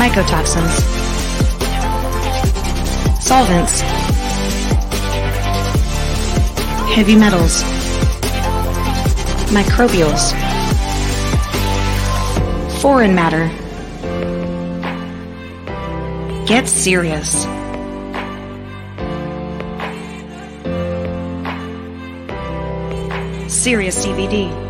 Mycotoxins. Solvents. Heavy metals. Microbials. Foreign matter. Get serious. Serious CBD.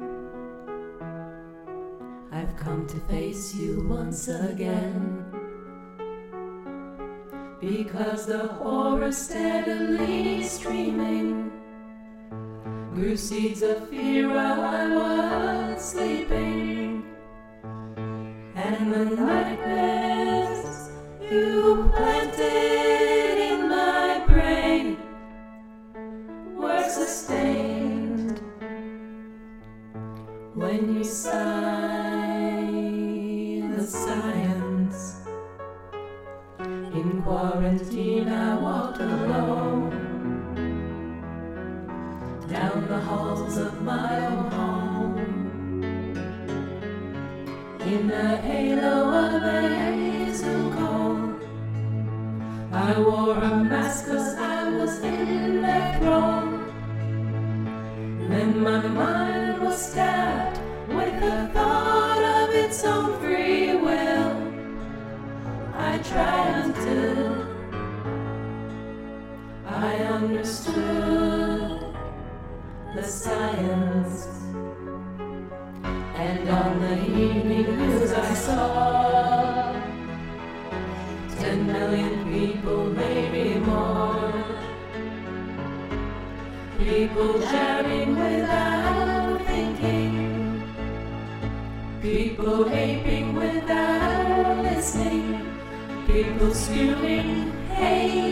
I've come to face you once again. Because the horror steadily streaming grew seeds of fear while I was sleeping. And the nightmares you planted in my brain were sustained when you sigh quarantine, I walked alone down the halls of my own home. In the halo of a hazel gold, I wore a mask 'cause I was in their throne. Then my mind was stabbed People spewing hate.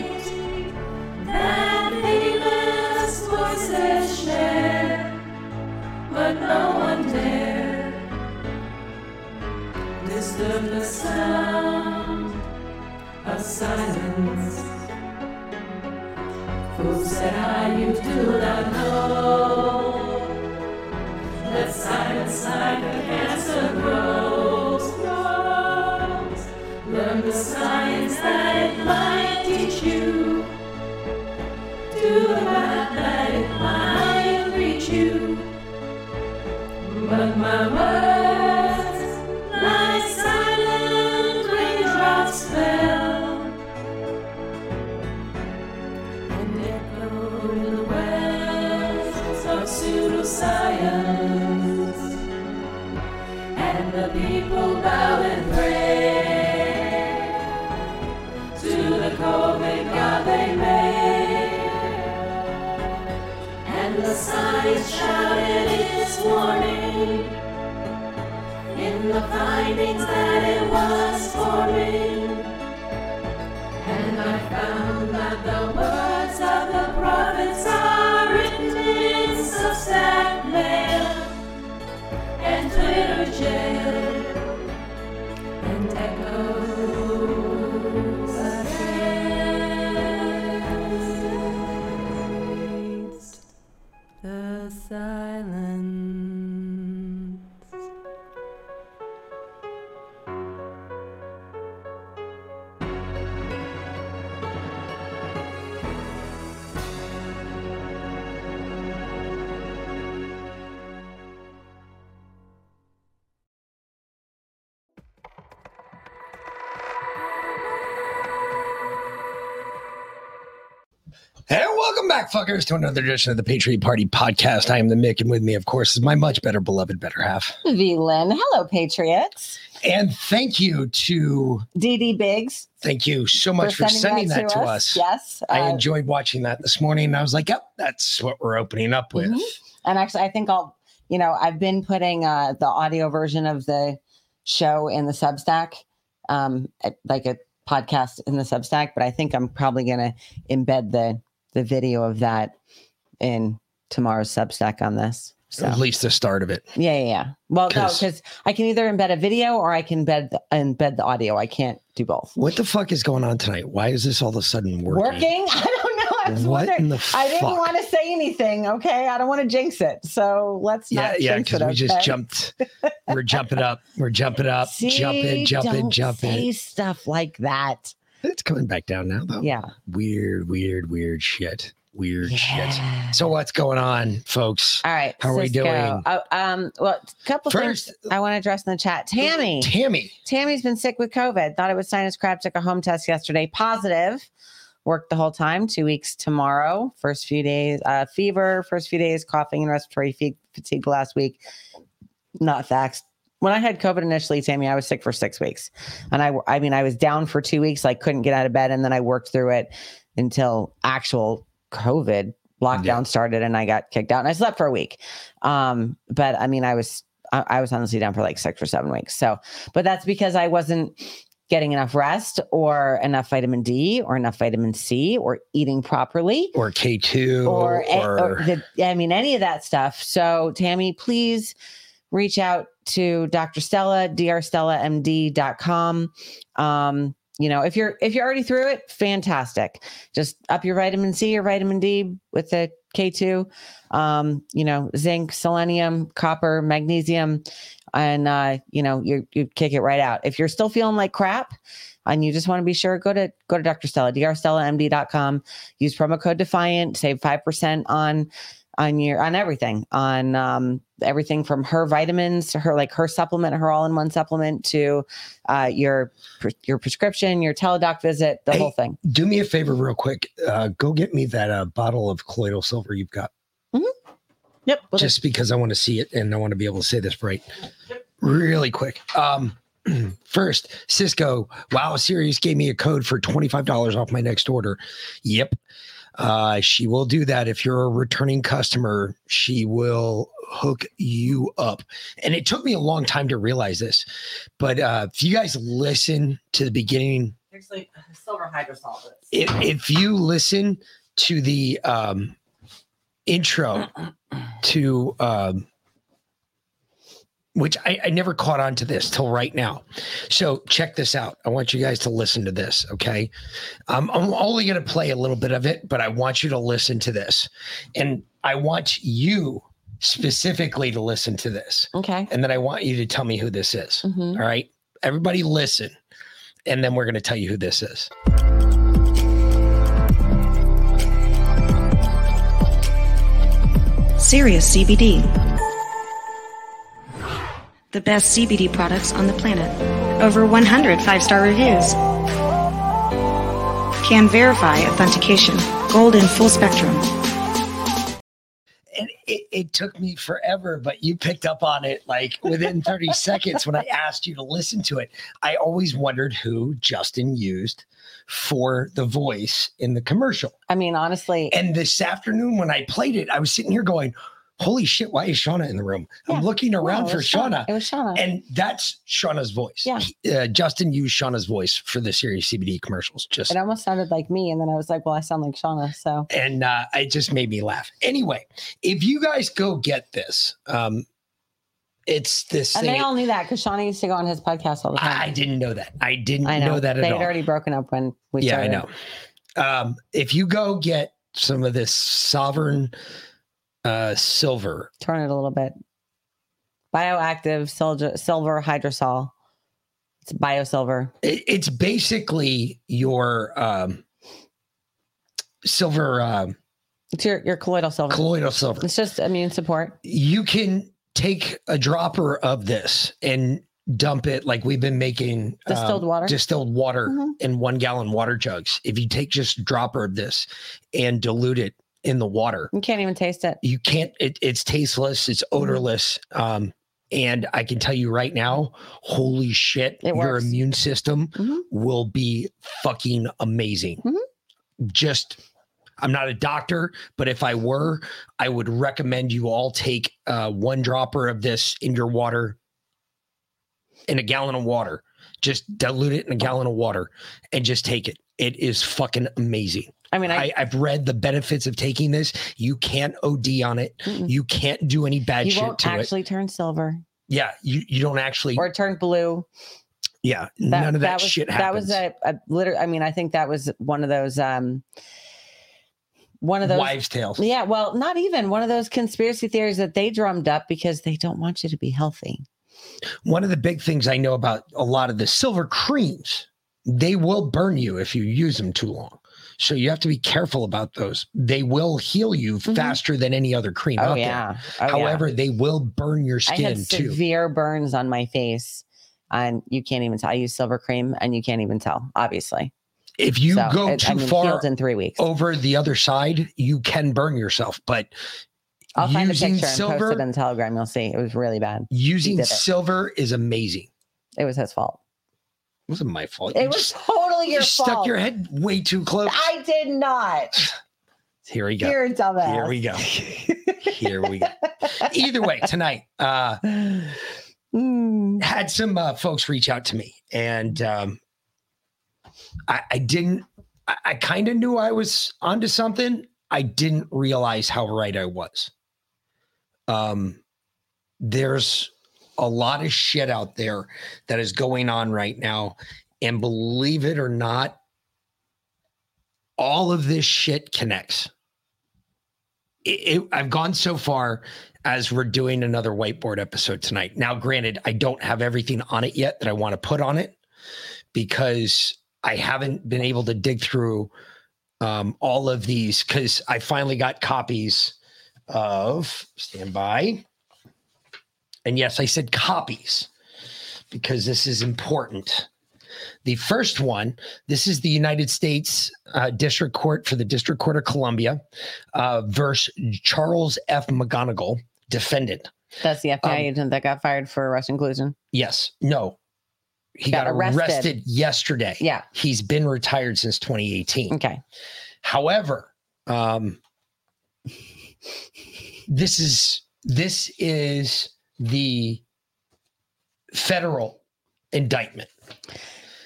Fuckers, to another edition of the Patriot Party podcast. I am the Mick, and with me, of course, is my much better beloved better half. V Lynn. Hello, Patriots. And thank you to DD Biggs. thank you so much for sending, that, to us. Yes. I uh, enjoyed watching that this morning. And I was like, yep, that's what we're opening up with. Mhm. and actually, I think I'll, you know, I've been putting uh, the audio version of the show in the Substack, um, like a podcast in the Substack, but I think I'm probably going to embed the the video of that in tomorrow's Substack on this. So At least the start of it. yeah, yeah, yeah. Well, no, 'Cause- because I can either embed a video or I can embed the, embed the audio. I can't do both. What the fuck is going on tonight? Why is this all of a sudden working? Working? I don't know. I was What wondering. the I didn't want to say anything. Okay, I don't want to jinx it. So let's Yeah, not yeah, because we just jumped. We're jumping up. We're jumping up, See, jumping, jumping, don't jumping. Say stuff like that. It's coming back down now, though. Yeah. Weird, weird, weird shit. Weird shit. So what's going on, folks? All right. How are we doing? Oh, um. Well, a couple First- things I want to address in the chat. Tammy. Tammy. Tammy's been sick with COVID. Thought it was sinus crap. Took a home test yesterday. Positive. Worked the whole time. Two weeks tomorrow. First few days, uh, fever. First few days, coughing and respiratory fatigue last week. Not facts. When I had COVID initially, Tammy, I was sick for six weeks, and I, I mean, I was down for two weeks. Like couldn't get out of bed, and then I worked through it until actual COVID lockdown Yeah. started, and I got kicked out, and I slept for a week. Um, but I mean, I was I, I was honestly down for like six or seven weeks. So, but that's because I wasn't getting enough rest or enough vitamin D or enough vitamin C or eating properly Or K2. or, or, or the, I mean, any of that stuff. So, Tammy, please reach out to Dr. Stella, drstellamd.com. Um, you know, if you're if you're already through it, fantastic. Just up your vitamin C or vitamin D with the K2. Um, you know, zinc, selenium, copper, magnesium, and uh, you know, you you kick it right out. If you're still feeling like crap and you just want to be sure, go to go to Dr. Stella, drstellamd.com. Use promo code Defiant, save five percent on on your on everything on um everything from her vitamins to her like her supplement her all-in-one supplement to uh your your prescription your teledoc visit the Hey, whole thing do me a favor, real quick. Uh, go get me that uh, bottle of colloidal silver you've got, yep we'll just because I want to see it and I want to be able to say this right, really quick. Um, first, Cisco Wow Series gave me a code for twenty five dollars off my next order. Yep. Uh, she will do that. If you're a returning customer, she will hook you up. And it took me a long time to realize this, but uh, if you guys listen to the beginning, Actually, silver hydrosol. if, if you listen to the um, intro to um, which I, I never caught on to this till right now. So check this out. I want you guys to listen to this. Okay. Um, I'm only going to play a little bit of it, but I want you to listen to this. And I want you specifically to listen to this. Okay. And then I want you to tell me who this is. Mhm. All right. Everybody listen. And then we're going to tell you who this is. Serious CBD. The best CBD products on the planet. Over 100 five star reviews. Can verify authentication. Gold in full spectrum. and it, it took me forever, but you picked up on it like within 30 seconds when I asked you to listen to it. I always wondered who Justin used for the voice in the commercial. I mean, honestly, And this afternoon when I played it, I was sitting here going, Holy shit, why is Shauna in the room? Yeah. I'm looking around no, for Shauna. It was Shauna. And that's Shauna's voice. Yeah. Uh, Justin used Shauna's voice for the Serious CBD commercials. Just it almost sounded like me, and then I was like, "Well, I sound like Shauna." So and uh, it just made me laugh. Anyway, if you guys go get this, um, it's this and thing. they all knew that because Shauna used to go on his podcast all the time. I, didn't know that. I didn't I know. know, that at all. they had all. already broken up when we yeah, I know. Um, if you go get some of this sovereign uh, silver, Turn it a little bit. Bioactive silver, silver hydrosol. It's biosilver. it, it's basically your um, silver um, It's your your colloidal silver. colloidal silver. it's just immune support. you can take a dropper of this and dump it like we've been making um, Distilled water? distilled water Mhm. in one gallon water jugs if you take just a dropper of this and dilute it in the water You can't even taste it. you can't it, it's tasteless it's Mm-hmm. odorless um and i can tell you right now holy shit It your immune system Mhm. will be fucking amazing Mhm. just i'm not a doctor but if i were i would recommend you all take uh, one dropper of this in your water in a gallon of water just dilute it in a gallon of water and just take it it is fucking amazing I mean, I, I've read the benefits of taking this. You can't OD on it. Mm-mm. You can't do any bad you shit to it. actually turn silver Yeah, you you don't actually. or turn blue. yeah, none of that, was, shit That was a, a liter I mean, I think that was one of those. um One of those. wives' tales. Yeah, well, not even one of those conspiracy theories that they drummed up because they don't want you to be healthy. One of the big things I know about a lot of the silver creams, they will burn you if you use them too long. So you have to be careful about those. They will heal you Mhm. faster than any other cream Oh out yeah. there. Oh, yeah. However, they will burn your skin I had too. severe burns on my face, and you can't even tell. I use silver cream, and you can't even tell. Obviously, If you So, go too I mean, far in three weeks. over the other side, you can burn yourself. But I'll find a picture and post silver- it on Telegram. You'll see it was really bad. using silver is amazing. It was his fault. It wasn't my fault. It You was just- totally your fault. you your stuck your head way too close. I did not. Here we go. A dumbass. Here we go. Here we go. Either way, tonight, uh, Mm. had some uh, folks reach out to me, and um, I, I didn't. I, I kind of knew I was onto something. I didn't realize how right I was. Um, there's a lot of shit out there that is going on right now, and believe it or not, all of this shit connects. It, it, I've gone so far as we're doing another whiteboard episode tonight. Now, granted, I don't have everything on it yet that I want to put on it because I haven't been able to dig through um, all of these because I finally got copies of stand by. And yes, I said copies because this is important. The first one, this is the United States uh, District Court for the District Court of Columbia uh, versus Charles F. McGonigal, defendant. That's the FBI Um, agent that got fired for Russian inclusion. Yes, no, he got, Got arrested. arrested. yesterday. Yeah. he's been retired since 2018. Okay. However, Um, this is this is the federal indictment.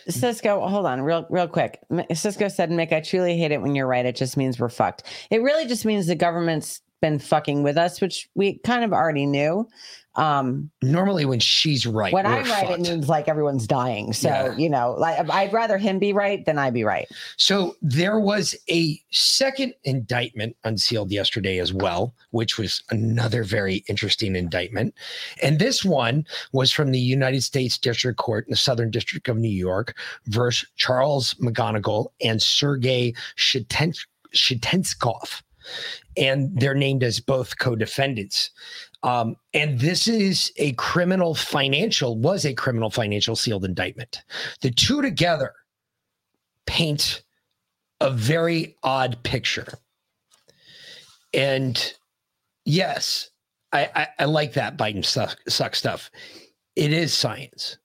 Cisco, hold on, real real quick. Cisco said, "Mick, I truly hate it when you're right. It just means we're fucked. It really just means the government's been fucking with us, which we kind of already knew. Um, Normally, when she's right, when we're I write, it means like everyone's dying. So Yeah. you know, like I'd rather him be right than I be right. So there was a second indictment unsealed yesterday as well, which was another very interesting indictment. And this one was from the United States District Court in the Southern District of New York versus Charles McGonigal and Sergei Shiten- Shitenskov. And they're named as both co-defendants. Um, and this is a criminal financial, was a criminal financial sealed indictment. The two together paint a very odd picture. And yes, I, I, I like that Biden suck, suck stuff. It is science.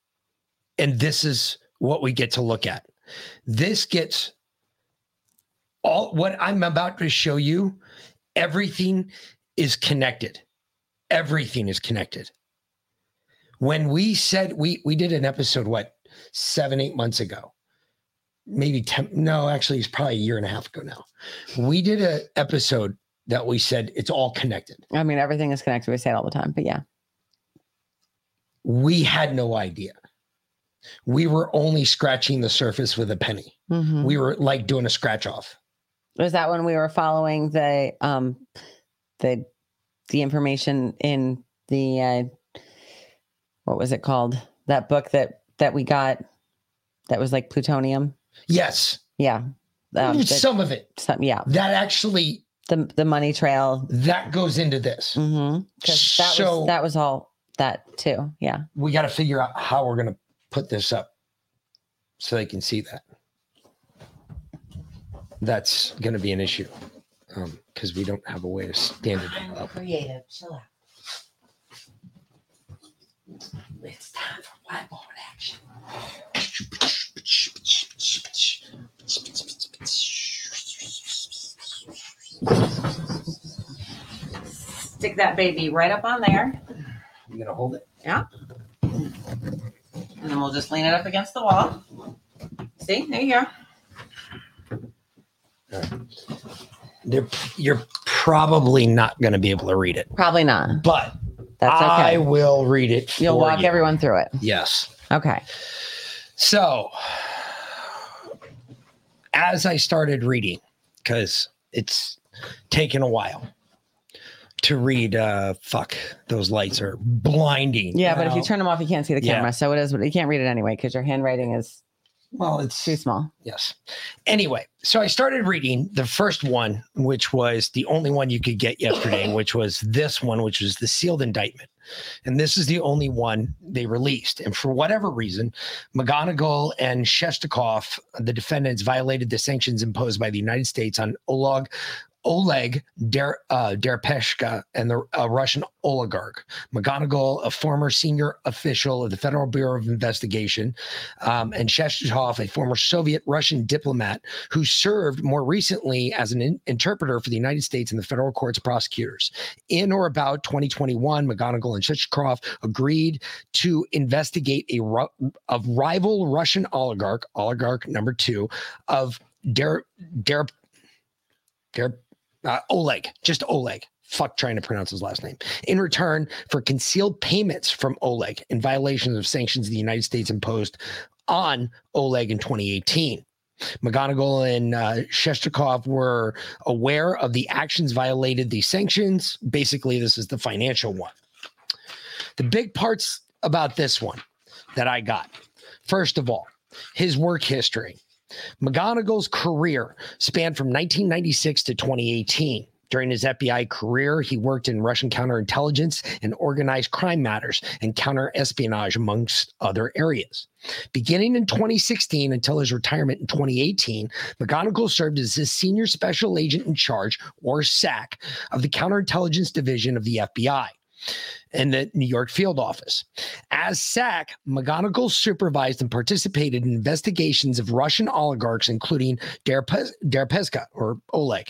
And this is what we get to look at. This gets all what I'm about to show you, everything is connected. Everything is connected. When we said we we did an episode, what, seven, eight months ago, maybe 10 no actually it's probably a year and a half ago now we did an episode that we said it's all connected I mean, everything is connected. We say it all the time, but yeah. we had no idea we were only scratching the surface with a penny Mhm. we were like doing a scratch off Was that when we were following the um the the information in the uh what was it called? That book that that we got that was like plutonium. yes Yeah. Um, that- some of it some, yeah. that actually The the money trail. that goes into this Mm-hmm. That So- was that was all that too. Yeah. we got to figure out how we're going to put this up so they can see that that's going to be an issue um, because we don't have a way to stand it up creative. Chill out. It's time for whiteboard action. Stick that baby right up on there. you gonna hold it Yeah. And then we'll just lean it up against the wall. See, there you go. They're, you're probably not going to be able to read it, Probably not. but That's okay. I will read it. You'll for walk you. everyone through it. Yes. Okay. So, as I started reading, because it's taken a while to read, uh, fuck, those lights are blinding. Yeah, but if you turn them off, you can't see the Yeah. camera. So it is. You can't read it anyway because your handwriting is well, it's too small. Yes. Anyway, so I started reading the first one, which was the only one you could get yesterday, which was this one, which was the sealed indictment. And this is the only one they released. And for whatever reason, McGonigal and Shestakov, the defendants, violated the sanctions imposed by the United States on Oleg. Oleg Der, uh, Derpeshka and the a Russian oligarch. McGonigal, a former senior official of the Federal Bureau of Investigation, um, and Shestakov, a former Soviet Russian diplomat who served more recently as an in- interpreter for the United States and the federal court's of prosecutors. In or about 2021, McGonigal and Shestakov agreed to investigate a, ru- a rival Russian oligarch, oligarch number two, of Der, Der, Der, uh, Oleg, just Oleg. Fuck trying to pronounce his last name. In return for concealed payments from Oleg in violation of sanctions the United States imposed on Oleg in 2018. McGonigal and uh, Shestakov were aware of the actions violated the sanctions. Basically, this is the financial one. The big parts about this one that I got first of all, his work history. McGonigal's career spanned from 1996 to 2018. During his FBI career, he worked in Russian counterintelligence and organized crime matters and counterespionage, amongst other areas. Beginning in 2016 until his retirement in 2018, McGonigal served as the senior special agent in charge, or SAC, of the counterintelligence division of the FBI. In the New York field office. As SAC, McGonigal supervised and participated in investigations of Russian oligarchs, including Deripaska or Oleg.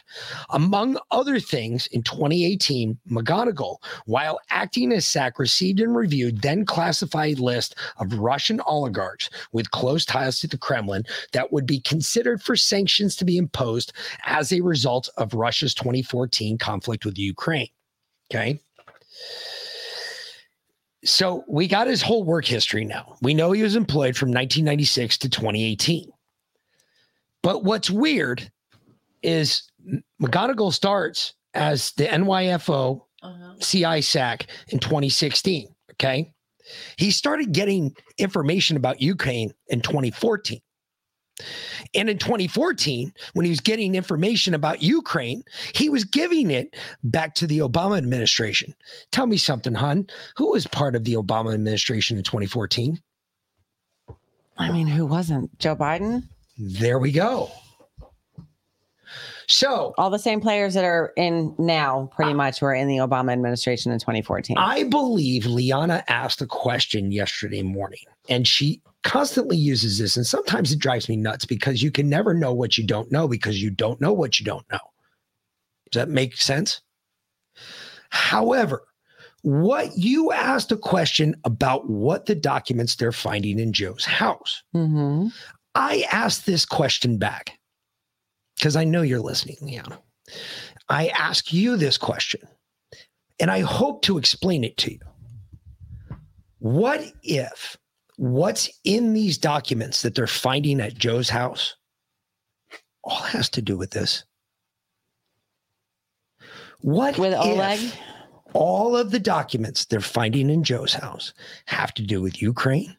Among other things, in 2018, McGonigal, while acting as SAC, received and reviewed then classified list of Russian oligarchs with close ties to the Kremlin that would be considered for sanctions to be imposed as a result of Russia's 2014 conflict with Ukraine. Okay. So we got his whole work history now. We know he was employed from 1996 to 2018. But what's weird is McGonigal starts as the NYFO uh-huh. CI SAC in 2016. Okay. He started getting information about Ukraine in 2014. And in 2014, when he was getting information about Ukraine, he was giving it back to the Obama administration. Tell me something, hon. Who was part of the Obama administration in 2014? I mean, who wasn't? Joe Biden? There we go. So All the same players that are in now, pretty much, were in the Obama administration in 2014. I believe Liana asked a question yesterday morning, and she constantly uses this. And sometimes it drives me nuts because you can never know what you don't know because you don't know what you don't know. Does that make sense? However, what you asked a question about what the documents they're finding in Joe's house. hmm I asked this question back because I know you're listening, Liana. I ask you this question, and I hope to explain it to you. What if what's in these documents that they're finding at Joe's house all has to do with this? What With Oleg? all of the documents they're finding in Joe's house have to do with Ukraine,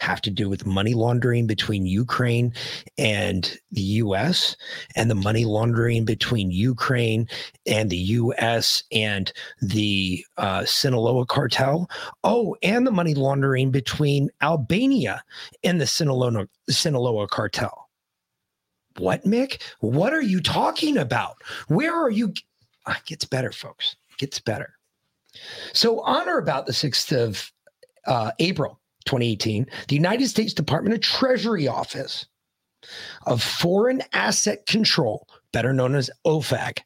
have to do with money laundering between Ukraine and the US, and the money laundering between Ukraine and the US and the uh, Sinaloa cartel. Oh, and the money laundering between Albania and the Sinaloa, Sinaloa cartel. What, Mick? What are you talking about? Where are you? Ah, it gets better, folks. It gets better. So, on or about the 6th of uh, April 2018, the United States Department of Treasury Office of Foreign Asset Control, better known as OFAC,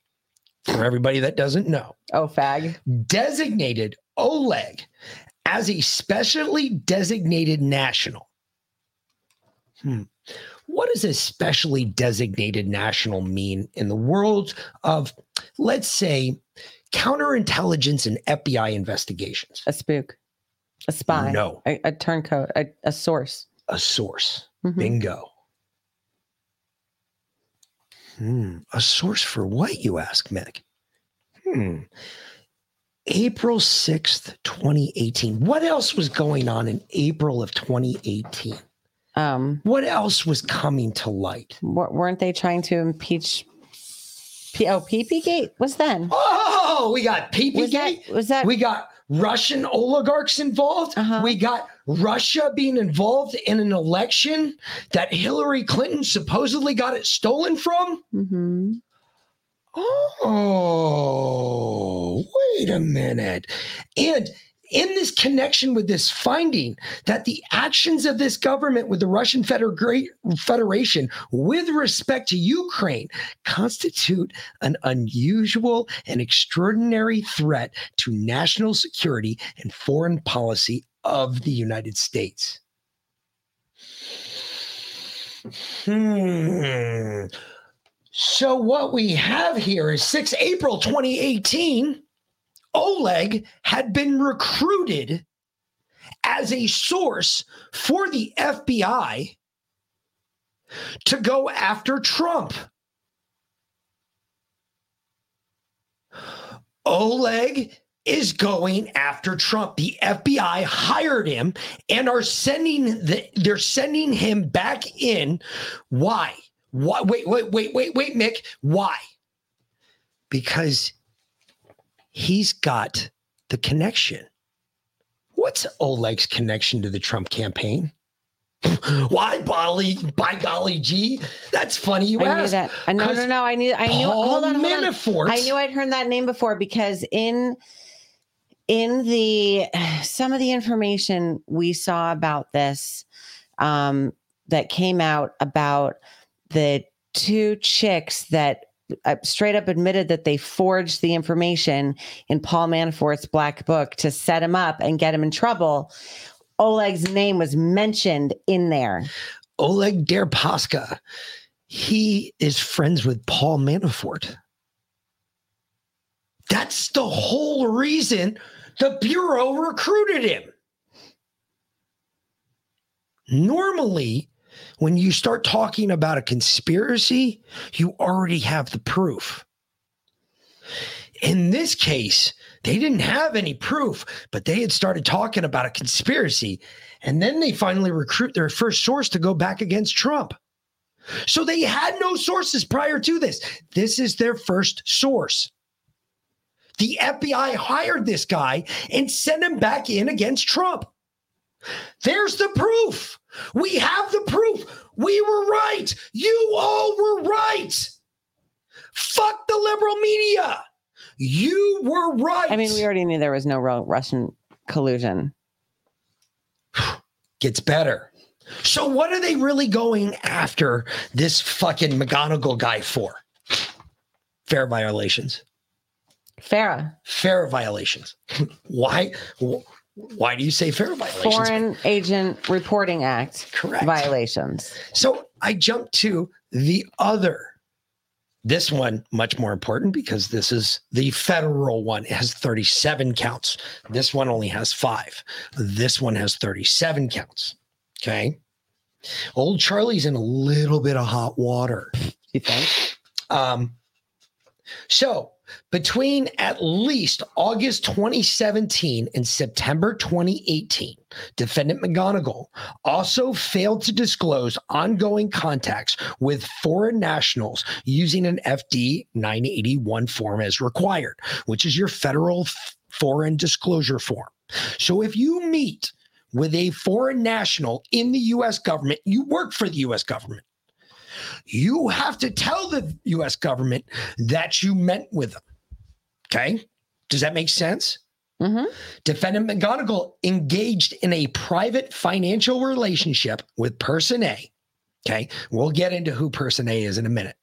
for everybody that doesn't know, fag. designated Oleg as a specially designated national. Hmm. What does a specially designated national mean in the world of, let's say, counterintelligence and FBI investigations? A spook. A spy. No. A, a turncoat. A, a source. A source. Mhm. Bingo. Hmm. A source for what, you ask, Mick? Hmm. April 6th, 2018. What else was going on in April of 2018? Um, What else was coming to light? w- weren't they trying to impeach? P- oh, PP Gate was then. Oh, we got PP Gate. Was that? We got Russian oligarchs involved. Uh-huh. We got Russia being involved in an election that Hillary Clinton supposedly got it stolen from. Mhm. Oh, wait a minute. And in this connection with this finding that the actions of this government with the Russian Federa- Federation with respect to Ukraine constitute an unusual and extraordinary threat to national security and foreign policy of the United States. Hmm. So what we have here is 6 April 2018. Oleg had been recruited as a source for the FBI to go after Trump. Oleg is going after Trump. The FBI hired him and are sending the they're sending him back in. Why? Why wait, wait, wait, wait, wait, Mick. Why? Because he's got the connection. What's Oleg's connection to the Trump campaign? Why, golly, by golly gee, that's funny you I knew that. I no, no, no. I knew. I knew. Paul hold on, hold on. Manafort. I knew I'd heard that name before because in in the some of the information we saw about this um, that came out about the two chicks that uh, straight up admitted that they forged the information in Paul Manafort's black book to set him up and get him in trouble. Oleg's name was mentioned in there. Oleg Deripaska, he is friends with Paul Manafort. That's the whole reason the Bureau recruited him. Normally, when you start talking about a conspiracy, you already have the proof. In this case, they didn't have any proof, but they had started talking about a conspiracy. And then they finally recruit their first source to go back against Trump. So they had no sources prior to this. This is their first source. The FBI hired this guy and sent him back in against Trump. There's the proof. We have the proof. We were right. You all were right. Fuck the liberal media. You were right. I mean, we already knew there was no real Russian collusion. gets better. So, what are they really going after this fucking McGonigal guy for? Fair violations. Farah, Fair violations. why? Wh- Why do you say fair violations? Foreign Agent Reporting Act Correct. violations. So I jumped to the other. This one much more important because this is the federal one. It has 37 counts. This one only has 5. This one has 37 counts. Okay? Old Charlie's in a little bit of hot water. You think? Um, so between at least August 2017 and September 2018, defendant McGonigal also failed to disclose ongoing contacts with foreign nationals using an FD 981 form as required, which is your federal foreign disclosure form. So if you meet with a foreign national in the US government, you work for the US government you have to tell the US government that you met with them. Okay. Does that make sense? Mhm. Defendant McGonigal engaged in a private financial relationship with person A. Okay. We'll get into who person A is in a minute.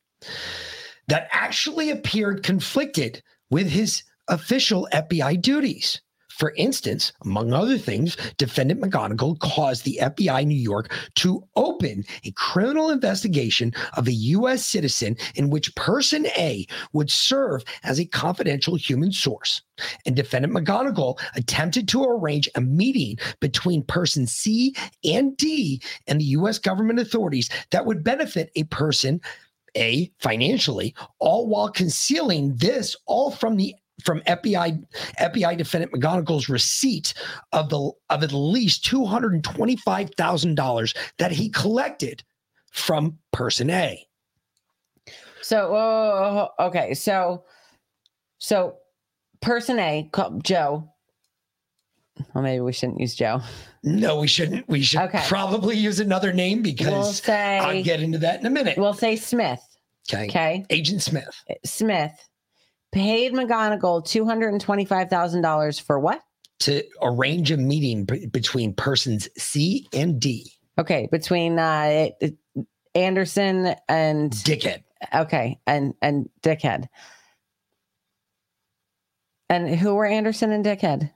That actually appeared conflicted with his official FBI duties. For instance, among other things, defendant McGonigal caused the FBI New York to open a criminal investigation of a U.S. citizen in which person A would serve as a confidential human source. And defendant McGonigal attempted to arrange a meeting between person C and D and the U.S. government authorities that would benefit a person A financially, all while concealing this all from the from FBI FBI defendant McGonigal's receipt of the of at least two hundred and twenty five thousand dollars that he collected from person A. So, oh, okay. So, so person A, called Joe. Well, maybe we shouldn't use Joe. No, we shouldn't. We should Okay. probably use another name We'll because I'll get into that in a minute. we'll say Smith. okay. Okay. Agent Smith Smith paid McGonigal $225,000 for what? to arrange a meeting b- between persons C and D. Okay. Between uh, Anderson and, Dickhead. okay. And, and Dickhead. And who were Anderson and Dickhead?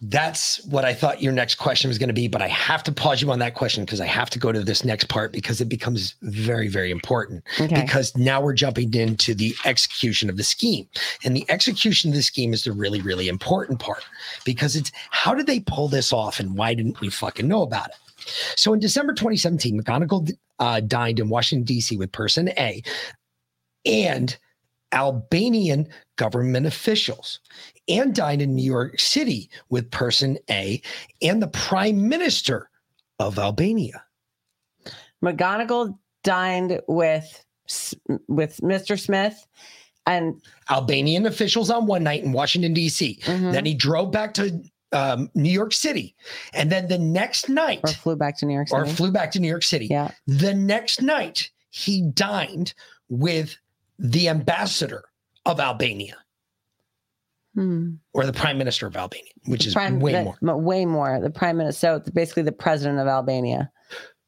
That's what I thought your next question was going to be, but I have to pause you on that question because I have to go to this next part because it becomes very, very important. Okay. Because now we're jumping into the execution of the scheme. And the execution of the scheme is the really, really important part because it's how did they pull this off and why didn't we fucking know about it? So in December 2017, McGonigal uh, dined in Washington, D.C. with person A and Albanian government officials and dined in New York City with person A and the prime minister of Albania. McGonigal dined with with Mr. Smith and Albanian officials on one night in Washington, D.C. Mhm. Then he drove back to um, New York City. And then the next night, or flew back to New York or City. flew back to New York City. yeah. The next night, he dined with the ambassador of Albania. Hmm. or the prime minister of Albania, which is Prime, way the- more. Way more. The prime minister. So basically the president of Albania,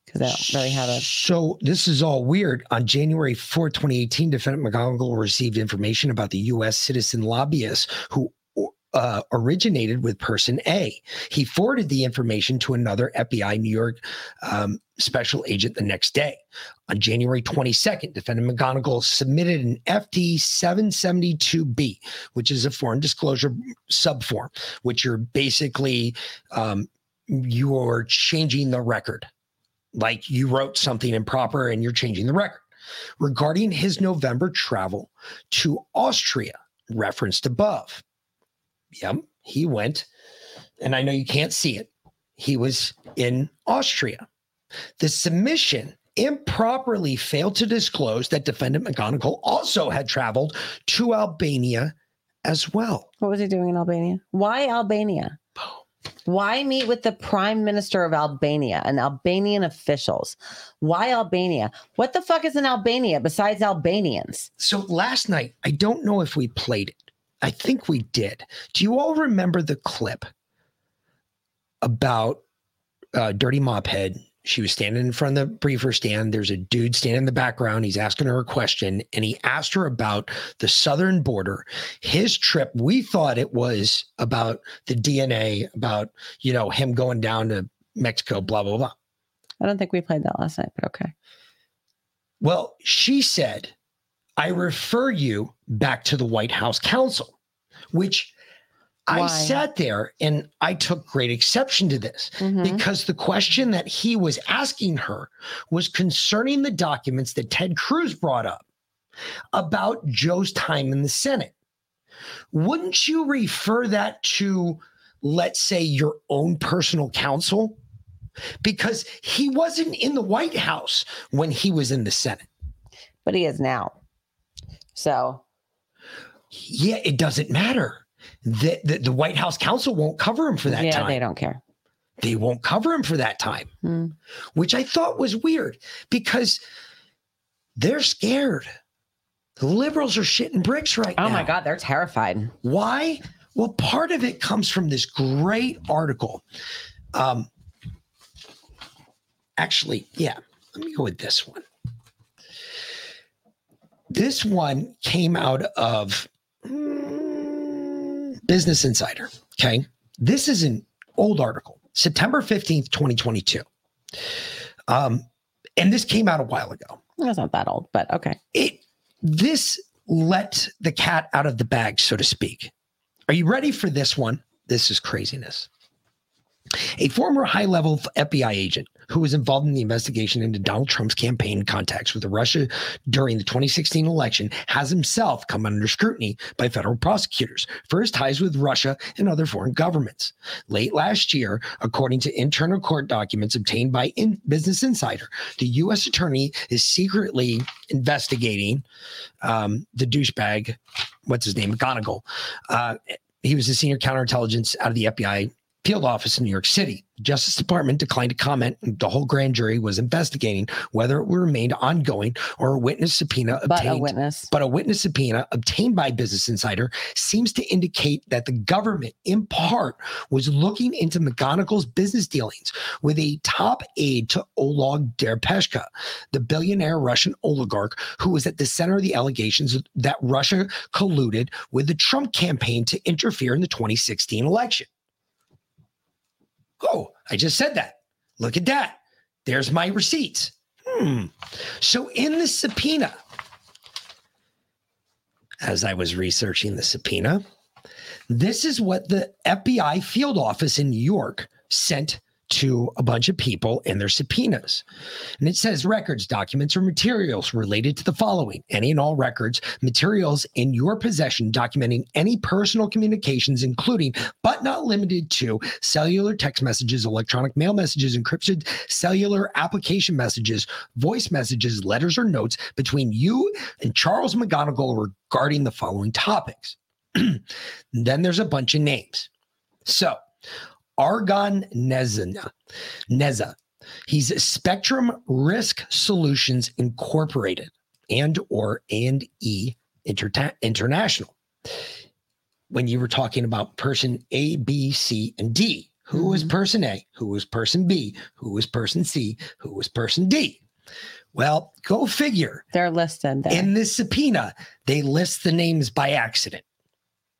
because they don't really have a. So this is all weird. On January 4, 2018, defendant McGonigal received information about the U.S. citizen lobbyist who uh, originated with person A. He forwarded the information to another FBI New York um, special agent the next day. On January 22nd, defendant McGonigal submitted an FT 772B, which is a foreign disclosure subform, which you're basically um, you're changing the record like you wrote something improper and you're changing the record. Regarding his November travel to Austria, referenced above. Yep, he went, and I know you can't see it. He was in Austria. The submission improperly failed to disclose that defendant McGonigal also had traveled to Albania as well. What was he doing in Albania? Why Albania? Why meet with the prime minister of Albania and Albanian officials? Why Albania? What the fuck is in Albania besides Albanians? So last night, I don't know if we played it. I think we did. Do you all remember the clip about uh, Dirty Mophead? She was standing in front of the briefer stand. There's a dude standing in the background. He's asking her a question, and he asked her about the southern border. His trip, we thought it was about the DNA, about you know him going down to Mexico, blah blah blah. I don't think we played that last night, but okay. Well, she said, I refer you back to the White House counsel, which I sat there and I took great exception to this Mhm. because the question that he was asking her was concerning the documents that Ted Cruz brought up about Joe's time in the Senate. Wouldn't you refer that to, let's say, your own personal counsel? Because he wasn't in the White House when he was in the Senate. But he is now. So Yeah, it doesn't matter. The, the, the White House counsel won't cover him for that yeah, time. they don't care. They won't cover him for that time, Hmm. which I thought was weird because they're scared. The liberals are shitting bricks right now. Oh my God, they're terrified. Why? Well, part of it comes from this great article. Um, actually, yeah, let me go with this one. This one came out of mm, Business Insider. Okay. This is an old article, September 15th, 2022. Um, and this came out a while ago That's not that old, but okay. it this let the cat out of the bag, so to speak. Are you ready for this one? This is craziness. A former high level FBI agent who was involved in the investigation into Donald Trump's campaign contacts with Russia during the 2016 election has himself come under scrutiny by federal prosecutors for his ties with Russia and other foreign governments. Late last year, according to internal court documents obtained by In- Business Insider, the U.S. attorney is secretly investigating um, the douchebag, what's his name, McGonigal. Uh, he was a senior counterintelligence out of the FBI field office in New York City. The Justice Department declined to comment. The whole grand jury was investigating whether it remained ongoing or a witness subpoena But obtained. a witness. But a witness subpoena obtained by Business Insider seems to indicate that the government, in part, was looking into McGonigal's business dealings with a top aide to Oleg Deripaska, the billionaire Russian oligarch who was at the center of the allegations that Russia colluded with the Trump campaign to interfere in the 2016 election. Oh, I just said that. Look at that. There's my receipts. Hmm. So in the subpoena, as I was researching the subpoena, this is what the FBI field office in New York sent to a bunch of people in their subpoenas. And it says records, documents, or materials related to the following any and all records, materials in your possession documenting any personal communications, including but not limited to cellular text messages, electronic mail messages, encrypted cellular application messages, voice messages, letters, or notes between you and Charles McGonigal regarding the following topics. then there's a bunch of names. So, Argon Nezana, Neza. He's Spectrum Risk Solutions Incorporated and or and E Interta- International. when you were talking about person A, B, C, and D. Who mm-hmm. was person A? Who was person B? Who was person C? Who was person D? Well, go figure. They're listed there. In this subpoena, they list the names by accident.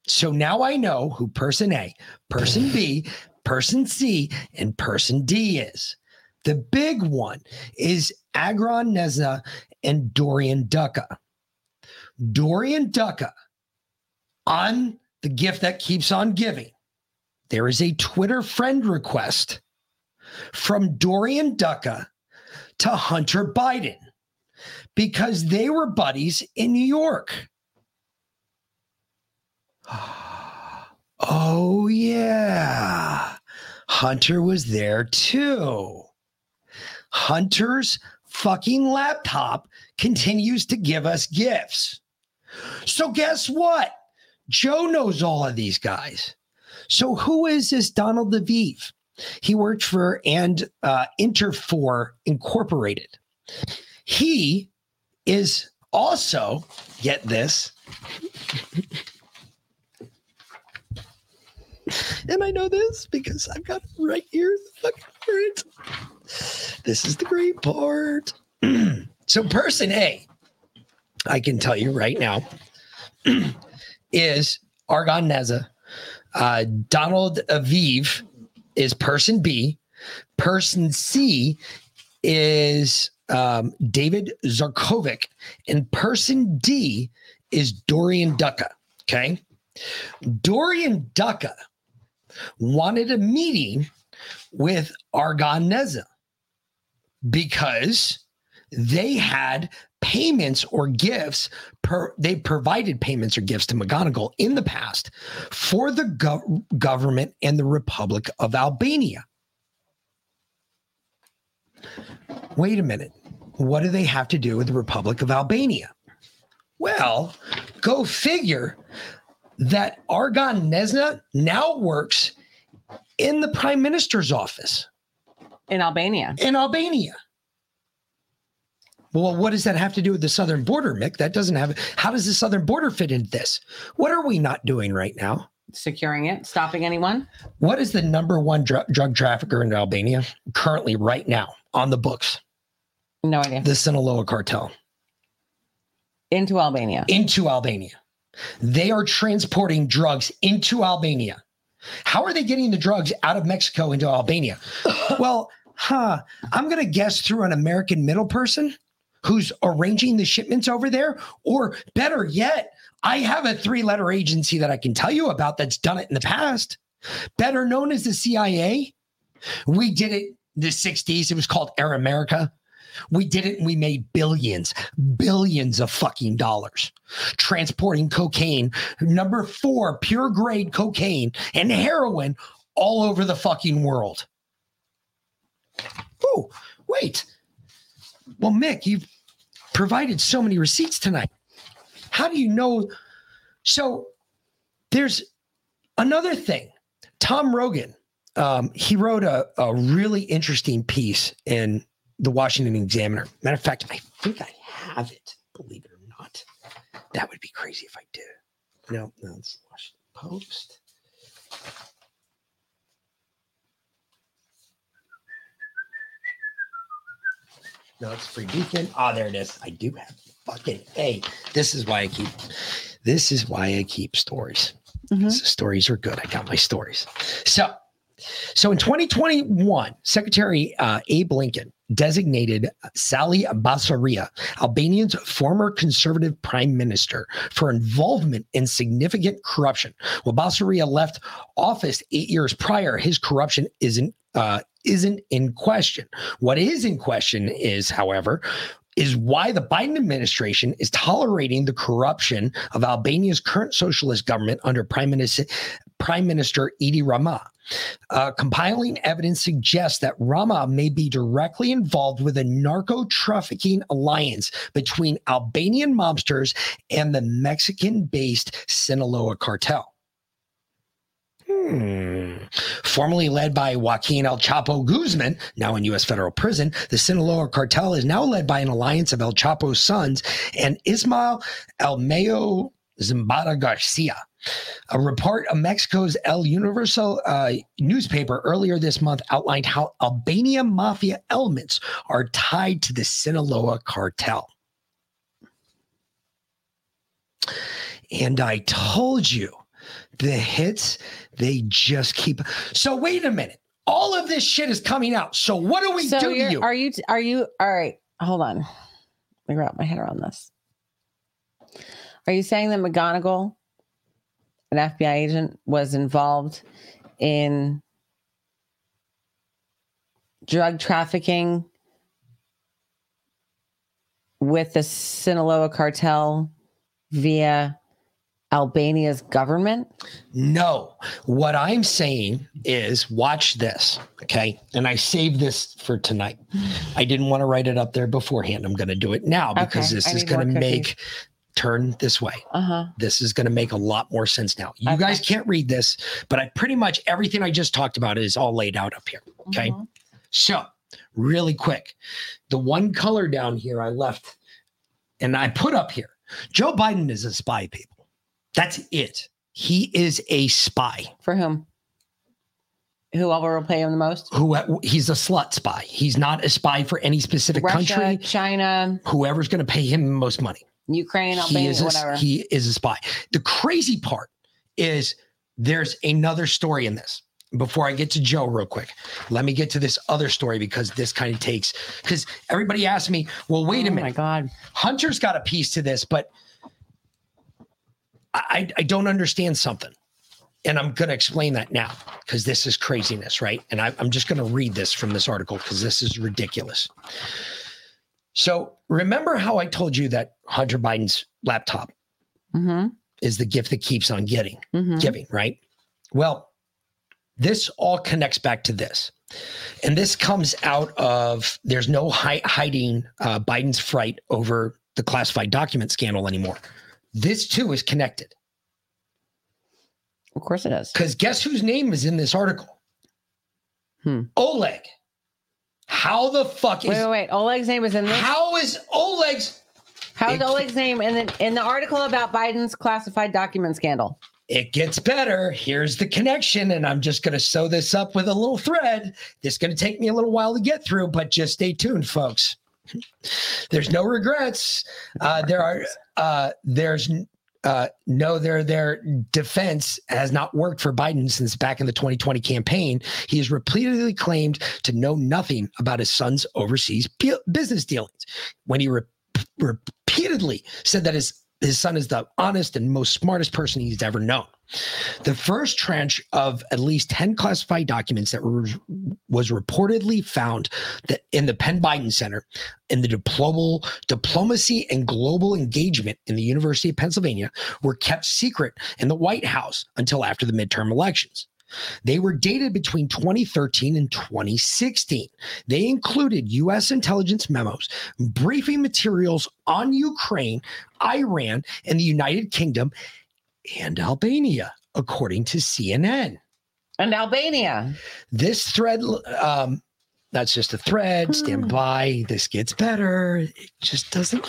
So now I know who person A, person B, person C, and person D is. The big one is Agron Neza and Dorian Ducka. Dorian Ducka on the gift that keeps on giving. There is a Twitter friend request from Dorian Ducka to Hunter Biden because they were buddies in New York. Oh, yeah. Hunter was there too. Hunter's fucking laptop continues to give us gifts. So, guess what? Joe knows all of these guys. So, who is this Donald Aviv? He worked for and uh, Interfor Incorporated. He is also, get this, and I know this because I've got it right here. The fucking part. This is the great part. so, person A, I can tell you right now, is Agron Neza. Uh, Donald Aviv is person B. Person C is um, David Zarkovic. And person D is Dorian Ducka. Okay. Dorian Ducka wanted a meeting with Agron Neza because they had payments or gifts per they provided payments or gifts to McGonigal in the past for the gov- government and the Republic of Albania. Wait a minute. What do they have to do with the Republic of Albania? Well, go figure that Argon Nesna now works in the prime minister's office in Albania. in Albania. Well, what does that have to do with the southern border, Mick? That doesn't have. How does the southern border fit into this? What are we not doing right now? Securing it, stopping anyone. What is the number one dr- drug trafficker in Albania currently, right now, on the books? No idea. The Sinaloa cartel Into Albania. into Albania. They are transporting drugs into Albania. How are they getting the drugs out of Mexico into Albania? well, huh, I'm going to guess through an American middle person who's arranging the shipments over there. Or better yet, I have a three letter agency that I can tell you about that's done it in the past, better known as the CIA. We did it in the 60s. It was called Air America. We did it and we made billions, billions of fucking dollars transporting cocaine, number four, pure grade cocaine and heroin all over the fucking world. Oh, wait. Well, Mick, you've provided so many receipts tonight. How do you know? So there's another thing. Tom Rogan, um, he wrote a, a really interesting piece in the Washington Examiner. Matter of fact, I think I have it, believe it or not. That would be crazy if I did. No, no, it's Washington Post. No, it's Free Beacon. Ah, there it is. I do have fucking A. This is why I keep. This is why I keep stories. Mhm. The stories are good. I got my stories. So, so in 2021, Secretary uh, Abe Lincoln designated Sali Berisha, Albanian's former conservative prime minister, for involvement in significant corruption. Well, Basaria left office eight years prior. His corruption isn't uh, isn't in question. What is in question is, however, is why the Biden administration is tolerating the corruption of Albania's current socialist government under Prime Minister Prime Minister Edi Rama. Uh, compiling evidence suggests that Rama may be directly involved with a narco trafficking alliance between Albanian mobsters and the Mexican based Sinaloa cartel. Hmm. Formerly led by Joaquin El Chapo Guzman, now in U.S. federal prison, the Sinaloa cartel is now led by an alliance of El Chapo's sons and Ismael El Mayo Zambada Garcia. A report of Mexico's El Universal uh, newspaper earlier this month outlined how Albania mafia elements are tied to the Sinaloa cartel. And I told you the hits, they just keep. So, wait a minute. All of this shit is coming out. So, what do we So do to you? are you are you all right? Hold on. Let me wrap my head around this. Are you saying that McGonigal, an FBI agent, was involved in drug trafficking with the Sinaloa cartel via Albania's government? No, what I'm saying is watch this. Okay. And I saved this for tonight. I didn't want to write it up there beforehand. I'm going to do it now because Okay, this I is going to make turn this way. Uh huh. This is going to make a lot more sense now. You Okay. guys can't read this, but I pretty much everything I just talked about is all laid out up here. Okay. Mm-hmm. So, really quick, the one color down here I left and I put up here Joe Biden is a spy, people. That's it. He is a spy. For whom? Who will pay him the most? Who he's a slut spy. He's not a spy for any specific Russia, country. China, Whoever's going to pay him the most money. Ukraine, he Albania, is a, whatever. he is a spy. The crazy part is there's another story in this. Before I get to Joe, real quick, let me get to this other story because this kind of takes because everybody asked me, well, wait a oh minute, my God. Hunter's got a piece to this, but I, I don't understand something. And I'm going to explain that now because this is craziness, right? And I, I'm just going to read this from this article because this is ridiculous. So remember how I told you that Hunter Biden's laptop Mm-hmm. is the gift that keeps on getting, Mm-hmm. giving, right? Well, this all connects back to this. And this comes out of there's no hi- hiding uh, Biden's fright over the classified document scandal anymore. This too is connected Of course it is. because guess whose name is in this article? Hmm. Oleg. How the fuck is Wait, wait, wait. Oleg's name is in this. how is Oleg's? How's it- Oleg's name in the in the article about Biden's classified document scandal? It gets better. Here's the connection, and I'm just going to sew this up with a little thread. This is going to take me a little while to get through, but just stay tuned, folks. There's no regrets. Uh, there are. Uh, there's uh, no. Their their defense has not worked for Biden since back in the 2020 campaign. He has repeatedly claimed to know nothing about his son's overseas bu- business dealings. When he re- repeatedly said that his his son is the honest and most smartest person he's ever known. The first tranche of at least 10 classified documents that were, was reportedly found in the Penn Biden Center in the diploma, diplomacy and global engagement in the University of Pennsylvania were kept secret in the White House until after the midterm elections. They were dated between 2013 and 2016. They included U.S. intelligence memos, briefing materials on Ukraine, Iran, and the United Kingdom and Albania, according to CNN. And Albania. This thread, um, that's just a thread. Stand by. This gets better. It just doesn't.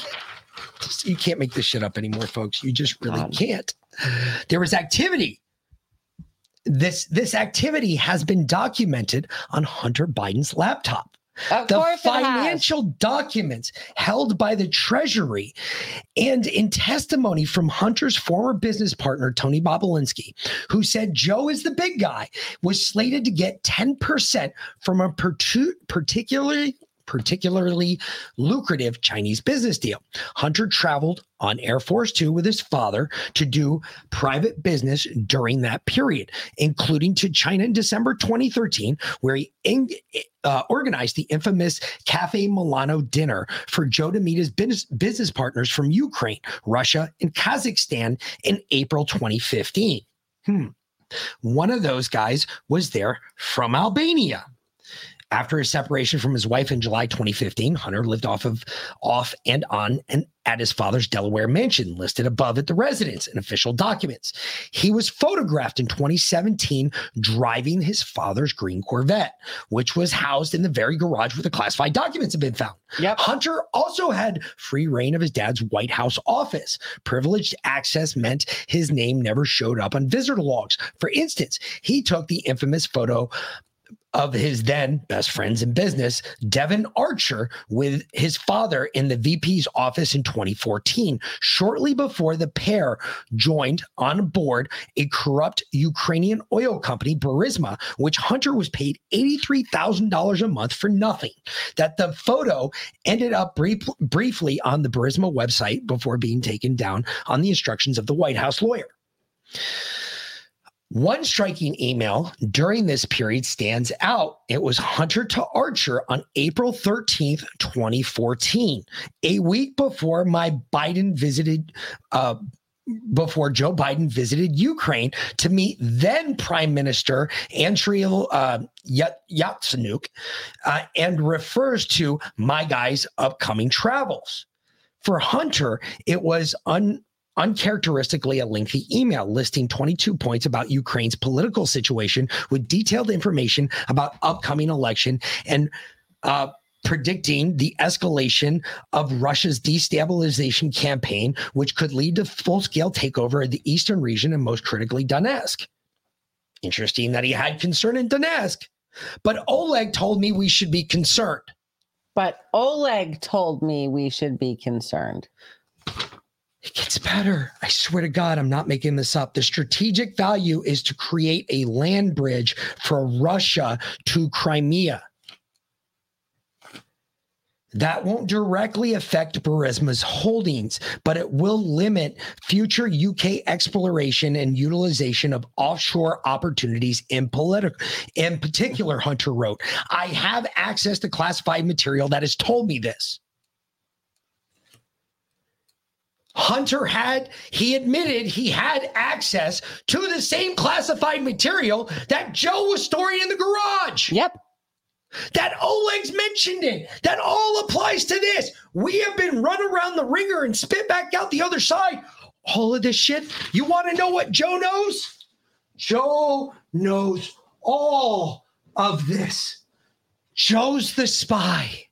Just, you can't make this shit up anymore, folks. You just really God. can't. There was activity. This this activity has been documented on Hunter Biden's laptop Of the course it has. financial documents held by the Treasury and in testimony from Hunter's former business partner, Tony Bobulinski, who said Joe is the big guy, was slated to get 10% from a particularly particularly lucrative Chinese business deal. Hunter traveled on Air Force Two with his father to do private business during that period, including to China in December 2013, where he in- uh, organized the infamous Cafe Milano dinner for Joe to meet his business, business partners from Ukraine, Russia, and Kazakhstan in April 2015. Hmm. One of those guys was there from Albania. After his separation from his wife in July 2015, Hunter lived off of off and on and at his father's Delaware mansion, listed above at the residence in official documents. He was photographed in 2017 driving his father's green Corvette, which was housed in the very garage where the classified documents had been found. Yep. Hunter also had free reign of his dad's White House office. Privileged access meant his name never showed up on visitor logs. For instance, he took the infamous photo of his then best friends in business, Devon Archer, with his father in the VP's office in 2014, shortly before the pair joined on board a corrupt Ukrainian oil company, Burisma, which Hunter was paid $83,000 a month for nothing. That the photo ended up brief, briefly on the Burisma website before being taken down on the instructions of the White House lawyer. One striking email during this period stands out. It was Hunter to Archer on April 13th, 2014, a week before my Biden visited, uh, before Joe Biden visited Ukraine to meet then Prime Minister Andriy uh, Yat- Yatsenyuk uh, and refers to my guy's upcoming travels. For Hunter, it was un uncharacteristically a lengthy email listing 22 points about Ukraine's political situation with detailed information about upcoming election and uh, predicting the escalation of Russia's destabilization campaign, which could lead to full-scale takeover of the eastern region and most critically Donetsk. Interesting that he had concern in Donetsk, but Oleg told me we should be concerned. But Oleg told me we should be concerned. It gets better. I swear to God, I'm not making this up. The strategic value is to create a land bridge for Russia to Crimea. That won't directly affect Burisma's holdings, but it will limit future UK exploration and utilization of offshore opportunities in political. In particular, Hunter wrote, I have access to classified material that has told me this. Hunter had, he admitted he had access to the same classified material that Joe was storing in the garage. Yep. That Oleg's mentioned it. That all applies to this. We have been run around the ringer and spit back out the other side. All of this shit. You want to know what Joe knows? Joe knows all of this. Joe's the spy.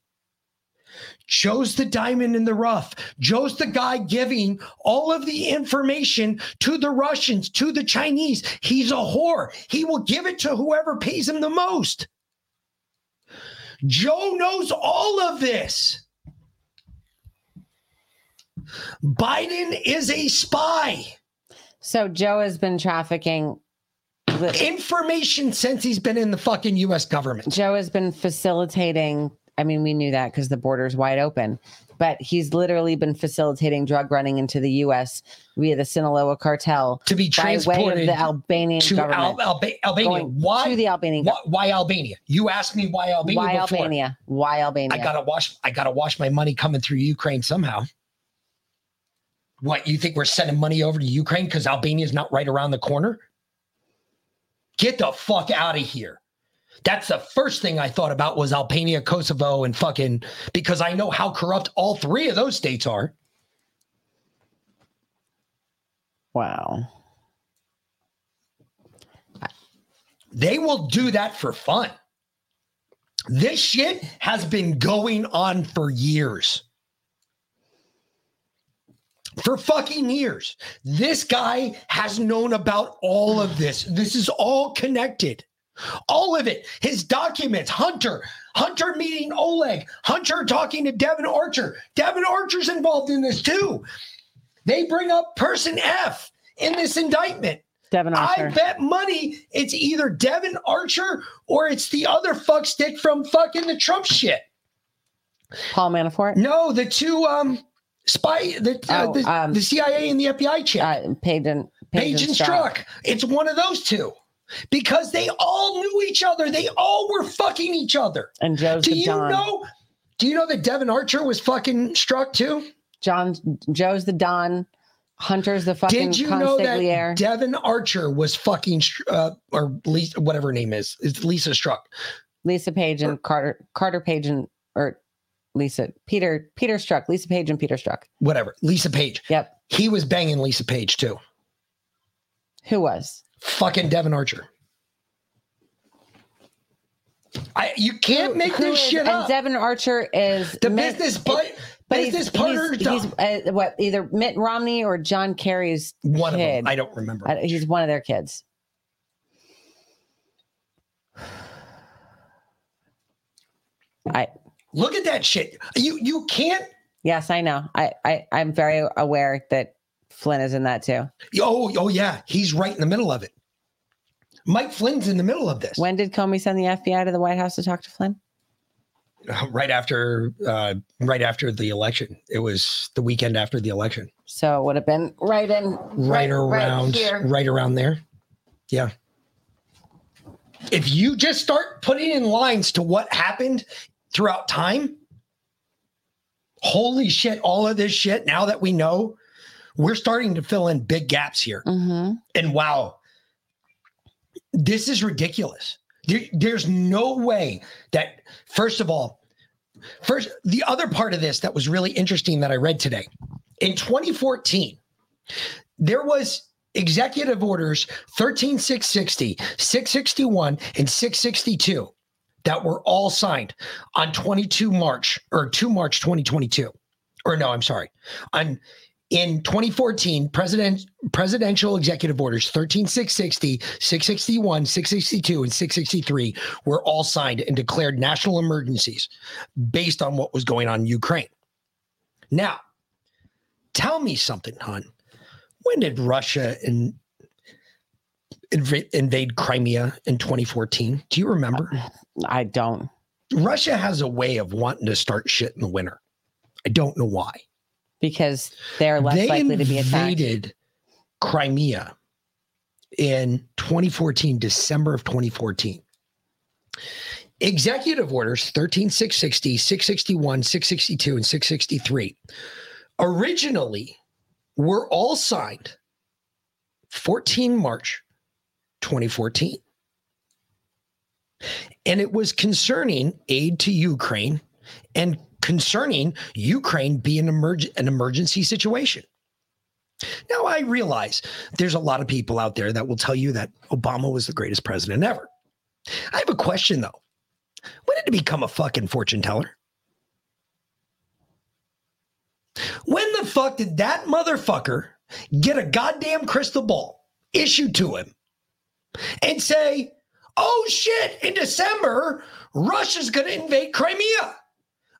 Joe's the diamond in the rough. Joe's the guy giving all of the information to the Russians, to the Chinese. He's a whore. He will give it to whoever pays him the most. Joe knows all of this. Biden is a spy. So Joe has been trafficking. Information since he's been in the fucking US government. Joe has been facilitating. I mean, we knew that because the border's wide open, but he's literally been facilitating drug running into the U.S. via the Sinaloa cartel To be by way of transported the Albanian to government. Al- Alba- Albania. Why? to the Albanian why, why Albania? You asked me why Albania. Why before. Albania? Why Albania? I gotta wash. I gotta wash my money coming through Ukraine somehow. What you think we're sending money over to Ukraine because Albania's not right around the corner? Get the fuck out of here. That's the first thing I thought about was Albania, Kosovo, and fucking because I know how corrupt all three of those states are. wow. They will do that for fun. This shit has been going on for years. For fucking years. This guy has known about all of this. This is all connected. All of it. His documents, Hunter, Hunter meeting Oleg, Hunter talking to Devon Archer. Devon Archer's involved in this too. They bring up person F in this indictment. Devon Archer. I bet money it's either Devon Archer or it's the other fuckstick from fucking the Trump shit. Paul Manafort. No, the two um spy the uh, Oh, the, um, the CIA and the FBI chick. Uh, Page and Page and Strzok. It's one of those two. Because they all knew each other. They all were fucking each other. and Joe's Do the you Don. know? Do you know that Devon Archer was fucking Strzok too? John Joe's the Don. Hunter's the fucking Did you know that Devon Archer was fucking, uh, or Lisa, whatever her name is, it's Lisa Strzok. Lisa Page and Carter Carter Page and or Lisa Peter Peter Strzok Lisa Page and Peter Strzok. Whatever. Lisa Page. Yep. He was banging Lisa Page too. Who was? Fucking Devon Archer. I you can't make Who this is- shit and up. Devon Archer is the Mitt- business but but business he's, partner. he's, he's uh, what either Mitt Romney or John Kerry's one of them. I don't remember. I- he's one of their kids. I Look at that shit. You you can't. yes, I know. I, I I'm very aware that Flynn is in that too. Oh oh yeah, he's right in the middle of it. Mike Flynn's in the middle of this. When did Comey send the FBI to the White House to talk to Flynn? right after uh, right after the election. It was the weekend after the election. So it would have been right in Right, around here. right around there. Yeah. If you just start putting in lines to what happened throughout time, holy shit, all of this shit, now that we know, we're starting to fill in big gaps here. hmm And wow, this is ridiculous. There- there's no way that, first of all, first, the other part of this that was really interesting that I read today in 2014, there was executive orders 13660, 661, and 662 that were all signed on 22 March or 2 March 2022. Or no, I'm sorry. On in 2014, president presidential executive orders 13660, 661, 662, and 663 were all signed and declared national emergencies based on what was going on in Ukraine. Now, tell me something, hon. When did Russia in, inv- invade Crimea in 2014? Do you remember? I don't. Russia has a way of wanting to start shit in the winter. I don't know why. Because they're less they likely to be attacked. invaded Crimea in 2014, December of 2014. Executive orders 13660, 661, 662, and 663 originally were all signed 14 March 2014. And it was concerning aid to Ukraine and concerning Ukraine being emerg- an emergency situation. Now, I realize there's a lot of people out there that will tell you that Obama was the greatest president ever. I have a question though. When did he become a fucking fortune teller? When the fuck did that motherfucker get a goddamn crystal ball issued to him and say, oh shit, in December, Russia's going to invade Crimea?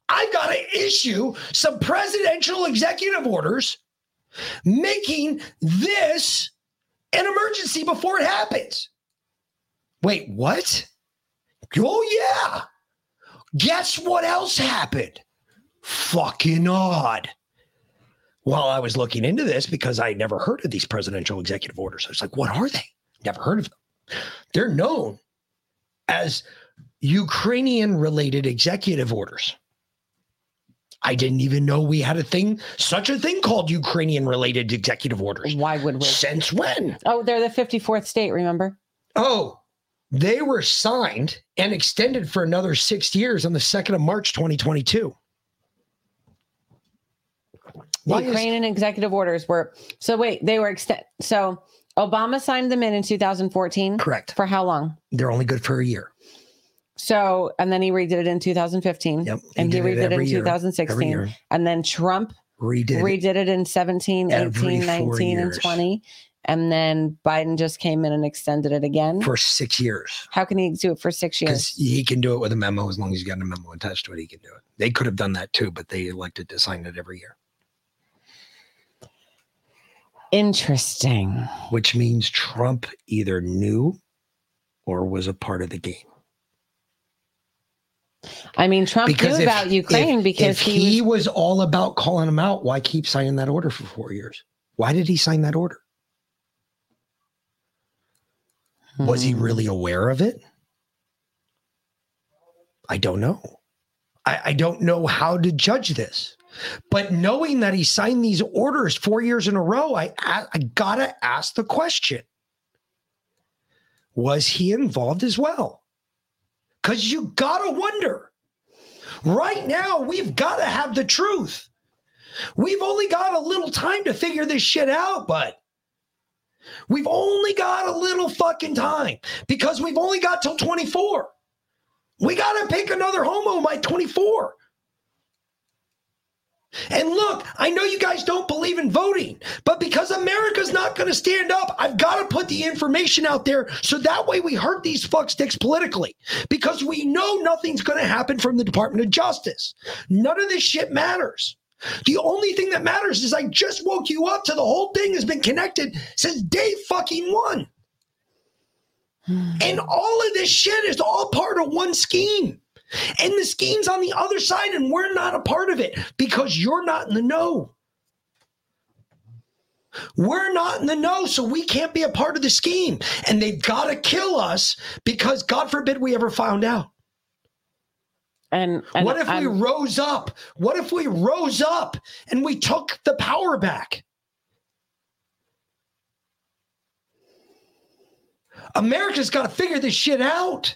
I've got to issue some presidential executive orders making this an emergency before it happens. Wait, what? Oh, yeah. Guess what else happened? Fucking odd. While I was looking into this, because I never heard of these presidential executive orders, I was like, what are they? Never heard of them. They're known as Ukrainian related executive orders. I didn't even know we had a thing, such a thing called Ukrainian related executive orders. Why would we? Since when? Oh, they're the 54th state, remember? Oh, they were signed and extended for another six years on the 2nd of March 2022. Why is- Ukrainian executive orders were so wait, they were extend so Obama signed them in in 2014 correct. for how long? They're only good for a year. So, and then he redid it in 2015 Yep. and he redid it, in year, 2016 and then Trump Redid it. redid it in 17, 18, four 19 and 20 and then Biden just came in and extended it again. for six years. how can he do it for 6 Because years? he can do it with a memo as long as he's got a memo attached to it, he can do it. They could have done that too, but they elected to sign it every year, Interesting. which means Trump either knew or was a part of the game. I mean, Trump knew if- about Ukraine if- because if he, he was was all about calling him out, why keep signing that order for four years? Why did he sign that order? Was he Hmm. really aware of it? I don't know. I, I don't know how to judge this. But knowing that he signed these orders four years in a row, I, I, I gotta ask the question Was he involved as well? Because you gotta wonder. Right now, we've got to have the truth. We've only got a little time to figure this shit out, but we've only got a little fucking time because we've only got till 24. We got to pick another homo by 24. And look, I know you guys don't believe in voting, but because America's not going to stand up, I've got to put the information out there so that way we hurt these fucksticks politically because we know nothing's going to happen from the Department of Justice. None of this shit matters. The only thing that matters is I just woke you up to the whole thing has been connected since day fucking one. Hmm. And all of this shit is all part of one scheme. And the scheme's on the other side, and we're not a part of it because you're not in the know. We're not in the know, so we can't be a part of the scheme. And they've got to kill us because, God forbid, we ever found out. And, and what if we I'm- rose up? What if we rose up and we took the power back? America's got to figure this shit out.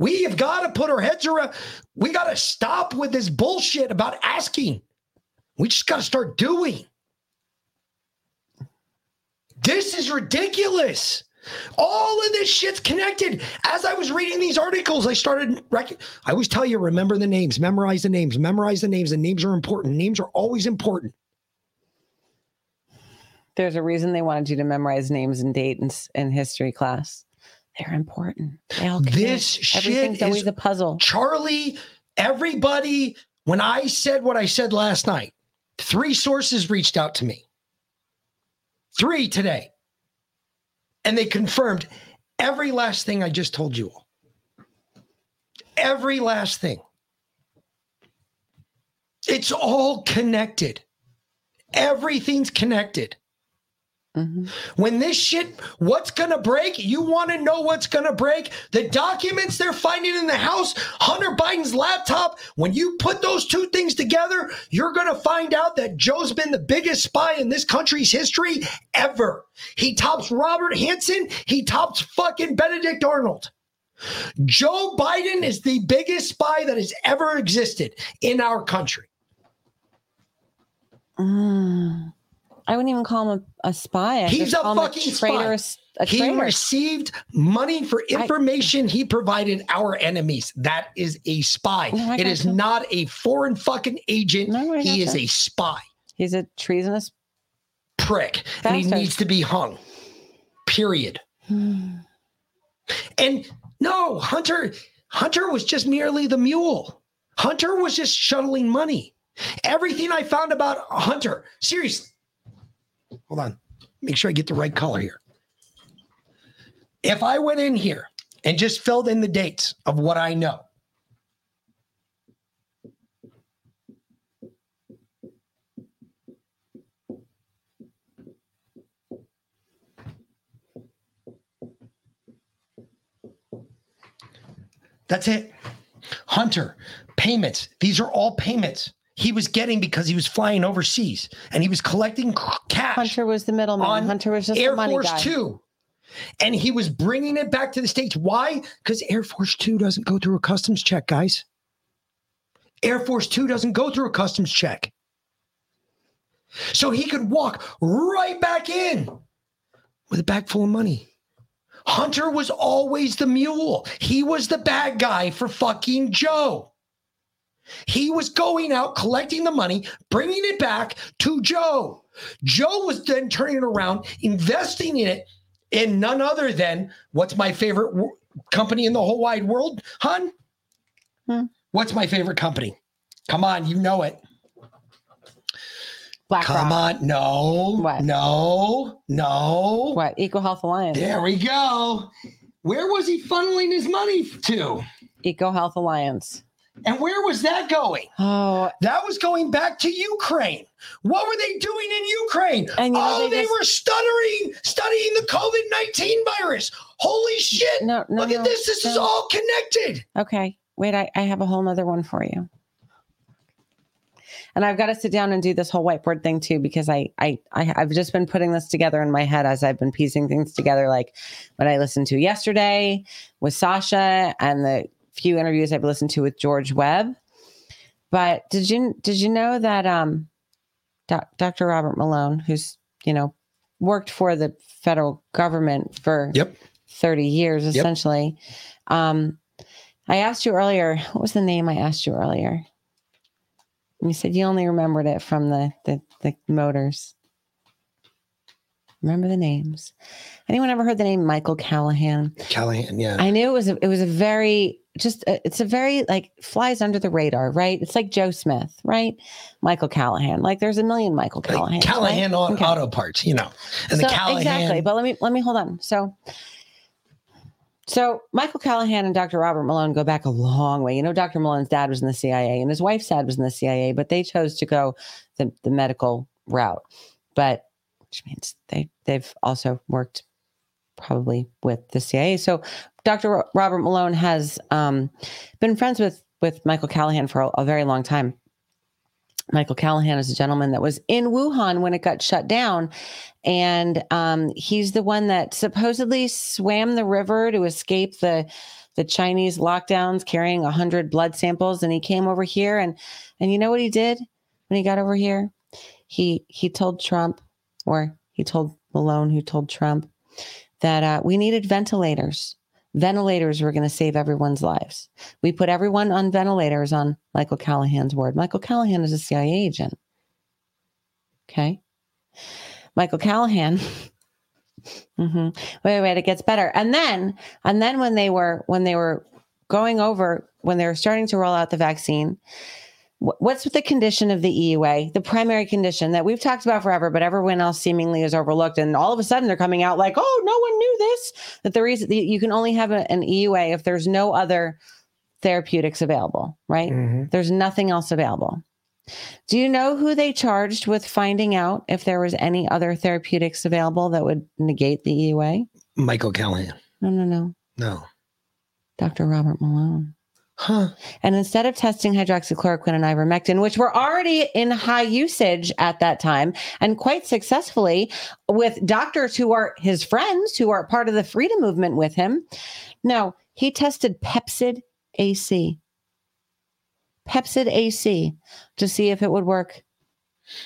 We have got to put our heads around. We got to stop with this bullshit about asking. We just got to start doing. This is ridiculous. All of this shit's connected. As I was reading these articles, I started. Rec- I always tell you, remember the names, memorize the names, memorize the names. The names are important. Names are always important. there's a reason they wanted you to memorize names and dates in, in history class. They're important. They all connect. This shit Everything's always is a puzzle. Charlie, everybody, when I said what I said last night, three sources reached out to me. Three today. And they confirmed every last thing I just told you all. Every last thing. It's all connected. Everything's connected. Mhm. When this shit, what's gonna break? You want to know what's gonna break? The documents they're finding in the house, Hunter Biden's laptop. When you put those two things together, you're gonna find out that Joe's been the biggest spy in this country's history ever. He tops Robert Hanssen. He tops fucking Benedict Arnold. Joe Biden is the biggest spy that has ever existed in our country. Mm. I wouldn't even call him a, a spy. I He's a call him fucking spy. A he traitor. received money for information he provided our enemies. That is a spy. No, it is gotcha. not a foreign fucking agent. No, he is gotcha. a spy He's a treasonous. prick, and he needs to be hung. Period. Hmm. And no, Hunter Hunter was just merely the mule. Hunter was just shuttling money. Everything I found about Hunter, seriously. Hold on. Make sure I get the right color here. If I went in here and just filled in the dates of what I know, That's it. Hunter, payments. These are all payments he was getting because he was flying overseas and he was collecting cash Hunter was the middleman. Hunter was just Air Force guy. Two. And he was bringing it back to the States. Why? Because Air Force Two doesn't go through a customs check, guys. Air Force Two doesn't go through a customs check. So he could walk right back in with a bag full of money. Hunter was always the mule. He was the bad guy for fucking Joe. He was going out collecting the money, bringing it back to Joe. Joe was then turning it around, investing in it in none other than what's my favorite w- company in the whole wide world, hun? Hmm. What's my favorite company? Come on, you know it. Black Come Rock. on. No. What? No. No. What? Eco Health Alliance. There we go. Where was he funneling his money to? Eco Health Alliance. And where was that going? Oh, That was going back to Ukraine. What were they doing in Ukraine? And you know, oh, they they, just- were stuttering, studying the COVID 19 virus. Holy shit. no, no. Look no, at this. This is all connected. Okay. Wait, I, I have a whole nother one for you. And I've got to sit down and do this whole whiteboard thing too, because I, I, I I've just been putting this together in my head as I've been piecing things together, like what I listened to yesterday with Sasha and the few interviews I've listened to with George Webb. But did you did you know that um, doc, Dr. Robert Malone, who's you know worked for the federal government for Yep. 30 years essentially. Um, I asked you earlier, what was the name I asked you earlier? And you said you only remembered it from the the, the motors. Remember the names. Anyone ever heard the name Michael Callahan? Callahan, yeah. I knew it was a, it was a very just a, it's a very like flies under the radar, right? It's like Joe Smith, right? Michael Callahan. Like there's a million Michael Like Callahan. Callahan au- auto parts, you know. And the Callahan exactly. But let me let me hold on. So so Michael Callahan and Dr. Robert Malone go back a long way. You know, Dr. Malone's dad was in the CIA and his wife's dad was in the CIA, but they chose to go the, the medical route. But which means they they've also worked probably with the CIA. So Dr. Robert Malone has um, been friends with with Michael Callahan for a, a very long time. Michael Callahan is a gentleman that was in Wuhan when it got shut down. And um, he's the one that supposedly swam the river to escape the the Chinese lockdowns, carrying hundred blood samples. And he came over here, and and you know what he did when he got over here? He he told Trump, or he told Malone, who told Trump that uh, we needed ventilators. Ventilators were going to save everyone's lives. We put everyone on ventilators on Michael Callahan's word. Michael Callahan is a CIA agent. Okay. Michael Callahan. hmm Wait, wait, it gets better. And then, and then when they were when they were going over when they were starting to roll out the vaccine, what's with the condition of the EUA? The primary condition that we've talked about forever, but everyone else seemingly is overlooked. And all of a sudden, they're coming out like, "Oh, no one knew this." That the reason you can only have a- an EUA if there's no other therapeutics available, right? Mhm. There's nothing else available. Do you know who they charged with finding out if there was any other therapeutics available that would negate the EUA? Michael Callahan. No, no, no. No. Dr. Robert Malone. Huh. And instead of testing hydroxychloroquine and ivermectin, which were already in high usage at that time and quite successfully with doctors who are his friends, who are part of the freedom movement with him, no, he tested Pepcid AC. Pepcid AC to see if it would work.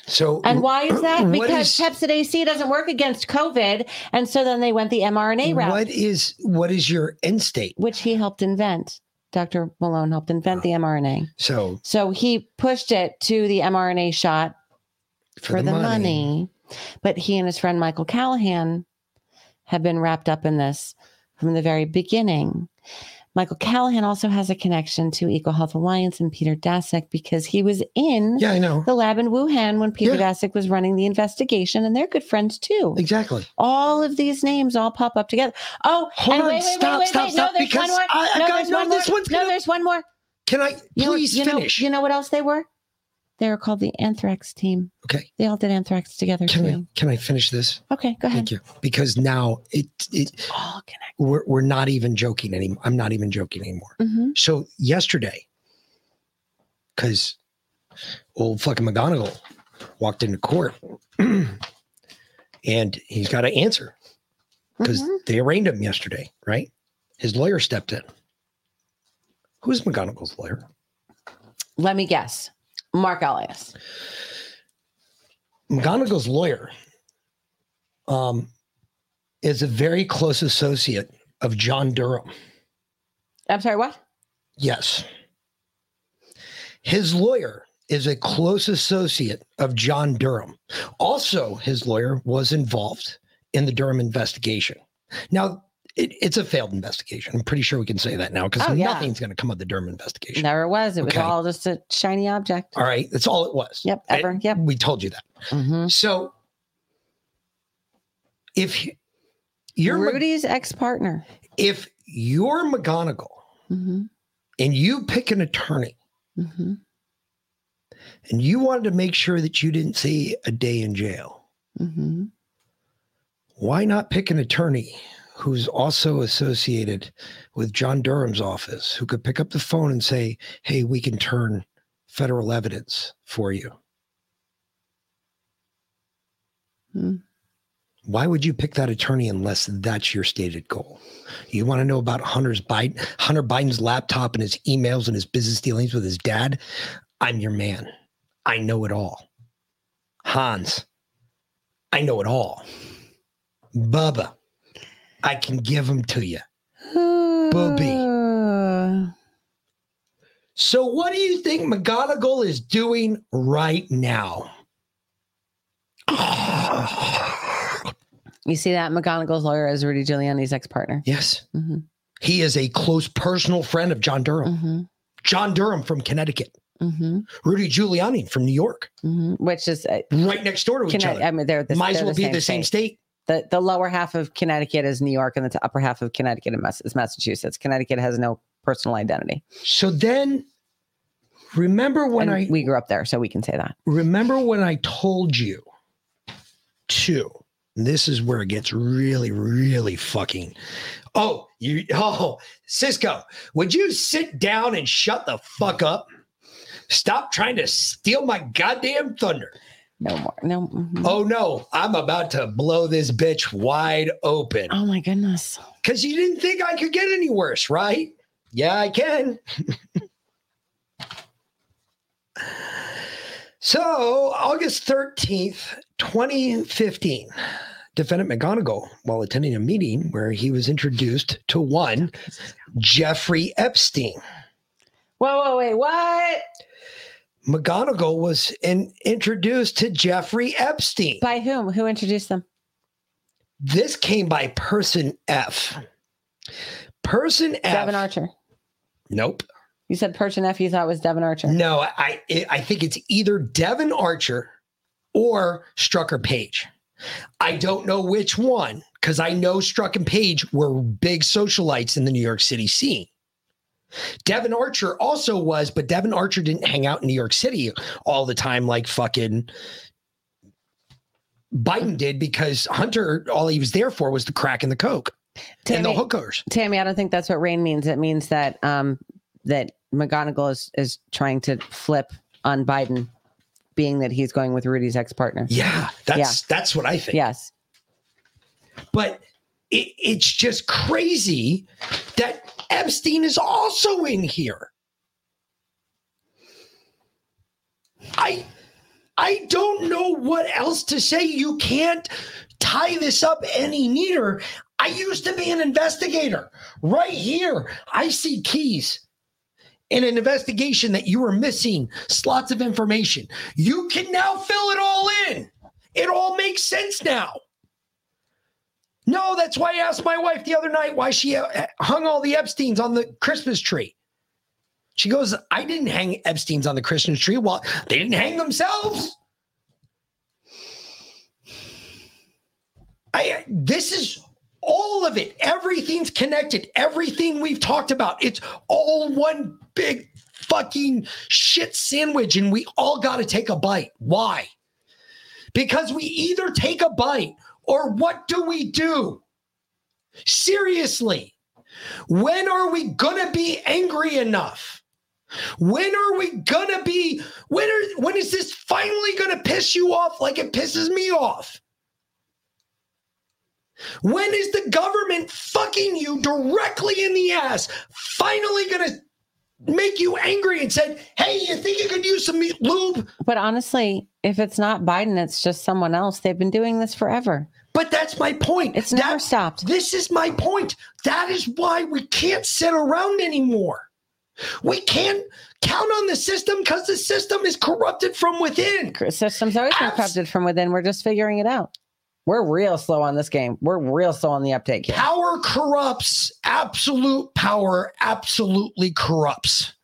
So And why is that? Because is- Pepcid AC doesn't work against COVID. And so then they went the mRNA route, What is what is your end state? which he helped invent. Dr. Malone helped invent the mRNA. So So he pushed it to the mRNA shot for, the, money. But he and his friend Michael Callahan have been wrapped up in this from the very beginning. Michael Callahan also has a connection to EcoHealth Alliance and Peter Daszak because he was in Yeah, I know. the lab in Wuhan when Peter Yeah. Daszak was running the investigation, and they're good friends too. Exactly. All of these names all pop up together. Oh, Hold and on, wait, wait, stop, wait, stop, stop, no, there's because one more. I- I no, got- no, one this more. one's no, gonna- there's one more. Can I You know- please you know, finish? you know what else they were? They were called the Anthrax team. okay. They all did Anthrax together Can I can I finish this? Okay, go ahead. Thank you. Because now it it All connected. we're we're not even joking anymore. I'm not even joking anymore. hmm So yesterday, because old fucking McGonigal walked into court and he's got to answer because Mhm. they arraigned him yesterday, right? His lawyer stepped in. Who's McGonigal's lawyer? Let me guess. Marc Elias. McGonigal's lawyer um, is a very close associate of John Durham. I'm sorry, what? Yes. His lawyer is a close associate of John Durham. Also, his lawyer was involved in the Durham investigation. Now, it, it's a failed investigation. I'm pretty sure we can say that now because Oh, yeah. nothing's going to come of the Durham investigation. Never was. It was Okay. all just a shiny object. All right. That's all it was. Yep, And ever, yep. We told you that. hmm So, if you're Rudy's ex partner. if you're McGonigal hmm and you pick an attorney hmm and you wanted to make sure that you didn't see a day in jail, hmm why not pick an attorney who's also associated with John Durham's office who could pick up the phone and say, hey, we can turn federal evidence for you? Hmm. Why would you pick that attorney unless that's your stated goal? You want to know about Hunter's Biden, Hunter Biden's laptop and his emails and his business dealings with his dad? I'm your man. I know it all. Hans, I know it all. Bubba, I can give them to you. Booby. So, what do you think McGonigal is doing right now? You see that McGonigal's lawyer is Rudy Giuliani's ex-partner. Yes. hmm He is a close personal friend of John Durham. hmm John Durham from Connecticut. hmm Rudy Giuliani from New York. hmm Which is uh, Right next door to each other. I mean, they're the, Might as well be the same state. The the lower half of Connecticut is New York, and the upper half of Connecticut is Massachusetts. Connecticut has no personal identity. So then remember when and I we grew up there, so we can say that. remember when I told you to this is where it gets really, really fucking. Oh, you oh Cisco, would you sit down and shut the fuck up? Stop trying to steal my goddamn thunder. No more. No. mhm. Oh no, I'm about to blow this bitch wide open. Oh my goodness. Because you didn't think I could get any worse, right? Yeah, I can. so, August 13th, 2015, defendant McGonigal, while attending a meeting where he was introduced to one Jeffrey Epstein. Whoa, whoa, wait, what? McGonigal was in, introduced to Jeffrey Epstein. By whom? Who introduced them? This came by person F. Person F. Devon Archer. Nope. You said Person F. You thought was Devon Archer. No, I I- I think it's either Devon Archer or Strucker Page. I don't know which one because I know Strzok and Page were big socialites in the New York City scene. Devon Archer also was, but Devon Archer didn't hang out in New York City all the time like fucking Biden did because Hunter, all he was there for was the crack and the coke and the hookers. Tammy, I don't think that's what rain means. It means that um that McGonigal is is trying to flip on Biden, being that he's going with Rudy's ex partner. Yeah, that's that's what I think. Yes. but it, it's just crazy that Epstein is also in here. I I don't know what else to say. You can't tie this up any neater. I used to be an investigator. Right here, I see keys in an investigation that you were missing slots of information. You can now fill it all in. It all makes sense now. No, that's why I asked my wife the other night why she uh, hung all the Epsteins on the Christmas tree. She goes, I didn't hang Epsteins on the Christmas tree. Well, they didn't hang themselves. I this is all of it. Everything's connected. Everything we've talked about. It's all one big fucking shit sandwich, and we all got to take a bite. Why? Because we either take a bite or what do we do? Seriously, when are we gonna be angry enough? When are we gonna be? When are? When is this finally gonna piss you off like it pisses me off? When is the government fucking you directly in the ass finally gonna make you angry and said, "Hey, you think you could use some lube?" But honestly, if it's not Biden, it's just someone else. They've been doing this forever. But that's my point. It's never That- stopped. This is my point. That is why we can't sit around anymore. We can't count on the system because the system is corrupted from within. Systems always been corrupted from within. We're just figuring it out. We're real slow on this game. We're real slow on the uptake here. Power corrupts. Absolute power absolutely corrupts.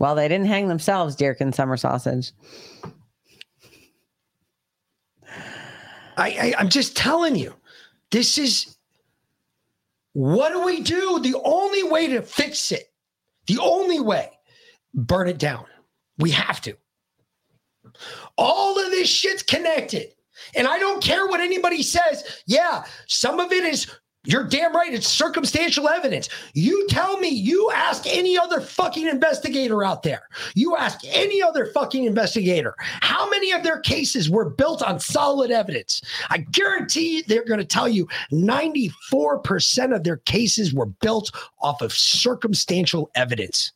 Well, they didn't hang themselves, Deerkin Summer Sausage. I, I I'm just telling you, this is what do we do? The only way to fix it, the only way, burn it down. We have to. All of this shit's connected. And I don't care what anybody says. Yeah, some of it is, you're damn right, it's circumstantial evidence. You tell me, you ask any other fucking investigator out there, you ask any other fucking investigator, how many of their cases were built on solid evidence. I guarantee they're going to tell you 94% of their cases were built off of circumstantial evidence.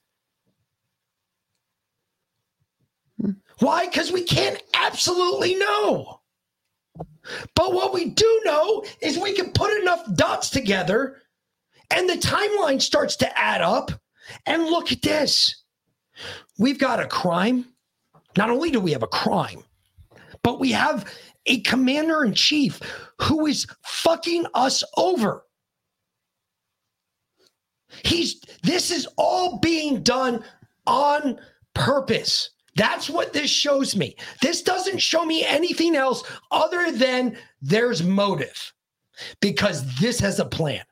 Hmm. Why? Because we can't absolutely know. But what we do know is we can put enough dots together and the timeline starts to add up. And look at this. We've got a crime. Not only do we have a crime, but we have a commander in chief who is fucking us over. He's this is all being done on purpose. That's what this shows me. This doesn't show me anything else other than there's motive because this has a plan.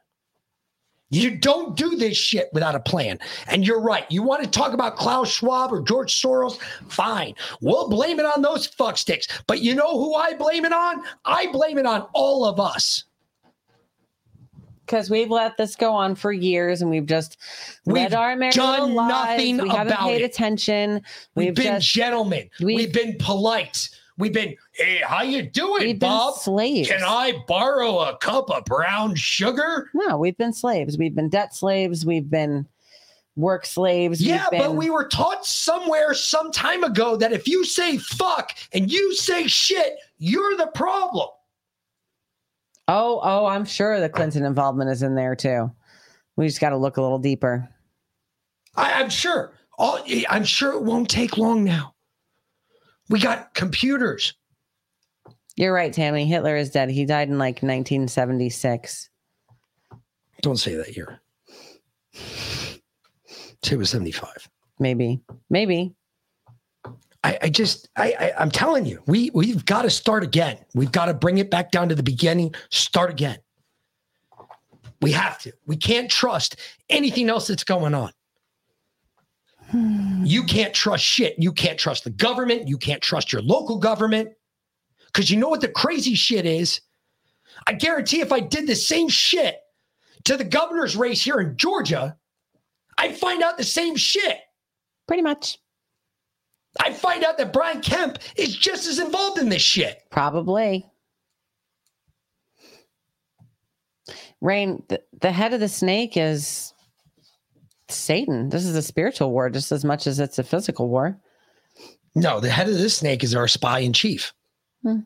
You don't do this shit without a plan. And you're right. You want to talk about Klaus Schwab or George Soros? Fine. We'll blame it on those fucksticks. But you know who I blame it on? I blame it on all of us. Because we've let this go on for years and we've just We've read our American done lives. nothing We haven't about paid it. attention. We've, We've, been just gentlemen. we've- We've, been polite. We've been, hey, how you doing, we've been Bob? slaves. Can I borrow a cup of brown sugar? No, we've been slaves. We've been debt slaves. We've been work slaves. Yeah, but we were taught somewhere some time ago that if you say fuck and you say shit, you're the problem. Oh, oh, I'm sure the Clinton involvement is in there too. We just got to look a little deeper. I, I'm sure. All, I'm sure it won't take long now. We got computers. You're right, Tammy. Hitler is dead. He died in like 1976. Don't say that year. Say it was 75. Maybe, maybe. I, I just, I, I, I'm telling you, we we've got to start again. We've got to bring it back down to the beginning. Start again. We have to. We can't trust anything else that's going on. Hmm. You can't trust shit. You can't trust the government. You can't trust your local government. Because you know what the crazy shit is? I guarantee if I did the same shit to the governor's race here in Georgia, I'd find out the same shit. Pretty much. I'd find out that Brian Kemp is just as involved in this shit. Probably. Rain, the, the head of the snake is Satan. This is a spiritual war just as much as it's a physical war. No, the head of this snake is our spy in chief. Hmm.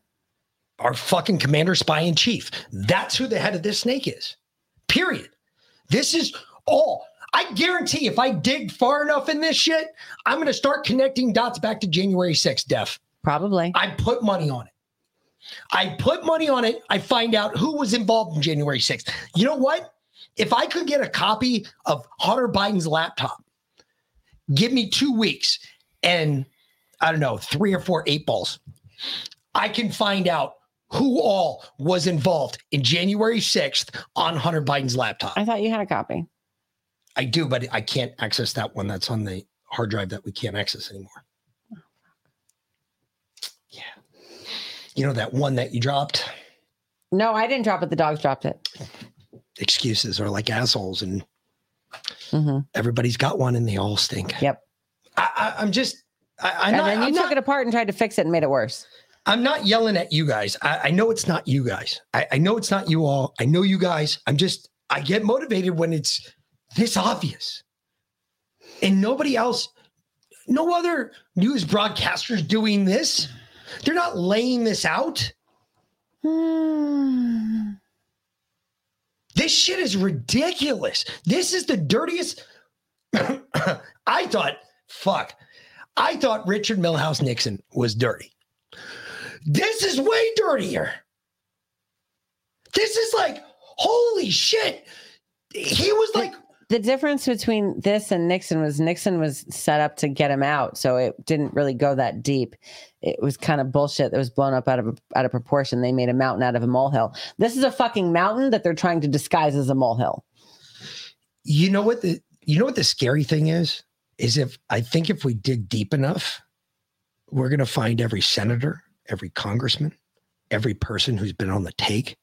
Our fucking commander spy in chief. That's who the head of this snake is. Period. This is all. I guarantee if I dig far enough in this shit, I'm going to start connecting dots back to January 6th, Def. Probably. I put money on it. I put money on it. I find out who was involved in January 6th. You know what? If I could get a copy of Hunter Biden's laptop, give me two weeks and I don't know, three or four eight balls, I can find out who all was involved in January 6th on Hunter Biden's laptop. I thought you had a copy. I do, but I can't access that one that's on the hard drive that we can't access anymore. Yeah. You know that one that you dropped? No, I didn't drop it. The dogs dropped it. Excuses are like assholes, and hmm everybody's got one and they all stink. Yep. I, I, I'm just, I, I'm, and not, then you I'm, took not, it apart and tried to fix it and made it worse. I'm not yelling at you guys. I, I know it's not you guys. I, I know it's not you all. I know you guys. I'm just, I get motivated when it's this obvious. And nobody else, no other news broadcasters doing this. They're not laying this out. Hmm. This shit is ridiculous. This is the dirtiest. I thought, fuck, I thought Richard Milhous Nixon was dirty. This is way dirtier. This is like, holy shit. He was like, the difference between this and Nixon was Nixon was set up to get him out, so it didn't really go that deep. It was kind of bullshit that was blown up out of out of proportion. They made a mountain out of a molehill. This is a fucking mountain that they're trying to disguise as a molehill. you know what the you know what the scary thing is? Is if I think if we dig deep enough, we're gonna find every senator, every congressman, every person who's been on the take.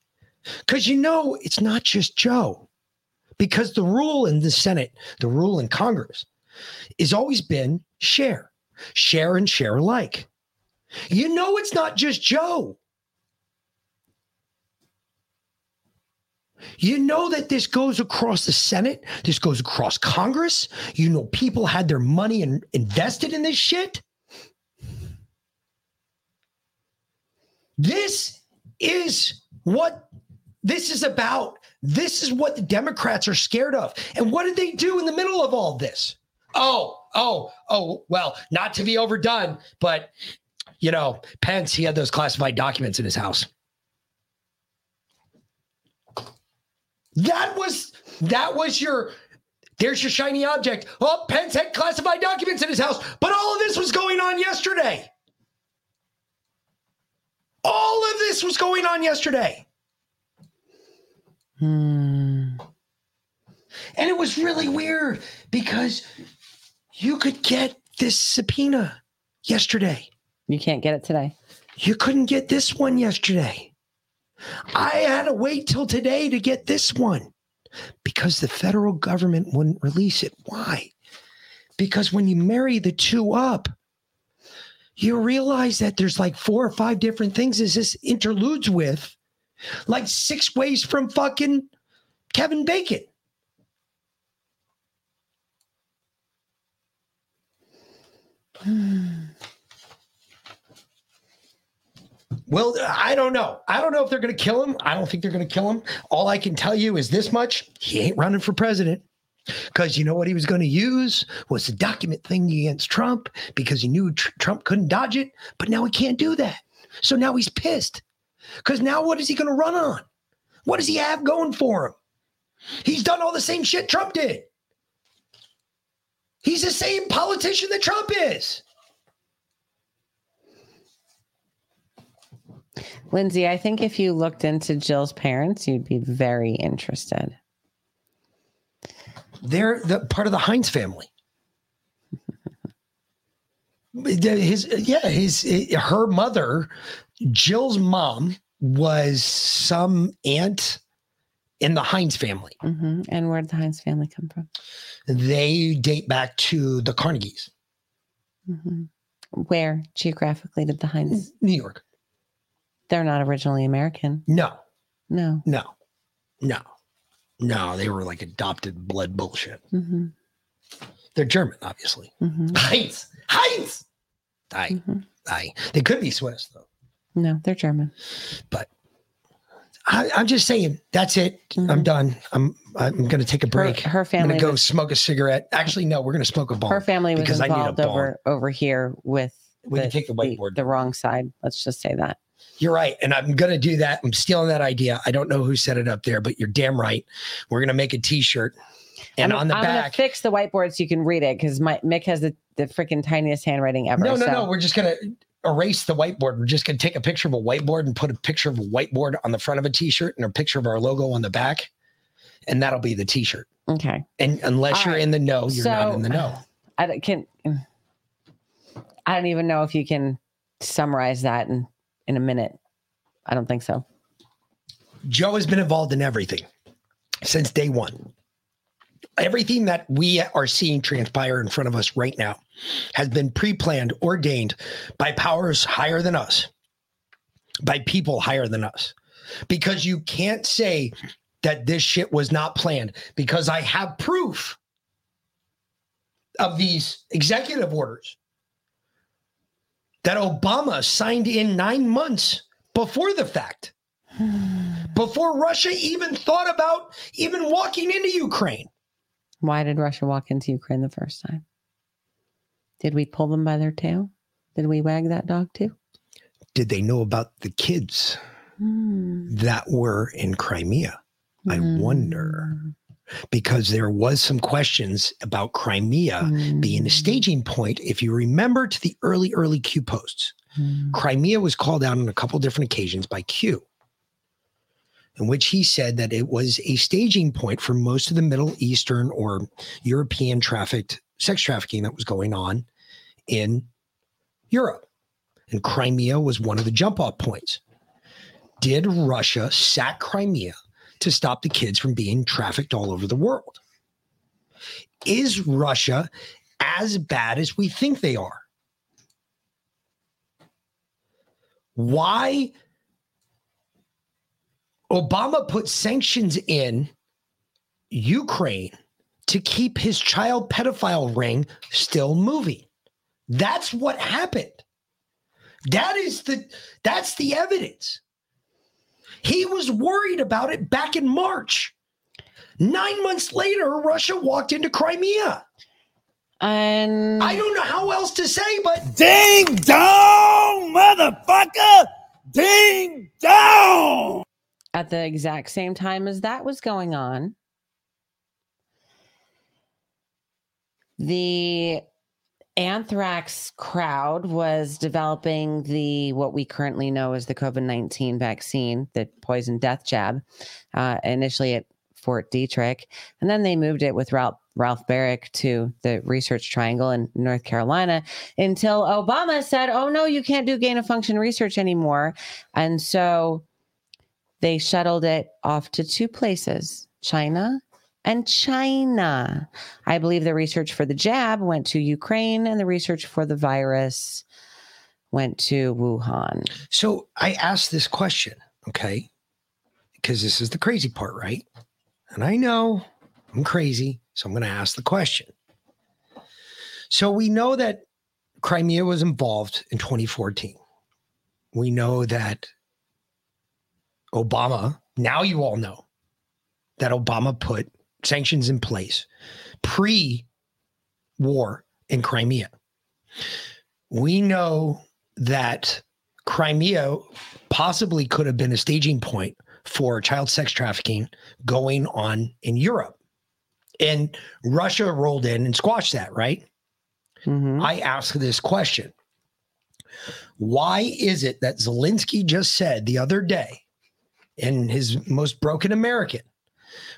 Because you know it's not just Joe. Because the rule in the Senate, the rule in Congress, has always been share, share and share alike. You know, it's not just Joe. You know that this goes across the Senate, this goes across Congress. You know, people had their money in, invested in this shit. This is what this is about. This is what the Democrats are scared of. And what did they do in the middle of all this? Oh, oh, oh, well, not to be overdone, but you know, Pence, he had those classified documents in his house. That was that was your there's your shiny object. Oh, Pence had classified documents in his house, but all of this was going on yesterday. All of this was going on yesterday. Hmm. And it was really weird because you could get this subpoena yesterday. You can't get it today. You couldn't get this one yesterday. I had to wait till today to get this one because the federal government wouldn't release it. Why? Because when you marry the two up, you realize that there's like four or five different things as this interludes with, like six ways from fucking Kevin Bacon. Well, I don't know. I don't know if they're going to kill him. I don't think they're going to kill him. All I can tell you is this much: he ain't running for president. Because you know what he was going to use was the document thing against Trump because he knew tr- Trump couldn't dodge it, but now he can't do that. So now he's pissed. Because now what is he going to run on? What does he have going for him? He's done all the same shit Trump did. He's the same politician that Trump is. Lindsay, I think if you looked into Jill's parents, you'd be very interested. They're the part of the Heinz family. his yeah, his her mother, Jill's mom, was some aunt in the Heinz family. hmm And where did the Heinz family come from? They date back to the Carnegies, hmm Where geographically did the Heinz? New York. They're not originally American. No, No. no, no, no. They were like adopted blood bullshit. hmm They're German, obviously. hmm Heinz, Heinz. Aye, hmm aye. They could be Swiss though. No, they're German. I, I'm just saying. That's it. I'm Mhm. done. I'm I'm gonna take a Her, break. her I'm gonna go was, smoke a cigarette. Actually, no, we're gonna smoke a bong. her family was because I need a involved over over here with We can take the whiteboard. the wrong side. Let's just say that. You're right, and I'm gonna do that. I'm stealing that idea. I don't know who set it up there, but you're damn right. We're gonna make a T-shirt, and I'm, on the I'm back. fix the whiteboard so you can read it because my Mick has the, the freaking tiniest handwriting ever. No, no, so- no. We're just gonna erase the whiteboard. We're just gonna take a picture of a whiteboard and put a picture of a whiteboard on the front of a T-shirt and a picture of our logo on the back, and that'll be the T-shirt. Okay. And unless All you're right. in the know, you're not in the know. I don't- can. I don't even know if you can summarize that in in a minute. I don't think so. Joe has been involved in everything since day one. Everything that we are seeing transpire in front of us right now has been pre planned, ordained by powers higher than us, by people higher than us. Because you can't say that this shit was not planned, because I have proof of these executive orders that Obama signed in nine months before the fact hmm. before Russia even thought about even walking into Ukraine. Why did Russia walk into Ukraine the first time? Did we pull them by their tail? Did we wag that dog too? Did they know about the kids Hmm. that were in Crimea? I Hmm. wonder. Because there was some questions about Crimea being a Hmm. staging point. If you remember to the early, early Q posts, Hmm. Crimea was called out on a couple different occasions by Q, in which he said that it was a staging point for most of the Middle Eastern or European trafficked sex trafficking that was going on in Europe. And Crimea was one of the jump off points. Did Russia sack Crimea to stop the kids from being trafficked all over the world? Is Russia as bad as we think they are? why Obama put sanctions in Ukraine to keep his child pedophile ring still moving. That's what happened. That is the that's the evidence. He was worried about it back in March. 9 months later Russia walked into Crimea. And I don't know how else to say but Ding dong, motherfucker! Ding dong! At the exact same time as that was going on, the anthrax crowd was developing the what we currently know as the COVID-19 vaccine, the poison death jab, uh, initially at Fort Detrick, and then they moved it with Ralph Ralph Baric to the Research Triangle in North Carolina until Obama said, "Oh no, you can't do gain of function research anymore," and so they shuttled it off to two places, China and China. I believe the research for the jab went to Ukraine and the research for the virus went to Wuhan. So I asked this question, okay? Because this is the crazy part, right? And I know I'm crazy, so I'm going to ask the question. So we know that Crimea was involved in 2014. We know that Obama, now you all know that Obama put sanctions in place pre war in Crimea. We know that Crimea possibly could have been a staging point for child sex trafficking going on in Europe. And Russia rolled in and squashed that, right? Mhm. I ask this question Why is it that Zelensky just said the other day in his most broken American?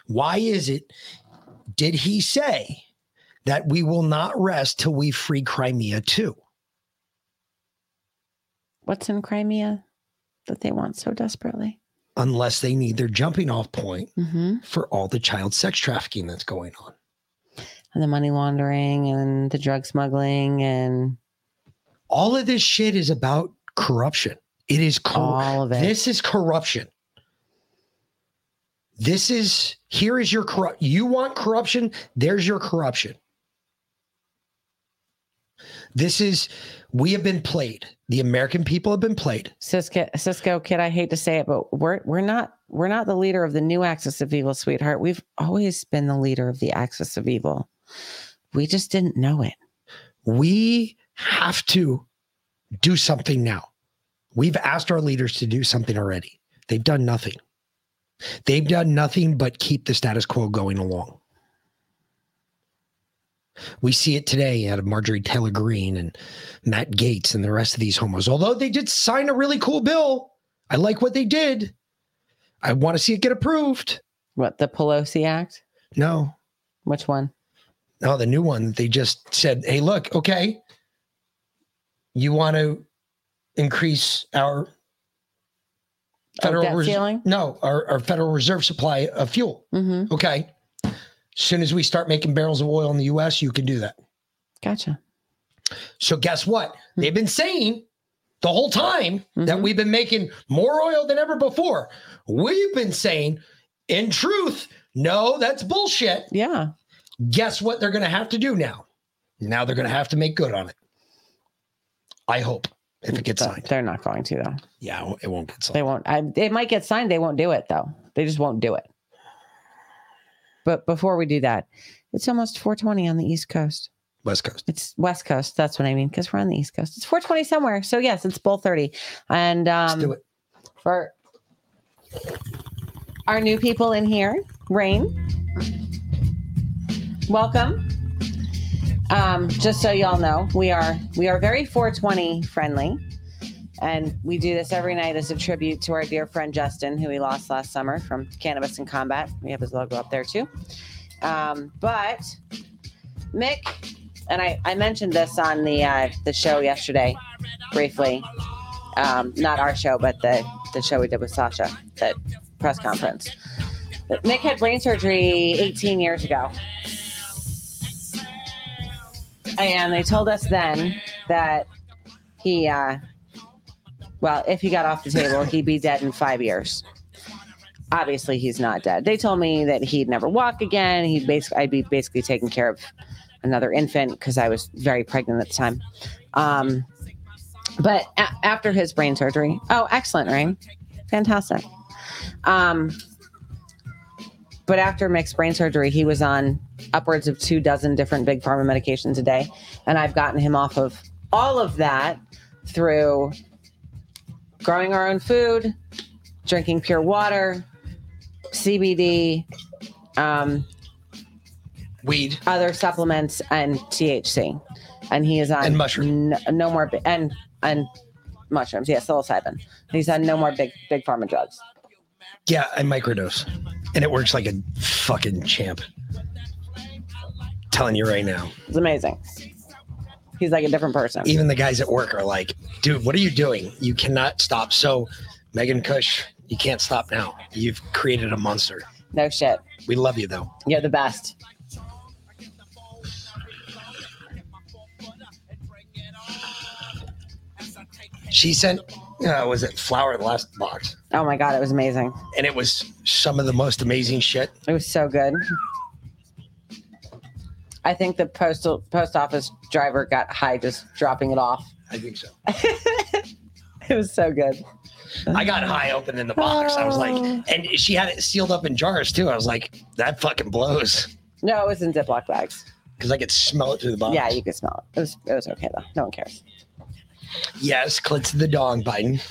Why is it, did he say that we will not rest till we free Crimea too? What's in Crimea that they want so desperately? Unless they need their jumping off point hmm for all the child sex trafficking that's going on. And the money laundering and the drug smuggling and All of this shit is about corruption. It is cor- all of it. This is corruption. This is here is your corrupt. You want corruption? There's your corruption. This is we have been played. The American people have been played. Cisco, Cisco kid, I hate to say it, but we're we're not we're not the leader of the new axis of evil, sweetheart. We've always been the leader of the axis of evil. We just didn't know it. We have to do something now. We've asked our leaders to do something already. They've done nothing. They've done nothing but keep the status quo going along. We see it today out of Marjorie Taylor Greene and Matt Gaetz and the rest of these homos. Although they did sign a really cool bill, I like what they did. I want to see it get approved. What the Pelosi Act? No, Which one? no, the new one. They just said, "Hey, look, okay, you want to increase our Oh, debt Res- no, our, our Federal Reserve supply of fuel. Mm-hmm. Okay, as soon as we start making barrels of oil in the U.S., you can do that. Gotcha. So guess what? They've been saying the whole time that Mhm. we've been making more oil than ever before. We've been saying, in truth, no, that's bullshit. Yeah. Guess what they're going to have to do now? Now they're going to have to make good on it. I hope if it gets signed. They're not going to though. Yeah, it won't- get won't They won't. I, it might get signed. They won't do it though. They just won't do it. But before we do that, it's almost 420 on the East Coast. West Coast. It's West Coast. That's what I mean because we're on the East Coast. It's 420 somewhere. So yes, it's bowl 30. And Let's um, do it. for our new people in here, Rain, welcome. Um, just so y'all know, we are we are very 420 friendly, and we do this every night as a tribute to our dear friend Justin, who we lost last summer from Cannabis and Combat. We have his logo up there too. Um, but Mick and I, I mentioned this on the uh, the show yesterday briefly. Um, not our show, but the the show we did with Sasha, the press conference. But Mick had brain surgery 18 years ago. And they told us then that he uh, Well, if he got off the table, he'd be dead in five years. Obviously, he's not dead. They told me that he'd never walk again. He'd basically, I'd be basically taking care of another infant because I was very pregnant at the time. Um, but a- after his brain surgery, oh, excellent, Ring, fantastic. Um, but after Mick's brain surgery, he was on upwards of two dozen different big pharma medications a day, and I've gotten him off of all of that through growing our own food, drinking pure water, CBD, um, Weed. other supplements, and THC. And he is on And mushroom. No, no more and and mushrooms. Yeah, psilocybin. He's on no more big big pharma drugs. Yeah, I microdose. And it works like a fucking champ. Telling you right now. It's amazing. He's like a different person. Even the guys at work are like, dude, what are you doing? You cannot stop. So, Megan Cush, you can't stop now. You've created a monster. No shit. We love you though. You're the best. She sent, uh, was it Flower the last box? Oh my god, it was amazing. And it was some of the most amazing shit. It was so good. I think the postal post office driver got high just dropping it off. I think so. It was so good. I got high opening the box. I was like, oh. and she had it sealed up in jars too. I was like, that fucking blows No, it was in Ziploc bags. because I could smell it through the box. Yeah, you could smell it. It was it was okay though. No one cares. Yes, clits to the dong, Biden.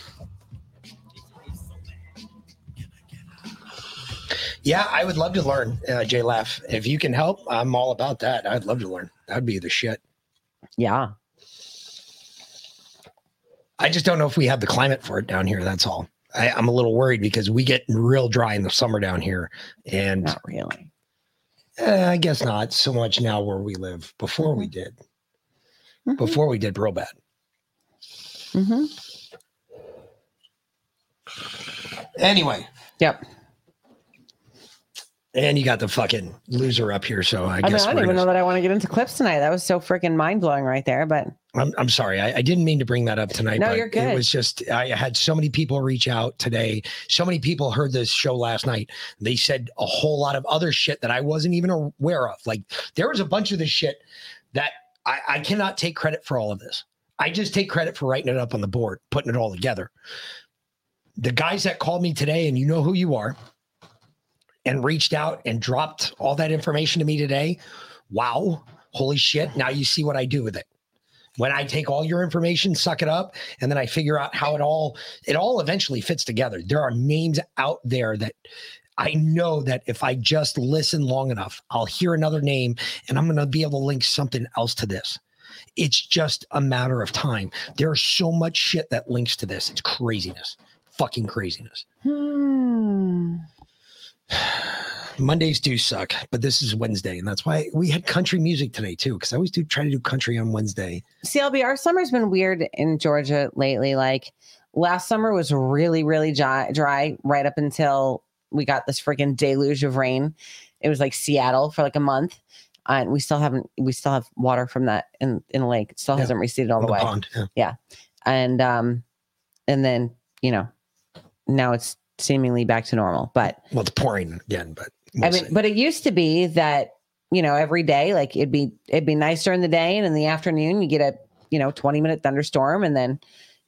Yeah, I would love to learn, uh, J Laugh. If you can help, I'm all about that. I'd love to learn. That'd be the shit. Yeah. I just don't know if we have the climate for it down here. That's all. I, I'm a little worried because we get real dry in the summer down here, and Not really. uh, I guess not so much now where we live. Before we did, Mhm. before we did real bad. Mm-hmm. Anyway, Yep. And you got the fucking loser up here, so I I, mean, guess I don't even gonna- know that I want to get into clips tonight. That was so freaking mind blowing right there. But I'm, I'm sorry. I, I didn't mean to bring that up tonight. No, but you're good. It was just, I had so many people reach out today. So many people heard this show last night. They said a whole lot of other shit that I wasn't even aware of. Like there was a bunch of this shit that I, I cannot take credit for all of this. I just take credit for writing it up on the board, putting it all together. The guys that called me today, and you know who you are, and reached out and dropped all that information to me today. Wow. Holy shit. Now you see what I do with it when I take all your information, suck it up, and then I figure out how it all it all eventually fits together. There are names out there that I know that if I just listen long enough, I'll hear another name and I'm going to be able to link something else to this. It's just a matter of time. There's so much shit that links to this. It's craziness. Fucking craziness. hmm. Mondays do suck, but this is Wednesday, and that's why we had country music today too. Because I always do try to do country on Wednesday. CLB, our summer's been weird in Georgia lately. Like last summer was really, really dry, dry right up until we got this freaking deluge of rain. It was like Seattle for like a month. Uh, and we still haven't, we still have water from that in, in the lake. It still Yeah. hasn't receded all the, on way. pond. Yeah. And, um, and then, you know, now it's seemingly back to normal. But Well, it's pouring again, but we'll I mean, see. but it used to be that you know every day, like it'd be it'd be nice during the day, and in the afternoon you get a you know twenty minute thunderstorm, and then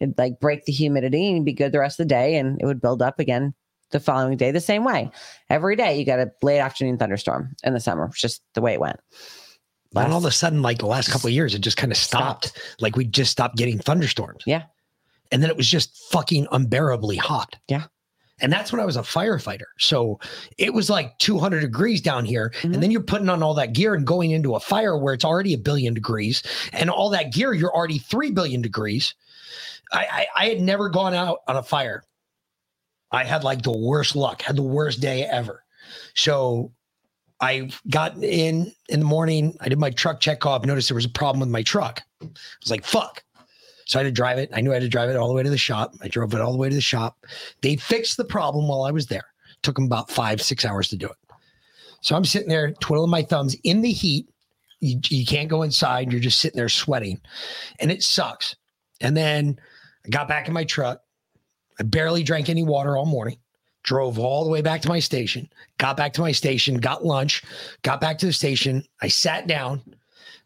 it'd like break the humidity and you'd be good the rest of the day, and it would build up again the following day the same way. Every day you got a late afternoon thunderstorm in the summer. It's just the way it went. and all of a sudden, like the last couple of years, it just kind of stopped. Like we just stopped getting thunderstorms. Yeah. And then it was just fucking unbearably hot. Yeah. And that's when I was a firefighter. So it was like 200 degrees down here. Mhm. And then you're putting on all that gear and going into a fire where it's already a billion degrees. And all that gear, you're already 3 billion degrees. I, I, I had never gone out on a fire. I had like the worst luck, had the worst day ever. So I got in in the morning. I did my truck check off, noticed there was a problem with my truck. I was like, fuck. So I had to drive it. I knew I had to drive it all the way to the shop. I drove it all the way to the shop. They fixed the problem while I was there. It Took them about five, six hours to do it. So I'm sitting there twiddling my thumbs in the heat. You, you can't go inside. You're just sitting there sweating and it sucks. And then I got back in my truck, I barely drank any water all morning. Drove all the way back to my station. Got back to my station. Got lunch. Got back to the station. I sat down,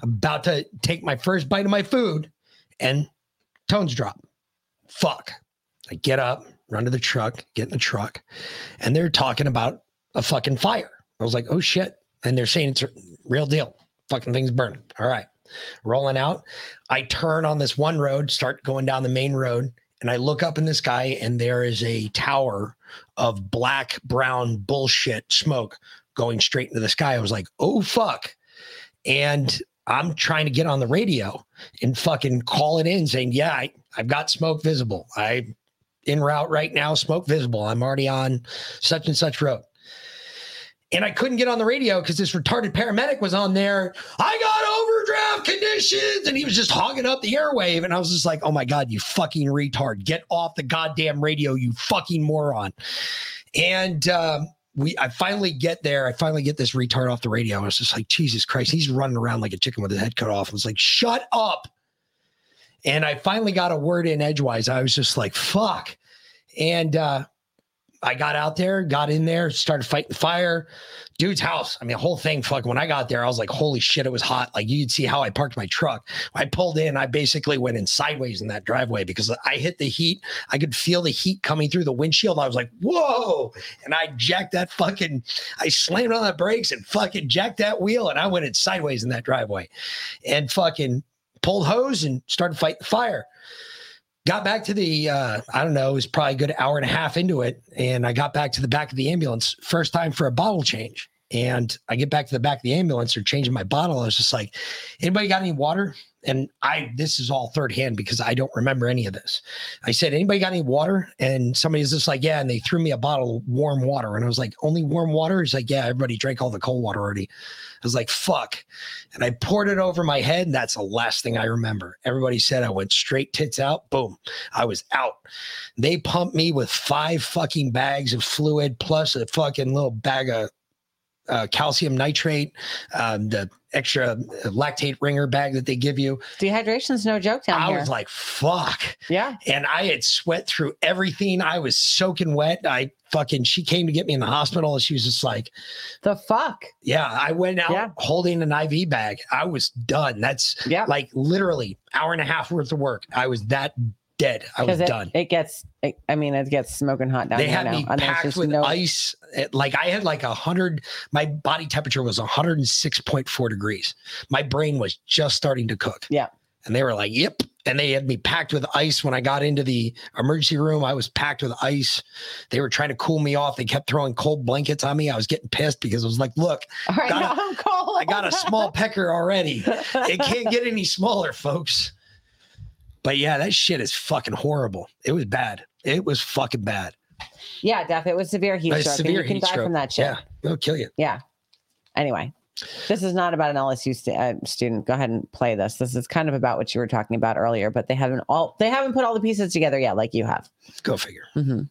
about to take my first bite of my food, and tones drop. Fuck. I get up, run to the truck, get in the truck, and they're talking about a fucking fire. I was like, oh shit. And they're saying it's a real deal. Fucking thing's burning. All right. Rolling out. I turn on this one road, start going down the main road, and I look up in the sky, and there is a tower of black, brown bullshit smoke going straight into the sky. I was like, oh fuck. And I'm trying to get on the radio and fucking call it in saying, yeah, I, I've got smoke visible. I'm in route right now, smoke visible. I'm already on such and such road. And I couldn't get on the radio because this retarded paramedic was on there. I got overdraft conditions. And he was just hogging up the airwave. And I was just like, oh my God, you fucking retard. Get off the goddamn radio, you fucking moron. And um, we I finally get there. I finally get this retard off the radio. I was just like, Jesus Christ, he's running around like a chicken with his head cut off. I was like, shut up. And I finally got a word in edgewise. I was just like, fuck. And uh, I got out there, got in there, started fighting the fire. Dude's house. I mean, the whole thing, fuck. When I got there, I was like, holy shit, it was hot. Like you'd see how I parked my truck. I pulled in, I basically went in sideways in that driveway because I hit the heat. I could feel the heat coming through the windshield. I was like, whoa. And I jacked that fucking, I slammed on the brakes and fucking jacked that wheel. And I went in sideways in that driveway and fucking pulled hose and started fighting the fire got back to the uh, i don't know it was probably a good hour and a half into it and i got back to the back of the ambulance first time for a bottle change. And i get back to the back of the ambulance they're changing my bottle i was just like anybody got any water? And i this is all third hand because i don't remember any of this. I said anybody got any water? And somebody's just like yeah and they threw me a bottle of warm water. And i was like only warm water? He's like yeah everybody drank all the cold water already was like, fuck. And I poured it over my head. And that's the last thing I remember. Everybody said I went straight tits out. Boom. I was out. They pumped me with five fucking bags of fluid plus a fucking little bag of uh, calcium nitrate, um, the extra lactate ringer bag that they give you. Dehydration's no joke down I here. was like, fuck. yeah. And I had sweat through everything. I was soaking wet. I fucking, she came to get me in the hospital and she was just like, The fuck? yeah, I went out Yeah. holding an IV bag. I was done. That's Yeah. like literally hour and a half worth of work. I was that dead. I was it, done. it gets, it, I mean, it gets smoking hot down they here had now. me and packed with no- ice. It- like I had like a hundred, my body temperature was 106.4 degrees. My brain was just starting to cook. Yeah. And they were like, yep. And they had me packed with ice when I got into the emergency room. I was packed with ice. They were trying to cool me off. They kept throwing cold blankets on me. I was getting pissed because I was like, look, right, got a-. I got a small pecker already. It can't get any smaller, folks. But yeah, that shit is fucking horrible. It was bad. It was fucking bad. Yeah, Def, it was severe heat stroke. severe you can die stroke. from that shit. Yeah, it'll kill you. Yeah. Anyway, this is not about an LSU stu- uh, student. Go ahead and play this. This is kind of about what you were talking about earlier, but they haven't all they haven't put all the pieces together yet, like you have. Go figure. Mhm.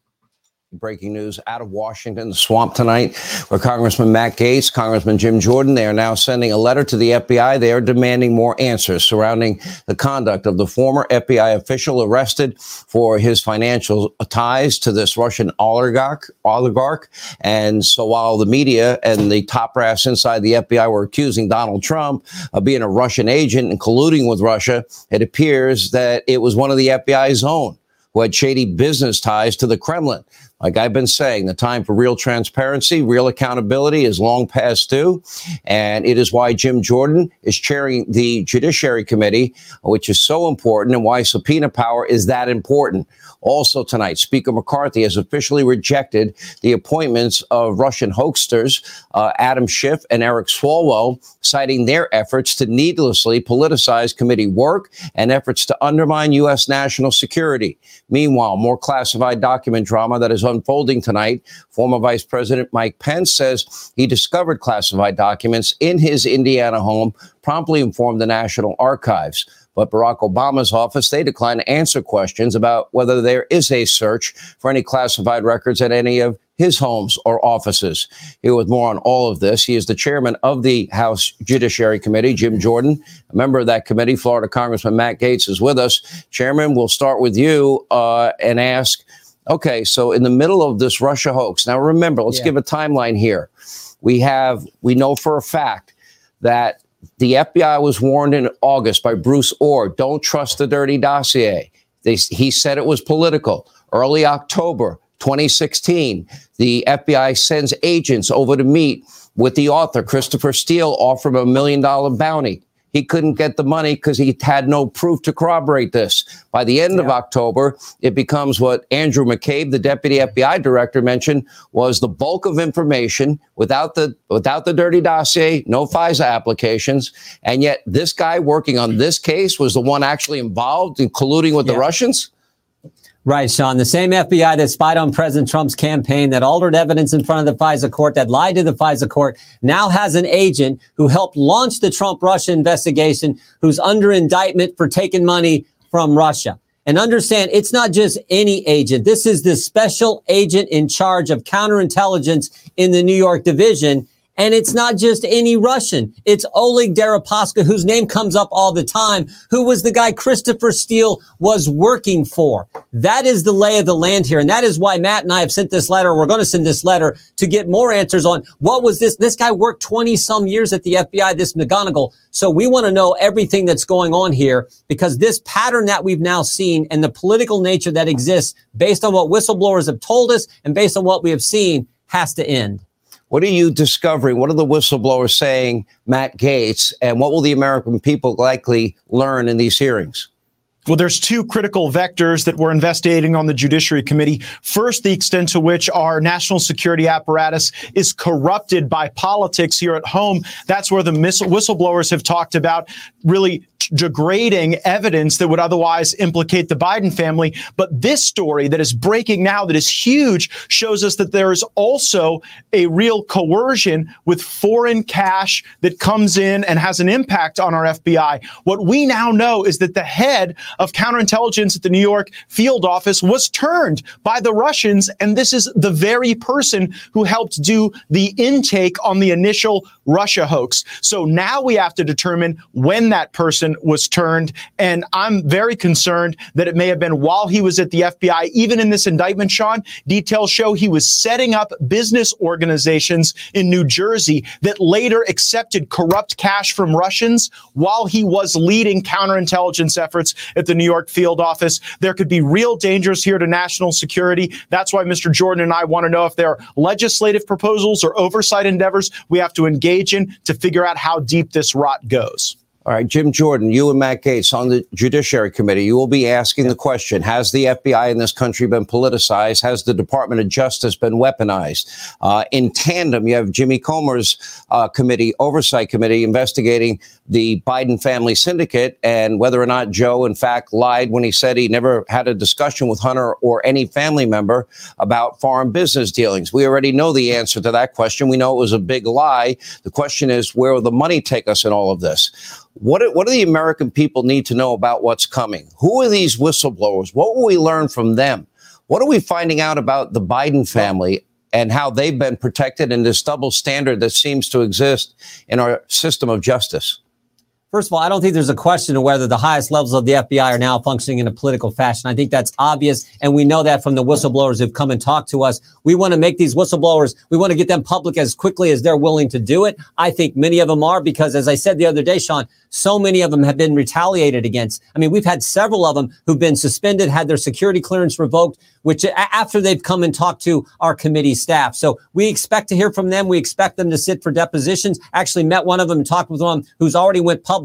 Breaking news out of Washington, the swamp tonight, where Congressman Matt Gaetz, Congressman Jim Jordan, they are now sending a letter to the FBI. They are demanding more answers surrounding the conduct of the former FBI official arrested for his financial ties to this Russian oligarch. Oligarch, and so while the media and the top brass inside the FBI were accusing Donald Trump of being a Russian agent and colluding with Russia, it appears that it was one of the FBI's own who had shady business ties to the Kremlin. Like I've been saying, the time for real transparency, real accountability is long past due. And it is why Jim Jordan is chairing the Judiciary Committee, which is so important, and why subpoena power is that important. Also, tonight, Speaker McCarthy has officially rejected the appointments of Russian hoaxsters uh, Adam Schiff and Eric Swalwell, citing their efforts to needlessly politicize committee work and efforts to undermine U.S. national security. Meanwhile, more classified document drama that is unfolding tonight. Former Vice President Mike Pence says he discovered classified documents in his Indiana home, promptly informed the National Archives. But Barack Obama's office, they declined to answer questions about whether there is a search for any classified records at any of his homes or offices. Here with more on all of this, he is the chairman of the House Judiciary Committee, Jim Jordan. A member of that committee, Florida Congressman Matt Gaetz, is with us. Chairman, we'll start with you uh, and ask Okay, so in the middle of this Russia hoax, now remember, let's Yeah. give a timeline here. We have, we know for a fact that the FBI was warned in August by Bruce Ohr don't trust the dirty dossier. They, he said it was political. Early October 2016, the FBI sends agents over to meet with the author, Christopher Steele, offer him a million dollar bounty. He couldn't get the money because he had no proof to corroborate this. By the end of October, it becomes what Andrew McCabe, the deputy FBI director, mentioned was the bulk of information without the without the dirty dossier, no FISA applications, and yet this guy working on this case was the one actually involved in colluding with the Russians. Right, Sean. The same FBI that spied on President Trump's campaign, that altered evidence in front of the FISA court, that lied to the FISA court, now has an agent who helped launch the Trump Russia investigation who's under indictment for taking money from Russia. And understand, it's not just any agent. This is the special agent in charge of counterintelligence in the New York division. And it's not just any Russian. It's Oleg Deripaska, whose name comes up all the time, who was the guy Christopher Steele was working for. That is the lay of the land here. And that is why Matt and I have sent this letter. We're going to send this letter to get more answers on what was this? This guy worked 20 some years at the FBI, this McGonigal. So we want to know everything that's going on here because this pattern that we've now seen and the political nature that exists based on what whistleblowers have told us and based on what we have seen has to end. What are you discovering? What are the whistleblowers saying, Matt Gaetz? And what will the American people likely learn in these hearings? Well, there's two critical vectors that we're investigating on the Judiciary Committee. First, the extent to which our national security apparatus is corrupted by politics here at home. That's where the whistleblowers have talked about really degrading evidence that would otherwise implicate the Biden family. But this story that is breaking now, that is huge, shows us that there is also a real coercion with foreign cash that comes in and has an impact on our FBI. What we now know is that the head of counterintelligence at the New York field office was turned by the Russians. And this is the very person who helped do the intake on the initial Russia hoax. So now we have to determine when that person was turned. And I'm very concerned that it may have been while he was at the FBI. Even in this indictment, Sean, details show he was setting up business organizations in New Jersey that later accepted corrupt cash from Russians while he was leading counterintelligence efforts at the New York field office. There could be real dangers here to national security. That's why Mr. Jordan and I want to know if there are legislative proposals or oversight endeavors we have to engage in to figure out how deep this rot goes. All right, Jim Jordan, you and Matt Gaetz on the Judiciary Committee, you will be asking the question Has the FBI in this country been politicized? Has the Department of Justice been weaponized? Uh, in tandem, you have Jimmy Comer's uh, committee, oversight committee, investigating the Biden family syndicate and whether or not Joe, in fact, lied when he said he never had a discussion with Hunter or any family member about foreign business dealings. We already know the answer to that question. We know it was a big lie. The question is, where will the money take us in all of this? What do, what do the American people need to know about what's coming? Who are these whistleblowers? What will we learn from them? What are we finding out about the Biden family and how they've been protected in this double standard that seems to exist in our system of justice? First of all, I don't think there's a question of whether the highest levels of the FBI are now functioning in a political fashion. I think that's obvious. And we know that from the whistleblowers who've come and talked to us. We want to make these whistleblowers, we want to get them public as quickly as they're willing to do it. I think many of them are because, as I said the other day, Sean, so many of them have been retaliated against. I mean, we've had several of them who've been suspended, had their security clearance revoked, which after they've come and talked to our committee staff. So we expect to hear from them. We expect them to sit for depositions. Actually met one of them and talked with one who's already went public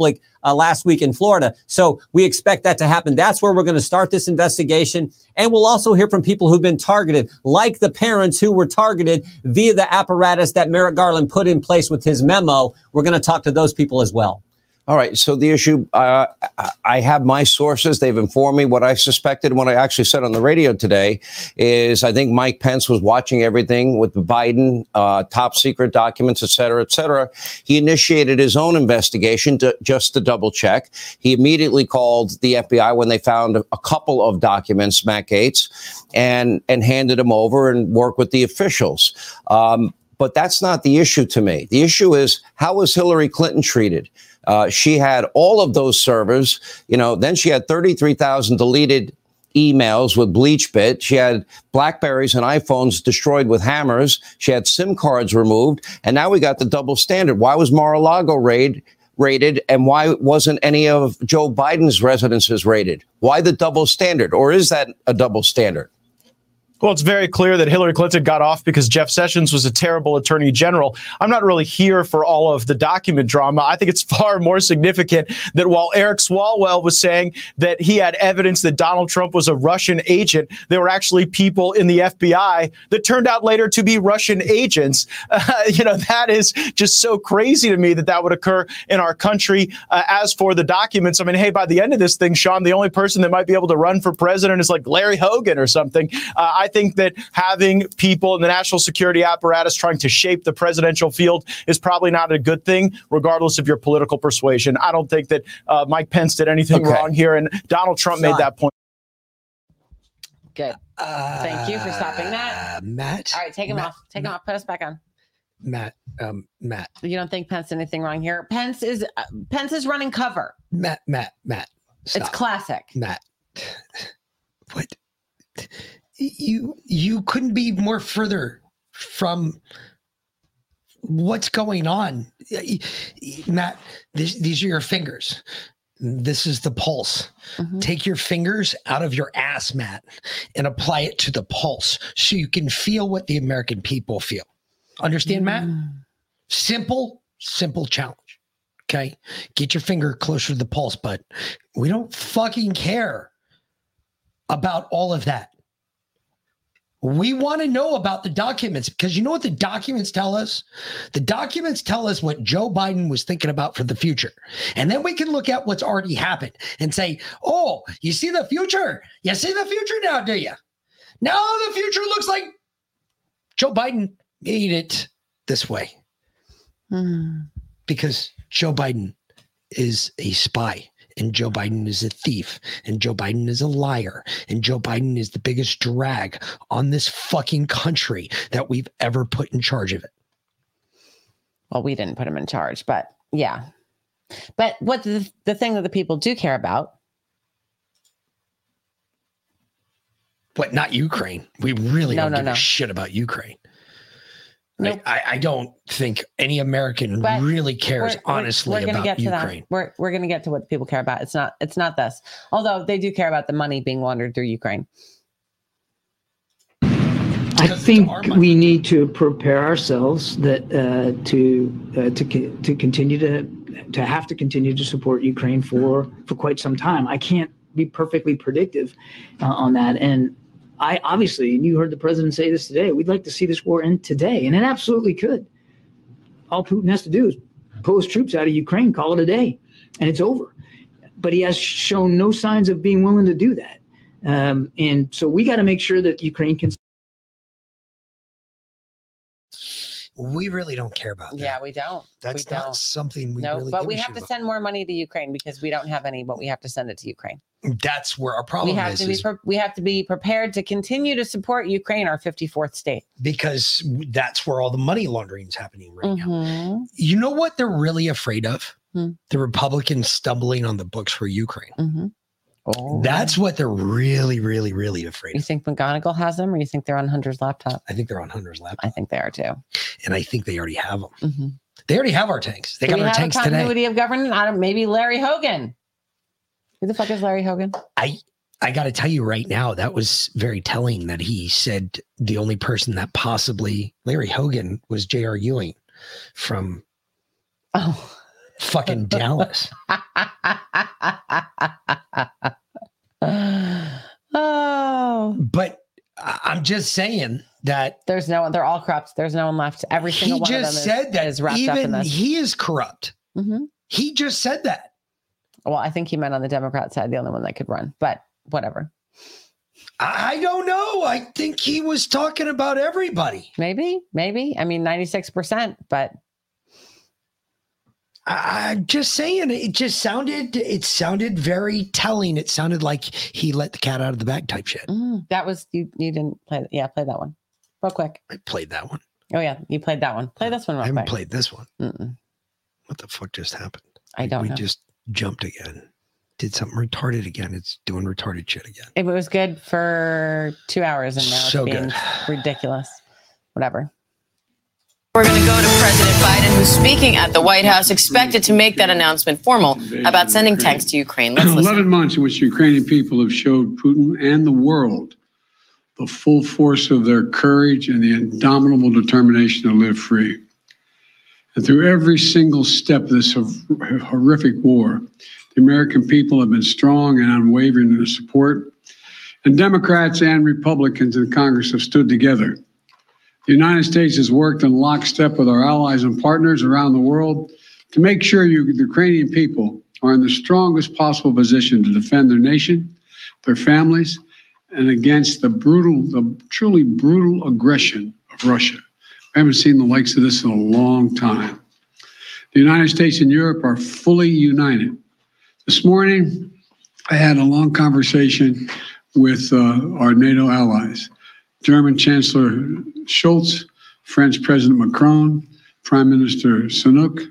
uh, last week in Florida. So we expect that to happen. That's where we're going to start this investigation. And we'll also hear from people who've been targeted, like the parents who were targeted via the apparatus that Merrick Garland put in place with his memo. We're going to talk to those people as well. All right. So the issue, uh, I- have my sources. They've informed me what I suspected. What I actually said on the radio today is I think Mike Pence was watching everything with Biden uh, top secret documents, et cetera, et cetera. He initiated his own investigation to, just to double check. He immediately called the FBI when they found a, a couple of documents, Matt Gaetz, and and handed them over and worked with the officials. Um, but that's not the issue to me. The issue is how was Hillary Clinton treated? Uh, she had all of those servers, you know, then she had 33,000 deleted emails with BleachBit. She had Blackberries and iPhones destroyed with hammers. She had SIM cards removed. And now we got the double standard. Why was Mar-a-Lago raid, raided and why wasn't any of Joe Biden's residences raided? Why the double standard? Or is that a double standard? Well, it's very clear that Hillary Clinton got off because Jeff Sessions was a terrible attorney general. I'm not really here for all of the document drama. I think it's far more significant that while Eric Swalwell was saying that he had evidence that Donald Trump was a Russian agent, there were actually people in the FBI that turned out later to be Russian agents. Uh, you know, that is just so crazy to me that that would occur in our country. Uh, as for the documents, I mean, hey, by the end of this thing, Sean, the only person that might be able to run for president is like Larry Hogan or something. Uh, I think that having people in the national security apparatus trying to shape the presidential field is probably not a good thing, regardless of your political persuasion. I don't think that uh, Mike Pence did anything Okay. wrong here, and Donald Trump made that point. Good. Thank you for stopping that. Uh, Matt. All right, take him Matt, off. Take him off. Put us back on. Matt. Um, Matt. You don't think Pence did anything wrong here? Pence is uh, Pence is running cover. Matt. Matt. Matt. It's classic. Matt. What? You you couldn't be more further from what's going on. Matt, this, these are your fingers. This is the pulse. Mhm. Take your fingers out of your ass, Matt, and apply it to the pulse so you can feel what the American people feel. Understand, Matt? Simple, simple challenge. Okay. Get your finger closer to the pulse, but we don't fucking care about all of that. We want to know about the documents because you know what the documents tell us? The documents tell us what Joe Biden was thinking about for the future. And then we can look at what's already happened and say, oh, you see the future? You see the future now, do you? Now the future looks like Joe Biden made it this way Hmm. because Joe Biden is a spy and Joe Biden is a thief and Joe Biden is a liar and Joe Biden is the biggest drag on this fucking country that we've ever put in charge of it. Well, we didn't put him in charge, but yeah. But what the, the thing that the people do care about, But not Ukraine. We really No, don't no, give no. a shit about Ukraine. Nope. I, I, I don't think any American But really cares we're- we're- honestly we're, gonna about get to Ukraine. that. We're we're gonna get to what people care about. It's not it's not this. Although they do care about the money being laundered through Ukraine. I think we need to prepare ourselves that uh, to uh, to to continue to to have to continue to support Ukraine for for quite some time. I can't be perfectly predictive uh, on that, and I obviously, and you heard the president say this today. We'd like to see this war end today, and it absolutely could. All Putin has to do is pull his troops out of Ukraine, call it a day, and it's over. But he has shown no signs of being willing to do that, um, and so we got to make sure that Ukraine can. We really don't care about that. Yeah, we don't. That's we not don't. something we no, really but we have to about. send more money to Ukraine because we don't have any, but we have to send it to Ukraine. That's where our problem we have is, to be pre- we have to be prepared to continue to support Ukraine, our 54th state. because that's where all the money laundering is happening right now. Mhm, You know what they're really afraid of? Hmm. The Republicans stumbling on the books for Ukraine. mhm. Oh. That's what they're really, really, really afraid you of. think McGonigal has them, or you think they're on Hunter's laptop? I think they're on Hunter's laptop. I think they are too. and I think they already have them. Mhm. They already have our tanks. They Do got our tanks today. continuity of government? I don't. Maybe Larry Hogan. Who the fuck is Larry Hogan? I I got to tell you right now, that was very telling that he said the only person that possibly Larry Hogan was J.R. Ewing from Oh. Fucking Dallas. oh. But I'm just saying that There's no one. They're all corrupt. There's no one left. Every single one of them just is, said that is wrapped up in even this. he is corrupt. Mhm. He just said that. Well, I think he meant on the Democrat side, the only one that could run. But whatever. I don't know. I think he was talking about everybody. Maybe, maybe. I mean, 96%, but I'm just saying it just sounded it sounded very telling. It sounded like he let the cat out of the bag type shit. mm, that was, you You didn't play. Yeah, play that one real quick. I played that one. Oh, yeah. You played that one. Play this one I haven't quick. played this one. Mm-mm, What the fuck just happened? I don't we know. just jumped again. did something retarded again. It's doing retarded shit again. It was good for two hours and now So it's being good. ridiculous. Whatever. We're going to go to President Biden, who's speaking at the White House, expected to make that announcement formal about sending tanks to Ukraine. Let's listen. 11 months in which the Ukrainian people have showed Putin and the world the full force of their courage and the indomitable determination to live free. And through every single step of this horrific war, the American people have been strong and unwavering in their support. And Democrats and Republicans in Congress have stood together. The United States has worked in lockstep with our allies and partners around the world to make sure you, the Ukrainian people are in the strongest possible position to defend their nation, their families, and against the brutal, the truly brutal aggression of Russia. I haven't seen the likes of this in a long time. The United States and Europe are fully united. This morning, I had a long conversation with uh, our NATO allies. German Chancellor Scholz, French President Macron, Prime Minister Sunak,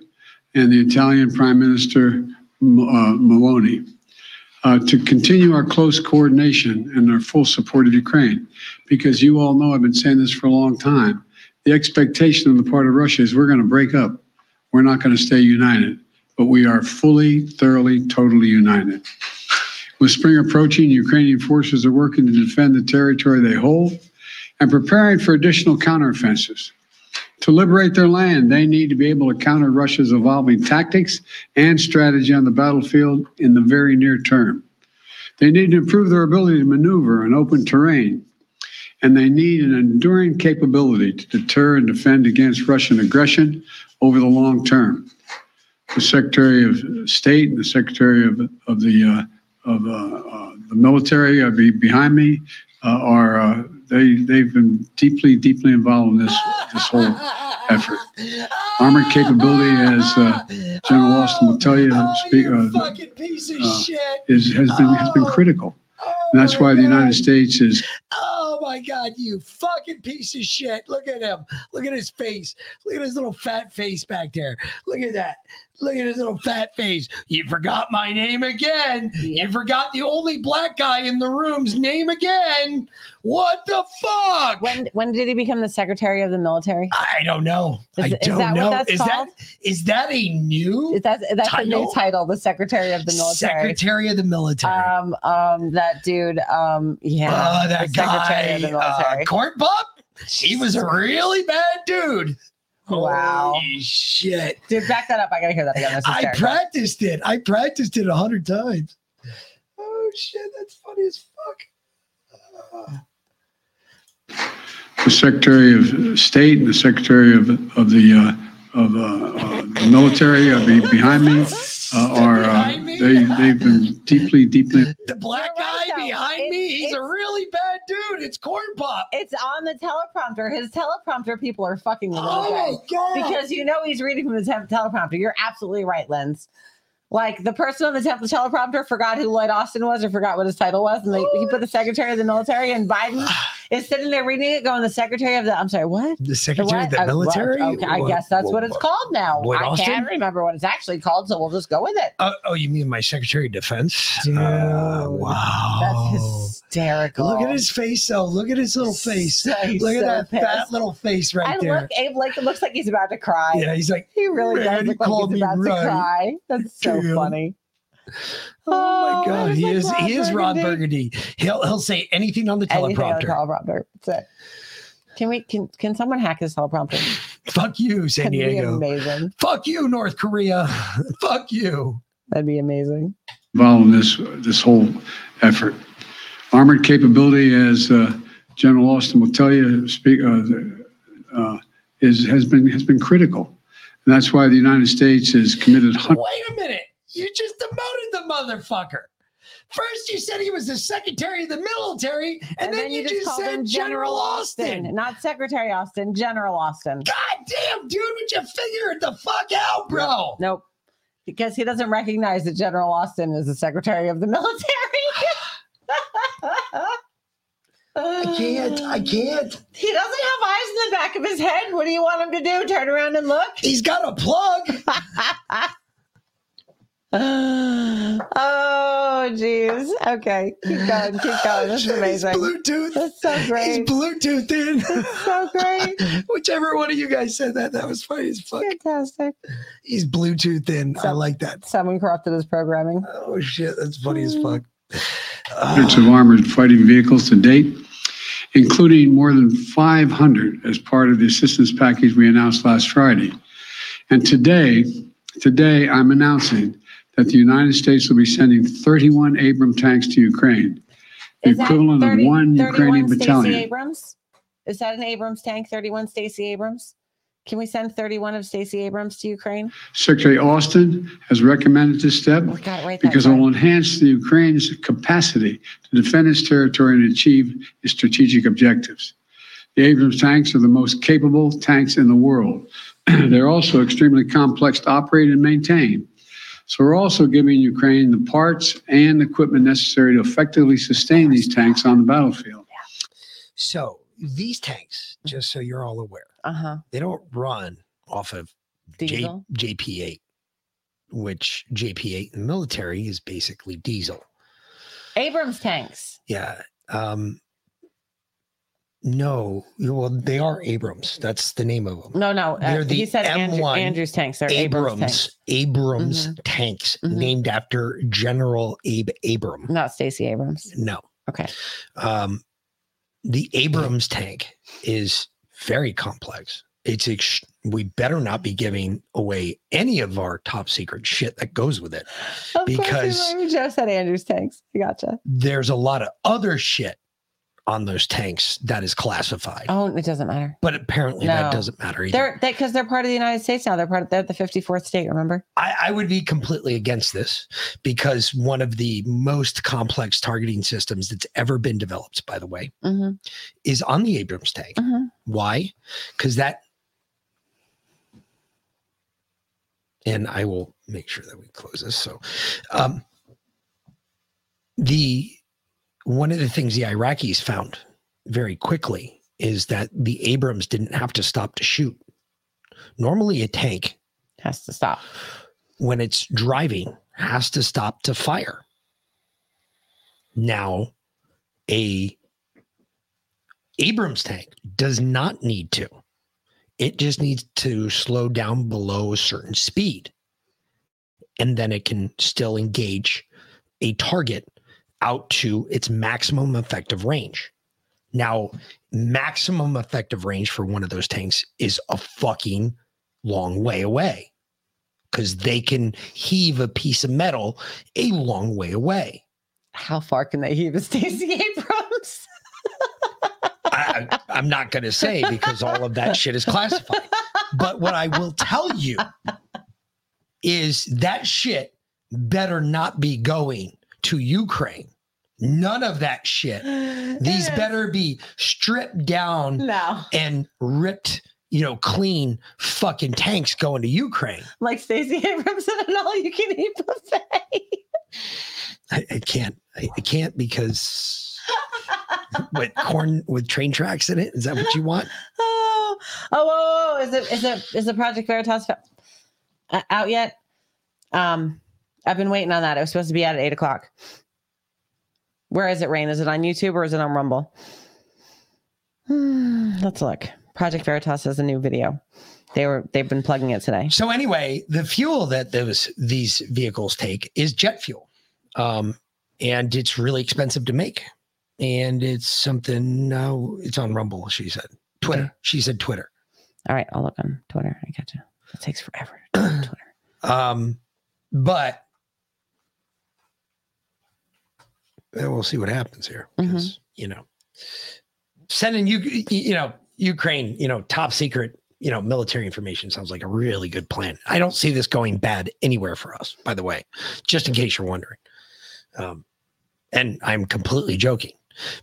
and the Italian Prime Minister uh, Meloni uh, to continue our close coordination and our full support of Ukraine. Because you all know, I've been saying this for a long time, the expectation on the part of Russia is we're going to break up. We're not going to stay united, but we are fully, thoroughly, totally united. With spring approaching, Ukrainian forces are working to defend the territory they hold and preparing for additional counteroffensives. To liberate their land, they need to be able to counter Russia's evolving tactics and strategy on the battlefield in the very near term. They need to improve their ability to maneuver in open terrain, and they need an enduring capability to deter and defend against Russian aggression over the long term. The Secretary of State and the Secretary of, of the uh, of uh, uh, the military uh, be, behind me uh, are uh, they they've been deeply deeply involved in this this whole effort. Armored capability, as uh, General Austin will tell you, speak, uh, uh, is has been has been critical. And that's why the United States is Oh my God, you fucking piece of shit. Look at him. Look at his face. Look at his little fat face back there. Look at that. Look at his little fat face. You forgot my name again. You forgot the only black guy in the room's name again. What the fuck? When when did he become the secretary of the military? I don't know. Is, I is don't that know. what that's is called? that is that a new Is that that's a new title? title, the secretary of the military. Secretary of the military? Um, um, that dude. Um, yeah, Oh, that the secretary of the guy, uh. Corn Pop. He was a really bad dude. Wow. Holy shit. Dude, back that up. I gotta hear that again. I practiced it. I practiced it a hundred times. Oh shit, that's funny as fuck. the Secretary of State and the Secretary of of the uh, of uh, uh, the military uh, be, behind me uh, are uh, they they've been deeply deeply The black guy behind me, he's a really bad dude. It's Corn Pop. It's on the teleprompter. His teleprompter people are fucking with him. Oh okay? my God. Because you know he's reading from the teleprompter. You're absolutely right, Lens. Like the person on the te- teleprompter forgot who Lloyd Austin was or forgot what his title was, and they, he put the Secretary of the Military, and Biden is sitting there reading it, going, "The Secretary of the." I'm sorry, what? The Secretary of what? the Uh, well, military? okay, I What- guess that's what- what it's called now. I Austin? can't remember what it's actually called, so we'll just go with it. Uh, oh, you mean my Secretary of Defense? Dude, Uh, wow. That's hysterical. Look at his face, though. Look at his little face. So- Look at so that fat little face right I there. look, Abe like it looks like he's about to cry. Yeah, he's like, he really "Man, does look like me he's about right." to cry. That's so Damn. funny. Oh my God, he's he like is Ron he is Ron Burgundy. Burgundy. He'll he'll say anything on the Anything on the teleprompter. teleprompter. That's it. Can we? Can can someone hack his teleprompter? Fuck you, San That'd be Diego. amazing. Fuck you, North Korea. Fuck you. That'd be amazing. involved in this this whole effort. Armored capability, as uh, General Austin will tell you, speak uh, uh, is has been has been critical, and that's why the United States is committed. hun- Wait a minute. You just demoted the motherfucker. First, you said he was the secretary of the military, and, then, you, just, called said him General Austin. not Secretary Austin, General Austin. God damn, dude, would you figure it the fuck out, bro? Nope. Because he doesn't recognize that General Austin is the Secretary of the military. I can't. I can't. He doesn't have eyes in the back of his head. What do you want him to do? Turn around and look? He's got a plug. oh, jeez. Okay, keep going, keep going. This is amazing. Bluetooth. That's so great. He's. Bluetooth in. so great. Whichever one of you guys said that, that was funny as fuck. Fantastic. He's Bluetooth in. I like that. Someone corrupted his programming. Oh shit, that's funny as fuck. hundreds of armored fighting vehicles to date, including more than 500 as part of the assistance package we announced last Friday. And today, today I'm announcing that the United States will be sending 31 Abram tanks to Ukraine, the Is that equivalent 30 of one 31 Ukrainian Stacey battalion. Abrams? Is that an Abrams tank? 31 Stacey Abrams? Can we send 31 of Stacey Abrams to Ukraine? Secretary Austin has recommended this step that because it will enhance the Ukraine's capacity to defend its territory and achieve its strategic objectives. The Abrams tanks are the most capable tanks in the world. They're also extremely complex to operate and maintain. So we're also giving Ukraine the parts and equipment necessary to effectively sustain these tanks on the battlefield. So these tanks, just so you're all aware, Uh huh. they don't run off of J- Diesel? JP8, which JP8 in the military is basically diesel. Abrams tanks. Yeah. Um, no, well, they are Abrams. That's the name of them. No, no. Uh, They're the he said Andrew, M1 Andrews tanks. They're Abrams, Abrams tanks. Abrams Mhm. tanks Mhm. named after General Abe Abram. Not Stacy Abrams. No. Okay. Um, the Abrams tank is very complex. It's ex- we better not be giving away any of our top secret shit that goes with it Of because Joe said Andrews tanks. I gotcha. there's a lot of other shit on those tanks that is classified. Oh, it doesn't matter. But apparently that doesn't matter either. They're because they, are part of the United States now. They're part of they're the 54th state. Remember? I, I would be completely against this because one of the most complex targeting systems that's ever been developed, by the way, Mm-hmm. is on the Abrams tank. Mhm. Why? Because that, and I will make sure that we close this. So, um, the one of the things the Iraqis found very quickly is that the Abrams didn't have to stop to shoot. Normally, a tank has to stop when it's driving, has to stop to fire. Now, a Abrams tank does not need to. It just needs to slow down below a certain speed. And then it can still engage a target out to its maximum effective range. Now, maximum effective range for one of those tanks is a fucking long way away because they can heave a piece of metal a long way away. How far can they heave a Stacey Abrams? I, I'm not going to say because all of that shit is classified. But what I will tell you is that shit better not be going to Ukraine. None of that shit. These better be stripped down No. and ripped, you know, clean fucking tanks going to Ukraine. like Stacey Abrams in an all-you-can-eat buffet. I, I can't. I, I can't because with corn with train tracks in it. Is that what you want? Oh, oh, whoa, whoa, whoa. is it is it is the Project Veritas uh, out yet? Um, I've been waiting on that. It was supposed to be out at eight o'clock. Where is it, Rain? Is it on YouTube or is it on Rumble? Let's look. Project Veritas has a new video. They were they've been plugging it today. So anyway, the fuel that those these vehicles take is jet fuel, um, and it's really expensive to make. And it's something. No, it's on Rumble. She said Twitter. She said Twitter. All right, I'll look on Twitter. I got you. It takes forever. to do on Twitter. Um, but uh, we'll see what happens here. Because you know, sending you you know Ukraine, you know, top secret, you know, military information sounds like a really good plan. I don't see this going bad anywhere for us. By the way, just in case you're wondering, um, and I'm completely joking,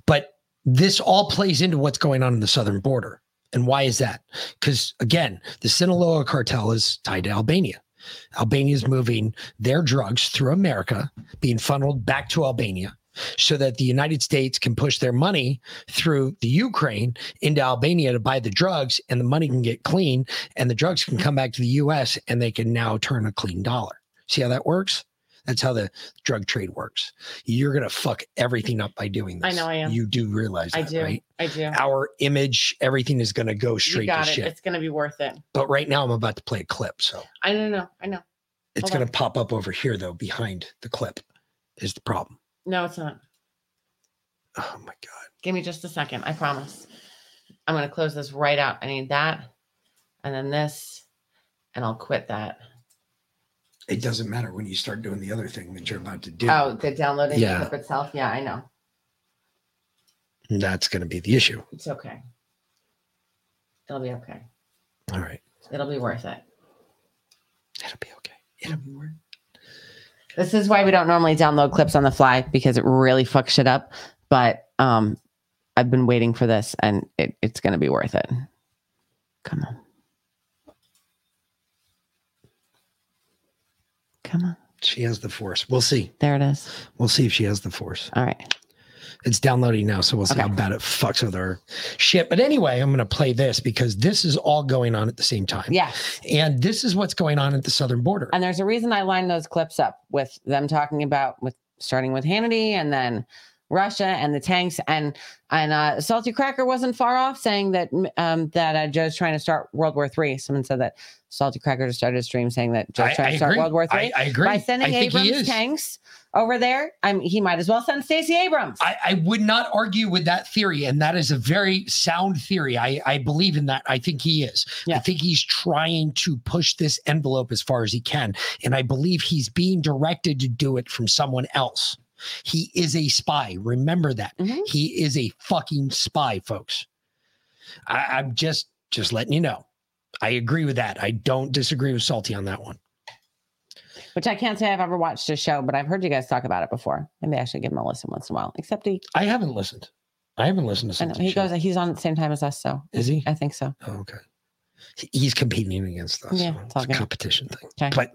but this all plays into what's going on in the southern border. And why is that? Because again, the Sinaloa cartel is tied to Albania. Albania is moving their drugs through America, being funneled back to Albania, so that the United States can push their money through the Ukraine into Albania to buy the drugs, and the money can get clean, and the drugs can come back to the US, and they can now turn a clean dollar. See how that works? That's how the drug trade works. You're gonna fuck everything up by doing this. I know I am. You do realize I that, do. right? I do. Our image, everything is gonna go You straight to it. shit. It's gonna be worth it. But right now, I'm about to play a clip, so I don't know. I know. it's gonna pop up over here though, behind the clip. Is the problem? No, it's not. Oh my god. Give me just a second. I promise. I'm gonna close this right out. I need that, and then this, and I'll quit that. It doesn't matter when you start doing the other thing that you're about to do. Oh, the downloading Yeah. the clip itself. Yeah, I know. That's gonna be the issue. It's okay. It'll be okay. All right. It'll be worth it. It'll be okay. It'll be worth This is why we don't normally download clips on the fly because it really fucks shit up. But um, I've been waiting for this, and it, it's gonna be worth it. Come on. Come on. She has the force. We'll see. There it is. We'll see if she has the force. All right. It's downloading now, so we'll see how bad it fucks with our shit. But anyway, I'm going to play this because this is all going on at the same time. Yeah. And this is what's going on at the southern border. And there's a reason I lined those clips up with them talking about with starting with Hannity and then Russia and the tanks and and uh, Salty Cracker wasn't far off saying that um, that uh, Joe's trying to start World War Three. Someone said that Salty Cracker just started a stream saying that Joe's I- trying I to start agree. World War I- Three I agree. by sending I Abrams tanks over there. I'm he might as well send Stacey Abrams. I, I would not argue with that theory, and that is a very sound theory. I, I believe in that. I think he is. I think he's trying to push this envelope as far as he can, and I believe he's being directed to do it from someone else. He is a spy. Remember that. Mm-hmm. He is a fucking spy, folks. I, I'm just just letting you know. I agree with that. I don't disagree with Salty on that one. Which I can't say I've ever watched a show, but I've heard you guys talk about it before. Maybe I should give him a listen once in a while. Except he, I haven't listened. I haven't listened to Salty. he goes. He's on at the same time as us, so Is he? I think so. Oh, okay. He's competing against us. Yeah, so it's it's a competition thing. Okay. But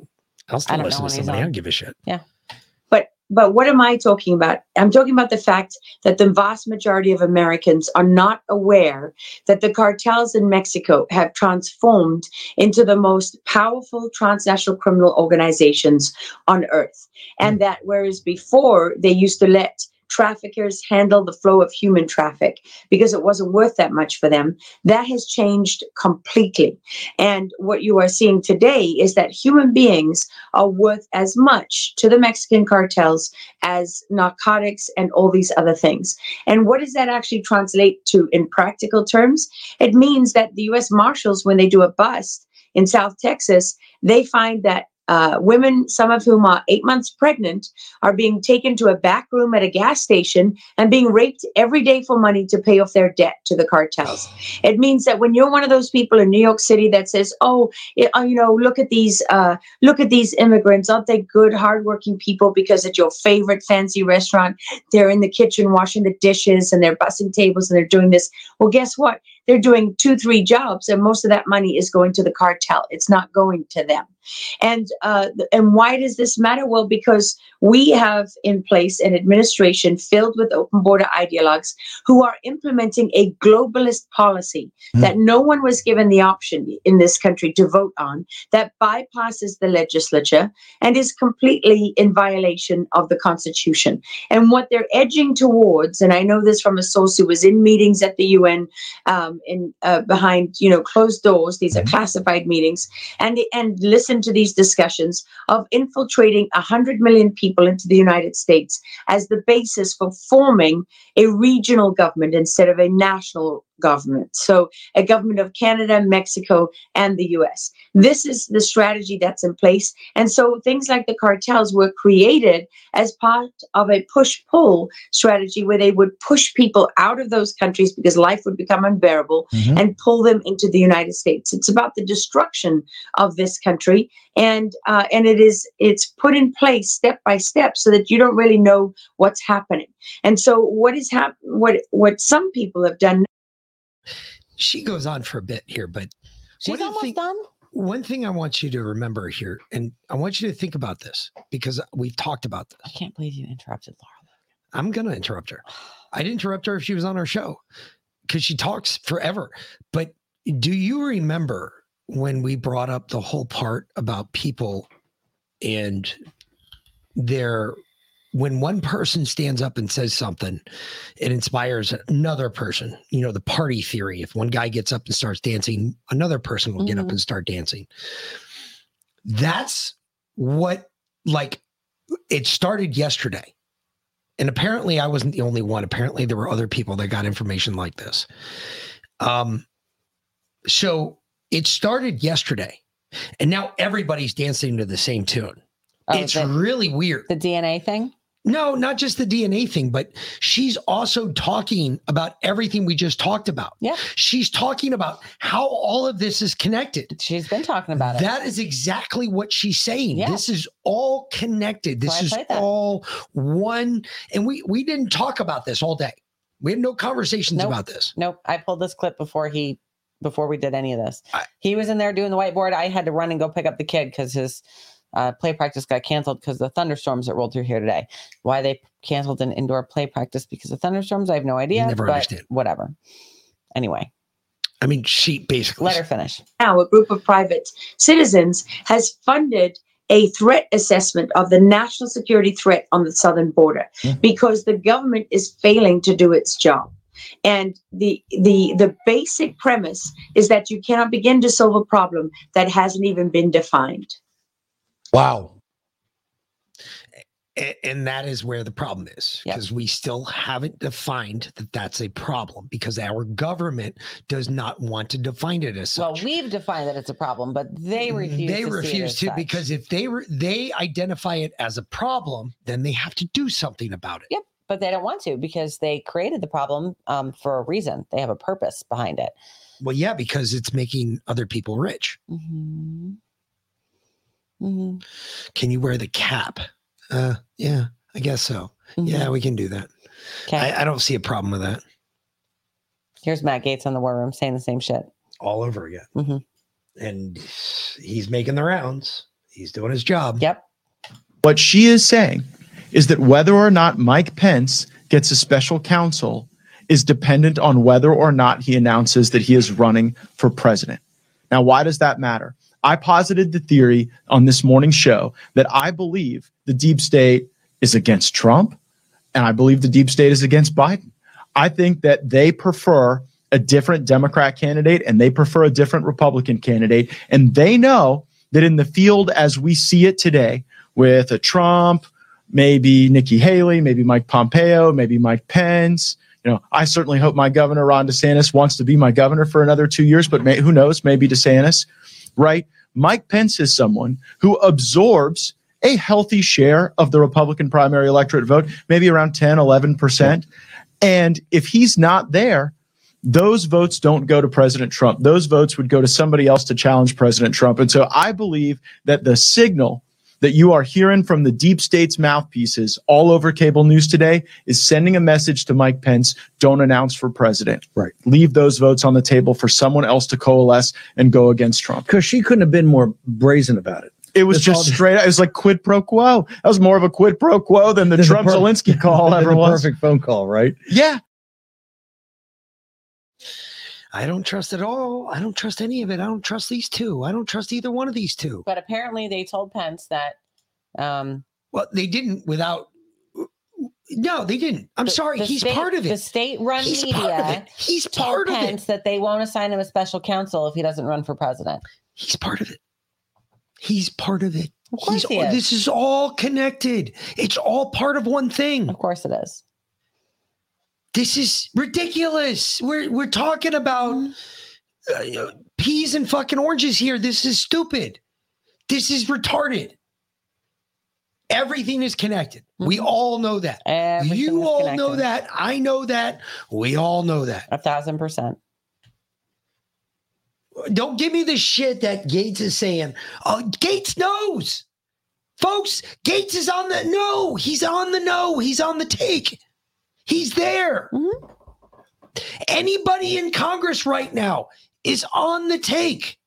I'll still listen to somebody. I on. don't give a shit. Yeah. But what am I talking about? I'm talking about the fact that the vast majority of Americans are not aware that the cartels in Mexico have transformed into the most powerful transnational criminal organizations on earth. And mm. that whereas before they used to let traffickers handle the flow of human traffic because it wasn't worth that much for them. That has changed completely. And what you are seeing today is that human beings are worth as much to the Mexican cartels as narcotics and all these other things. And what does that actually translate to in practical terms? It means that the US Marshals, when they do a bust in South Texas, they find that uh, women, some of whom are eight months pregnant, are being taken to a back room at a gas station and being raped every day for money to pay off their debt to the cartels. It means that when you're one of those people in New York City that says, "Oh, it- uh, you know, look at these, uh, look at these immigrants, aren't they good, hardworking people? Because at your favorite fancy restaurant, they're in the kitchen washing the dishes and they're bussing tables and they're doing this." Well, guess what? They're doing two, three jobs, and most of that money is going to the cartel. It's not going to them. And uh, and why does this matter? Well, because we have in place an administration filled with open border ideologues who are implementing a globalist policy that no one was given the option in this country to vote on that bypasses the legislature and is completely in violation of the Constitution. And what they're edging towards, and I know this from a source who was in meetings at the UN um, in uh, behind you know closed doors. These are classified meetings, and and listen to these discussions of infiltrating hundred million people into the United States as the basis for forming a regional government instead of a national government. So a government of Canada, Mexico, and the US. This is the strategy that's in place. And so things like the cartels were created as part of a push pull strategy where they would push people out of those countries because life would become unbearable Mhm. and pull them into the United States. It's about the destruction of this country. And uh, and it is it's put in place step by step so that you don't really know what's happening. And so what is hap- what what some people have done She goes on for a bit here, but She's one almost thing- done. One thing I want you to remember here, and I want you to think about this because we've talked about this. I can't believe you interrupted Laura. I'm going to interrupt her. I'd interrupt her if she was on our show because she talks forever. But do you remember when we brought up the whole part about people and they're when one person stands up and says something, it inspires another person. You know, the party theory. If one guy gets up and starts dancing, another person will get up Mhm. and start dancing. That's what like it started yesterday. And apparently I wasn't the only one. Apparently there were other people that got information like this. Um so it started yesterday. And now everybody's dancing to the same tune. Oh, it's the- really weird. The DNA thing? No, not just the DNA thing, but she's also talking about everything we just talked about. Yeah. She's talking about how all of this is connected. She's been talking about it. That is exactly what she's saying. Yeah. This is all connected. This is all one. And we we didn't talk about this all day. We had no conversations Nope. about this. Nope. I pulled this clip before he before we did any of this. he was in there doing the whiteboard. I had to run and go pick up the kid because his uh, play practice got canceled because the thunderstorms that rolled through here today. Why they canceled an indoor play practice because of thunderstorms, I have no idea. never but understand. Whatever. Anyway, I mean, she basically let her finish. now a group of private citizens has funded a threat assessment of the national security threat on the southern border because the government is failing to do its job and the the the basic premise is that you cannot begin to solve a problem that hasn't even been defined Wow. And that is where the problem is because we still haven't defined that that's a problem because our government does not want to define it as such. Well, we've defined that it's a problem, but they refuse. they to refuse to such. because if they re- they identify it as a problem, then they have to do something about it. Yep, but they don't want to because they created the problem um, for a reason. They have a purpose behind it. Well, yeah, because it's making other people rich. Mm-hmm. Mm-hmm. Can you wear the cap? Uh, yeah, I guess so. Yeah, we can do that. Okay. I, I don't see a problem with that. Here's Matt Gates on the war room saying the same shit. All over again. Mhm. And he's making the rounds. He's doing his job. Yep. What she is saying is that whether or not Mike Pence gets a special counsel is dependent on whether or not he announces that he is running for president. Now, why does that matter? I posited the theory on this morning's show that I believe the deep state is against Trump and I believe the deep state is against Biden. I think that they prefer a different Democrat candidate and they prefer a different Republican candidate. And they know that in the field as we see it today, with a Trump, maybe Nikki Haley, maybe Mike Pompeo, maybe Mike Pence. You know, I certainly hope my governor Ron DeSantis wants to be my governor for another two years, but may, who knows? Maybe DeSantis, right? Mike Pence is someone who absorbs a healthy share of the Republican primary electorate vote, maybe around 10, 11%. And if he's not there, those votes don't go to President Trump. Those votes would go to somebody else to challenge President Trump. And so I believe that the signal that you are hearing from the deep state's mouthpieces all over cable news today is sending a message to Mike Pence don't announce for president. Right. Leave those votes on the table for someone else to coalesce and go against Trump. Because she couldn't have been more brazen about it. It was That's just straight. It was like quid pro quo. That was more of a quid pro quo than the Trump Zelensky call ever was. Perfect phone call, right? Yeah. I don't trust it all. I don't trust any of it. I don't trust these two. I don't trust either one of these two. But apparently, they told Pence that. Um, Well, they didn't without. No, they didn't. I'm the- sorry. the He's state- part of it. The state-run He's media. part of it. He's told part of it. Pence that they won't assign him a special counsel if he doesn't run for president. He's part of it. He's part of it. Of course He's he is. This is all connected. It's all part of one thing. Of course it is. This is ridiculous. We're we're talking about mm-hmm. uh, peas and fucking oranges here. This is stupid. This is retarded. Everything is connected. We mm-hmm. all know that. Everything you all know that. I know that. We all know that. A thousand percent. Don't give me the shit that Gates is saying. Oh, Gates knows. Folks, Gates is on the no. He's on the no. He's on the take. He's there. Mm-hmm. Anybody in Congress right now is on the take.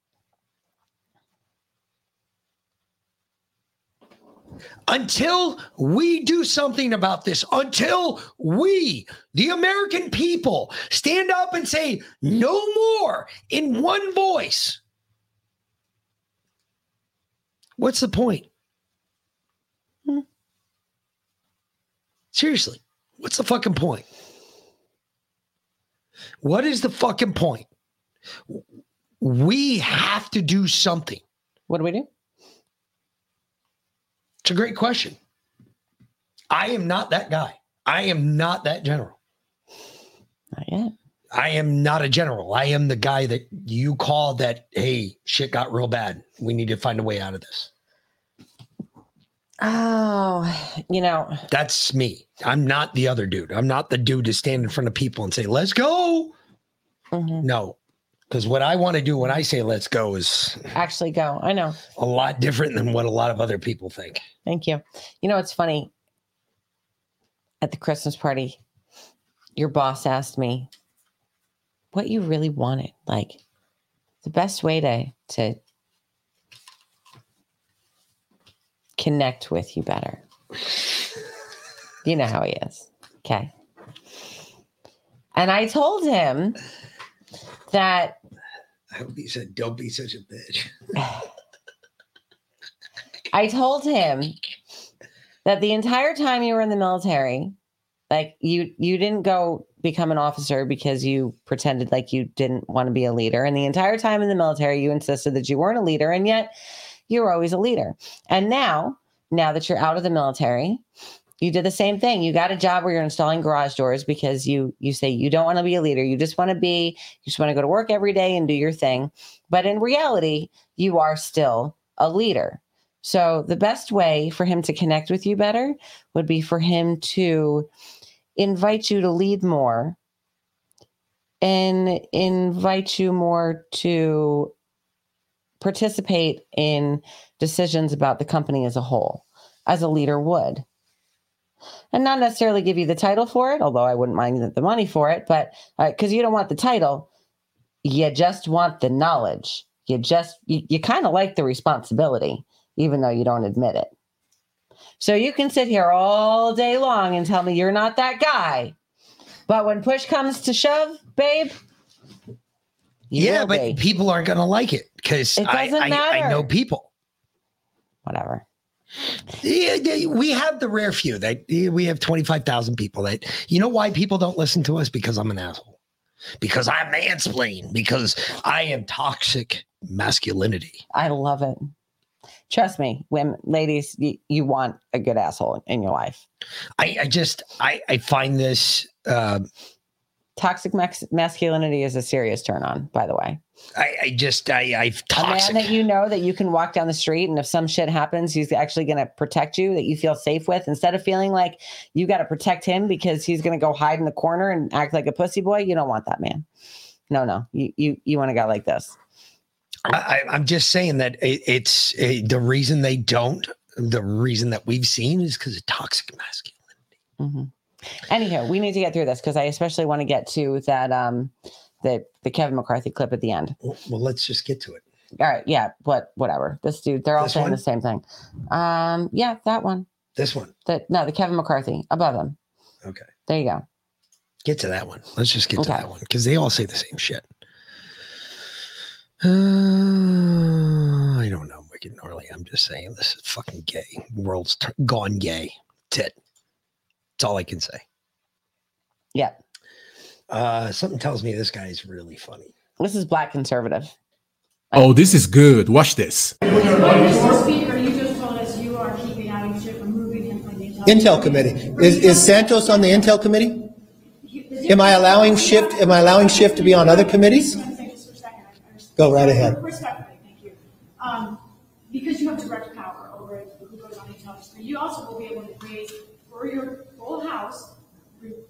Until we do something about this, until we, the American people, stand up and say no more in one voice, what's the point? Hmm. Seriously, what's the fucking point? What is the fucking point? We have to do something. What do we do? It's a great question. I am not that guy. I am not that general. Not yet. I am not a general. I am the guy that you call that, hey, shit got real bad. We need to find a way out of this. Oh, you know, That's me. I'm not the other dude. I'm not the dude to stand in front of people and say, let's go. Mm-hmm. No, because what I want to do when I say let's go is actually go. I know. a lot different than what a lot of other people think. Thank you. You know, it's funny. At the Christmas party, your boss asked me what you really wanted. Like the best way to to connect with you better. You know how he is. Okay. And I told him that I hope he said, don't be such a bitch. I told him that the entire time you were in the military, like you you didn't go become an officer because you pretended like you didn't want to be a leader. And the entire time in the military, you insisted that you weren't a leader, and yet you were always a leader. And now, now that you're out of the military, you did the same thing. You got a job where you're installing garage doors because you you say you don't want to be a leader. You just want to be, you just want to go to work every day and do your thing. But in reality, you are still a leader. So the best way for him to connect with you better would be for him to invite you to lead more and invite you more to participate in decisions about the company as a whole, as a leader would. And not necessarily give you the title for it, although I wouldn't mind the- money for it, but uh, because you don't want the title, you just want the knowledge. You just, you, you kind of like the responsibility, even though you don't admit it. So you can sit here all day long and tell me you're not that guy. But when push comes to shove, babe, you yeah, but be. people aren't going to like it because I, I, I know people. Whatever. Yeah, yeah, we have the rare few that we have 25,000 people that, you know why people don't listen to us? Because I'm an asshole. Because I mansplain. Because I am toxic masculinity. I love it. Trust me, women, ladies, you, you want a good asshole in your life. I, I just, I, I find this, uh, Toxic max- masculinity is a serious turn on, by the way. I, I just, I, I've A man that you know that you can walk down the street and if some shit happens, he's actually going to protect you, that you feel safe with, instead of feeling like you got to protect him because he's going to go hide in the corner and act like a pussy boy. You don't want that man. No, no, you you you want a guy like this. I, I'm just saying that it, it's uh, the reason they don't, the reason that we've seen is because of toxic masculinity. hmm Anyhow, we need to get through this because I especially want to get to that um the the Kevin McCarthy clip at the end. Well, well, let's just get to it. All right, yeah, but whatever. This dude, they're all This saying one? the same thing. Um, yeah, that one. This one. The no, the Kevin McCarthy above him. Okay. There you go. Get to that one. Let's just get to that one because they all say the same shit. Uh, I don't know, wicked gnarly. I'm just saying this is fucking gay. World's t- gone gay. That's it. That's all I can say. Yeah, Uh, something tells me this guy is really funny. this is black conservative. Oh, this is good. Watch this. Speaker, you just told us you are keeping Adam Schiff, removing from the Intel committee. Is, is Santos on the Intel committee? Am I allowing shift? am I allowing Schiff to be on other committees? Go right ahead. Respectfully, thank you. Um, because you have direct power over who goes on Intel, you also will be able to raise for your full House,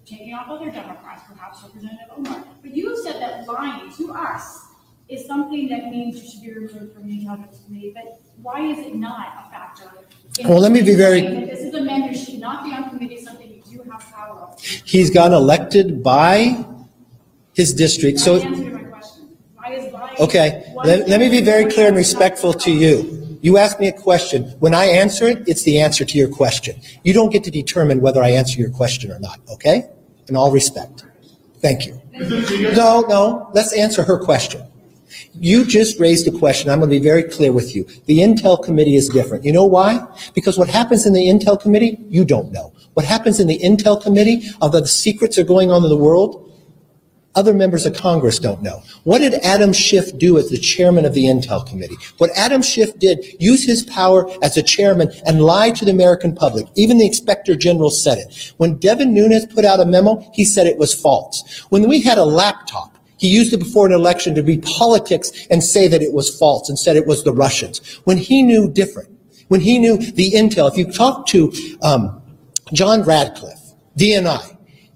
taking off other Democrats, perhaps Representative Omar. But you have said that lying to us is something that means you should be removed from the Intelligence Committee, but why is it not a factor? in Well, let me be very- saying that This is a man who should not be on committee, something you do have power over. He's gotten elected by his district, so. My question. Why is lying? Okay, one let, let me be very clear and respectful to you. You ask me a question. When I answer it, it's the answer to your question. You don't get to determine whether I answer your question or not, okay? In all respect. Thank you. No, no, let's answer her question. You just raised a question. I'm going to be very clear with you. The Intel Committee is different. You know why? Because what happens in the Intel Committee, you don't know. What happens in the Intel Committee, although the secrets are going on in the world, other members of Congress don't know. What did Adam Schiff do as the chairman of the Intel Committee? What Adam Schiff did, use his power as a chairman and lie to the American public. Even the Inspector General said it. When Devin Nunes put out a memo, he said it was false. When we had a laptop, he used it before an election to be politics and say that it was false and said it was the Russians. When he knew different, when he knew the intel, if you talk to um, John Radcliffe, DNI,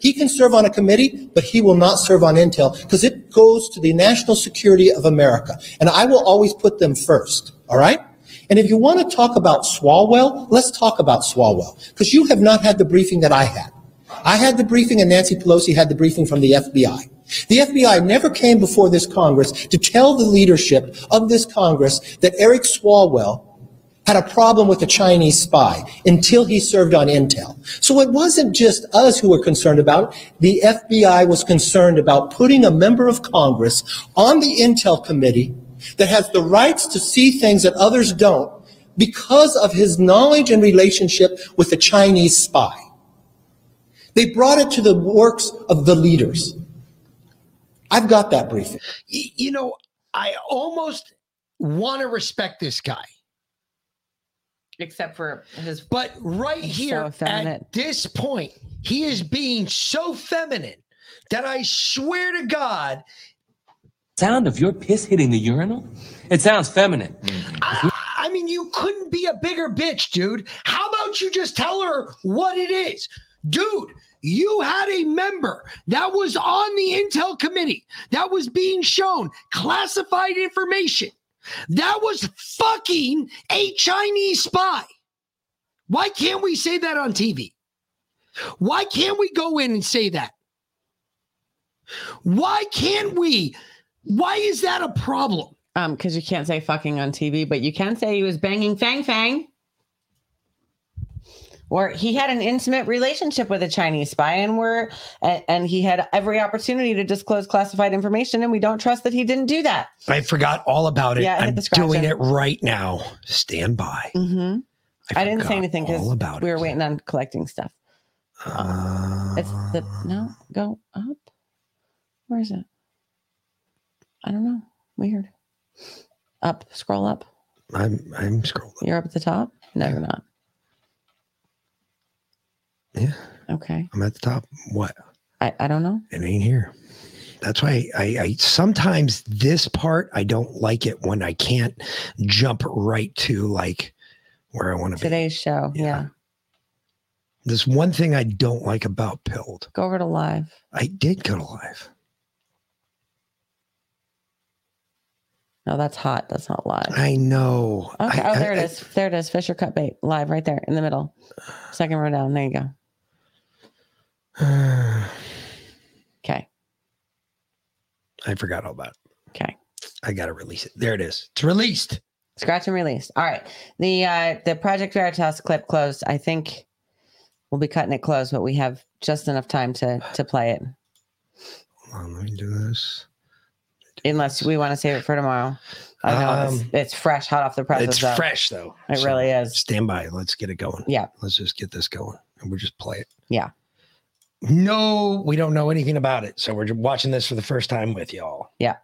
he can serve on a committee, but he will not serve on Intel because it goes to the national security of America. And I will always put them first. All right? And if you want to talk about Swalwell, let's talk about Swalwell because you have not had the briefing that I had. I had the briefing and Nancy Pelosi had the briefing from the FBI. The FBI never came before this Congress to tell the leadership of this Congress that Eric Swalwell had a problem with a Chinese spy until he served on Intel. So it wasn't just us who were concerned about it. The FBI was concerned about putting a member of Congress on the Intel committee that has the rights to see things that others don't because of his knowledge and relationship with a Chinese spy. They brought it to the works of the leaders. I've got that briefing. You know, I almost want to respect this guy. Except for his. But right here so at this point, he is being so feminine that I swear to God, Sound of your piss hitting the urinal? It sounds feminine. I, I mean, you couldn't be a bigger bitch, dude. How about you just tell her what it is? Dude, you had a member that was on the Intel committee that was being shown classified information that was fucking a Chinese spy. Why can't we say that on TV? Why can't we go in and say that? Why can't we? Why is that a problem? Um, because you can't say fucking on TV, but you can say he was banging Fang Fang. Or he had an intimate relationship with a Chinese spy, and we're and, and he had every opportunity to disclose classified information, and we don't trust that he didn't do that. I forgot all about it. Yeah, I'm doing it right now. Stand by. Mm-hmm. I, didn't say anything because we were waiting on collecting stuff. Uh, it's the no go up. Where is it? I don't know. Weird. Up, scroll up. I'm I'm scrolling. You're up at the top. No, you're not. Yeah. Okay. I'm at the top. What? I, I don't know. It ain't here. That's why I, I sometimes this part I don't like it when I can't jump right to like where I want to be. Today's show. Yeah. There's one thing I don't like about Pilled. Go over to live. I did go to live. No, that's hot. That's not live. I know. Okay. I- oh, there I- it is. There it is. Fisher cut bait live right there in the middle. Second row down. There you go. Okay. I forgot all about it. Okay. I gotta release it. There it is. It's released. Scratch and release. All right. The uh the Project Veritas clip closed. I think we'll be cutting it close, but we have just enough time to to play it. Hold on, let me do this. Unless we want to save it for tomorrow. I know it's, Um, it's fresh, hot off the press. It's fresh though. It So really is. Stand by. Let's get it going. Yeah. Let's just get this going and we'll just play it. Yeah. No, we don't know anything about it. So we're watching this for the first time with y'all. Yeah.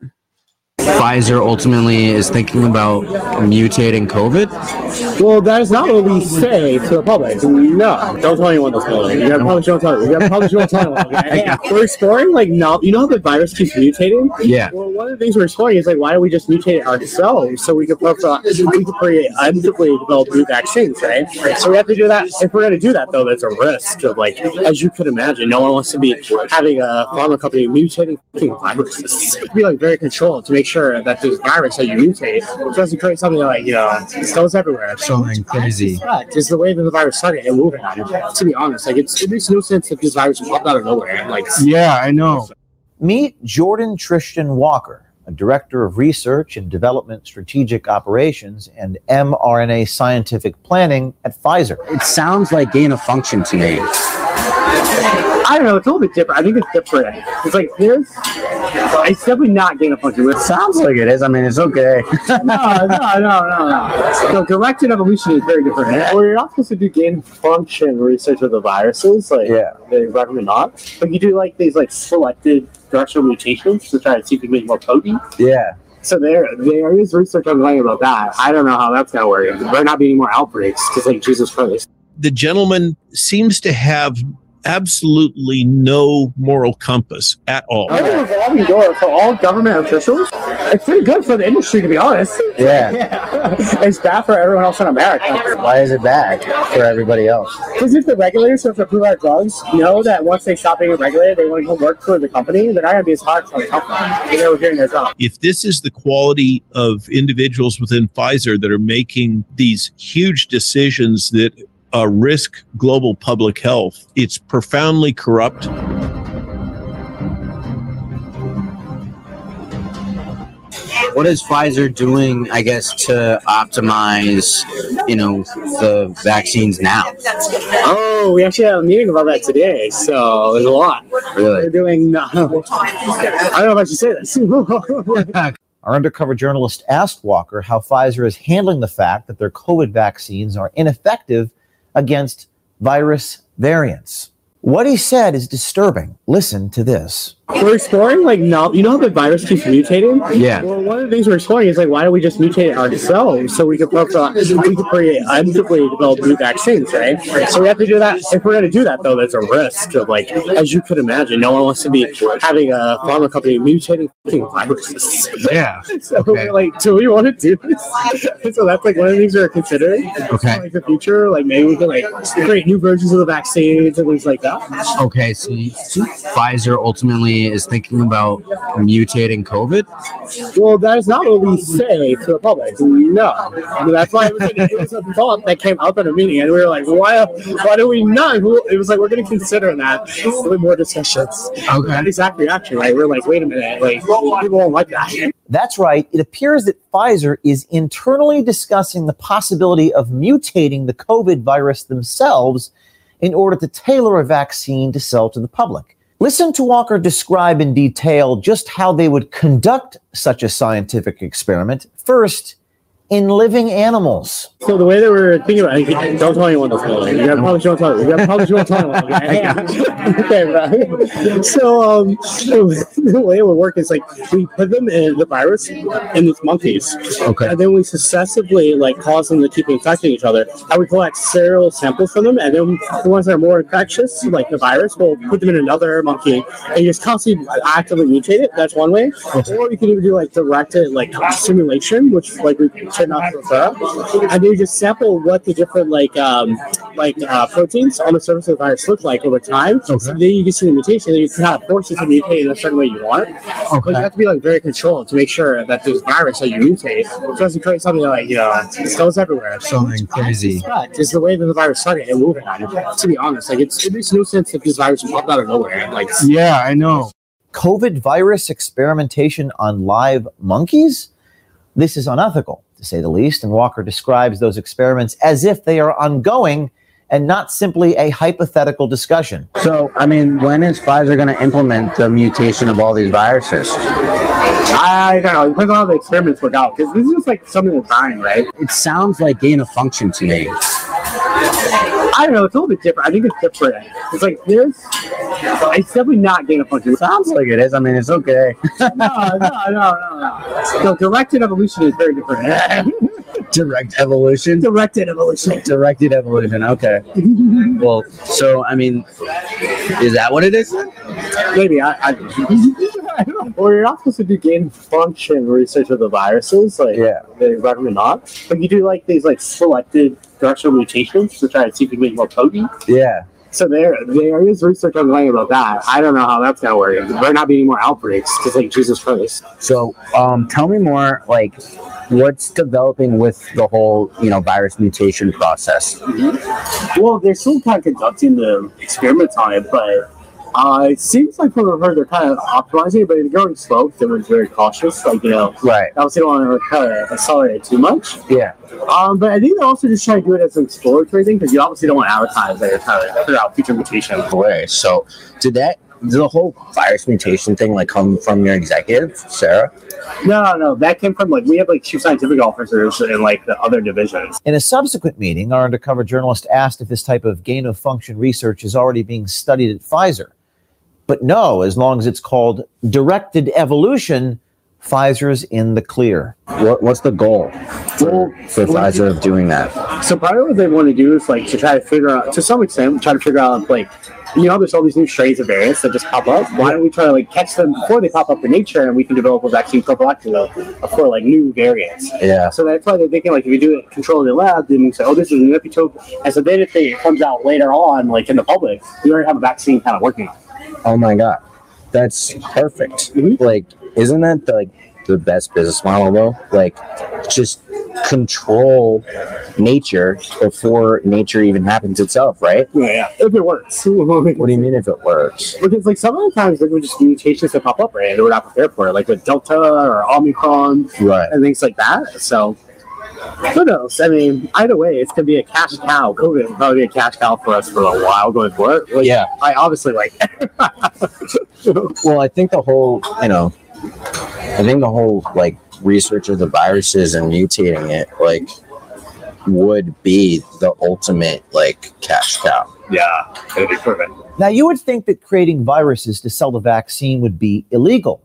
Pfizer ultimately is thinking about mutating COVID? Well, that is not what we say to the public. No, don't tell anyone this. Building. You gotta probably don't tell. You gotta probably don't tell anyone. Okay? We're exploring like no, you know how the virus keeps mutating. Yeah. Well, one of the things we're exploring is like why don't we just mutate it ourselves so we can profile, uh, we could create develop new vaccines, right? So we have to do that. If we're gonna do that though, there's a risk of like, as you could imagine, no one wants to be having a pharma company mutating fucking viruses. Be like very controlled to make sure sure that this virus that you mutate doesn't create something like you know it goes everywhere. Something crazy. Right. Just the way that the virus started and moving on. To be honest, like it's, it makes no sense that this virus popped out of nowhere. Like Yeah, I know. Meet Jordan Tristan Walker, a director of research and development strategic operations and mRNA scientific planning at Pfizer. It sounds like gain of function to me. I don't know. It's a little bit different. I think it's different. It's like there's. It's definitely not gain of function. It sounds like it is. I mean, it's okay. no, no, no, no, no. So directed evolution is very different. Well, you're not supposed to do gain of function research with the viruses. Like, yeah, they recommend not. But you do like these like selected directional mutations to try to see if you can make more potent. Yeah. So there, there is research ongoing about that. I don't know how that's gonna work. There better not be any more outbreaks because like Jesus Christ. the gentleman seems to have absolutely no moral compass at all. I think a revolving door for all government officials. It's pretty good for the industry, to be honest. Yeah. it's bad for everyone else in America. Why is it bad for everybody else? Because if the regulators who have to approve our drugs know that once they stop being regulated, they want to go work for the company, they're not going to be as hard for the company. They were doing their job. If this is the quality of individuals within Pfizer that are making these huge decisions that uh, risk global public health, it's profoundly corrupt. What is Pfizer doing, I guess, to optimize, you know, the vaccines now? Oh, we actually had a meeting about that today, so there's a lot. Really? We're doing. Uh, I don't know if I should say this. Our undercover journalist asked Walker how Pfizer is handling the fact that their COVID vaccines are ineffective against virus variants. What he said is disturbing. Listen to this. We're exploring like no, you know how the virus keeps mutating. Yeah. Well, one of the things we're exploring is like why don't we just mutate it ourselves so we can uh, we can create develop new vaccines, right? So we have to do that. If we're going to do that, though, there's a risk of like, as you could imagine, no one wants to be having a pharma company mutating viruses. Yeah. So we're like, do we want to do this? so that's like one of the things we're considering. Okay. Like the future, like maybe we can like create new versions of the vaccines and things like that. Okay, so Pfizer ultimately is thinking about mutating COVID. Well, that is not what we say to the public. No, I mean, that's why it was, it was a thought that came up at a meeting, and we were like, why? Why do we not? It was like we're going to consider that with more discussions. Okay. That exact reaction, right? We're like, wait a minute, like people won't like that. That's right. It appears that Pfizer is internally discussing the possibility of mutating the COVID virus themselves in order to tailor a vaccine to sell to the public. Listen to Walker describe in detail just how they would conduct such a scientific experiment. First, in living animals. So the way that we're thinking about it, don't tell anyone this. Really. You gotta probably don't tell. You gotta probably don't tell anyone. Okay, okay bro. So um, the way it would work is like we put them in the virus in these monkeys. Okay. And then we successively like cause them to keep infecting each other. And we collect serial samples from them, and then the ones that are more infectious, like the virus, we'll put them in another monkey, and just constantly actively mutate it. That's one way. Or we can even do like directed like simulation, which like we tend not prefer. And then you just sample what the different like um like uh, proteins on the surface of the virus look like over time. So then you can see the mutation, and you can kind of force it to mutate in a certain way you want. But you have to be like very controlled to make sure that this virus that you mutate doesn't create something like you know it goes everywhere. Something crazy. Right. Just the way that the virus started and moving on. To be honest, like it's, it makes no sense if this virus popped out of nowhere. Like Yeah, I know. COVID virus experimentation on live monkeys? This is unethical, to say the least, and Walker describes those experiments as if they are ongoing and not simply a hypothetical discussion. So, I mean, when is Pfizer going to implement the mutation of all these viruses? I don't know. Depends on how the experiments work out. Because this is just like something we're trying, right? It sounds like gain of function to me. I don't know. It's a little bit different. I think it's different. It's like there's. It's definitely not gain of function. Sounds like it is. I mean, it's okay. no, no, no, no, no. So directed evolution is very different. Direct evolution. Directed evolution. Directed evolution. Okay. well, so I mean, is that what it is? Maybe I. I well, you're not supposed to do gain function research with the viruses. Like, Yeah. they recommend not. But you do like these like selected directional mutations to try to see if you can make more potent. Yeah. So there, there is research ongoing about that. I don't know how that's gonna work. There not be any more outbreaks. Just like Jesus Christ. So, um, tell me more, like, what's developing with the whole, you know, virus mutation process? Well, they're still kind of conducting the experiments on it, but uh, it seems like from what I've heard, they're kind of optimizing but they're going slow. They were very cautious, like you know, right? Obviously, don't want to kind of accelerate too much. Yeah. Um, but I think they're also just trying to do it as an exploratory thing because you obviously don't want to advertise that you're trying to figure out future mutations. Way. So, did that, did the whole virus mutation thing, like, come from your executive, Sarah? No, no, no. That came from like we have like chief scientific officers in like the other divisions. In a subsequent meeting, our undercover journalist asked if this type of gain of function research is already being studied at Pfizer. But no, as long as it's called directed evolution, Pfizer's in the clear. What, what's the goal for, for Pfizer of doing that? So probably what they want to do is like to try to figure out to some extent try to figure out like you know there's all these new strains of variants that just pop up. Why don't we try to like catch them before they pop up in nature and we can develop a vaccine prophylactically for like new variants. Yeah. So that's why they're thinking like if you do it controlled in the lab, then you say, oh, this is a new epitope. And so then if it comes out later on, like in the public, we already have a vaccine kind of working on. it. Oh my god, that's perfect. Mm-hmm. Like, isn't that the, like the best business model though? Like, just control nature before nature even happens itself, right? Yeah, yeah. If it works. What do you mean if it works? Because like some of the times there were just mutations that pop up right and we're not prepared for it, like with Delta or Omicron Right. and things like that. So who knows? I mean, either way, it's gonna be a cash cow. COVID will probably be a cash cow for us for a while going forward. Like, Yeah. I obviously like Well, I think the whole, you know, I think the whole like research of the viruses and mutating it, like, would be the ultimate like cash cow. Yeah, it'd be perfect. Now, you would think that creating viruses to sell the vaccine would be illegal,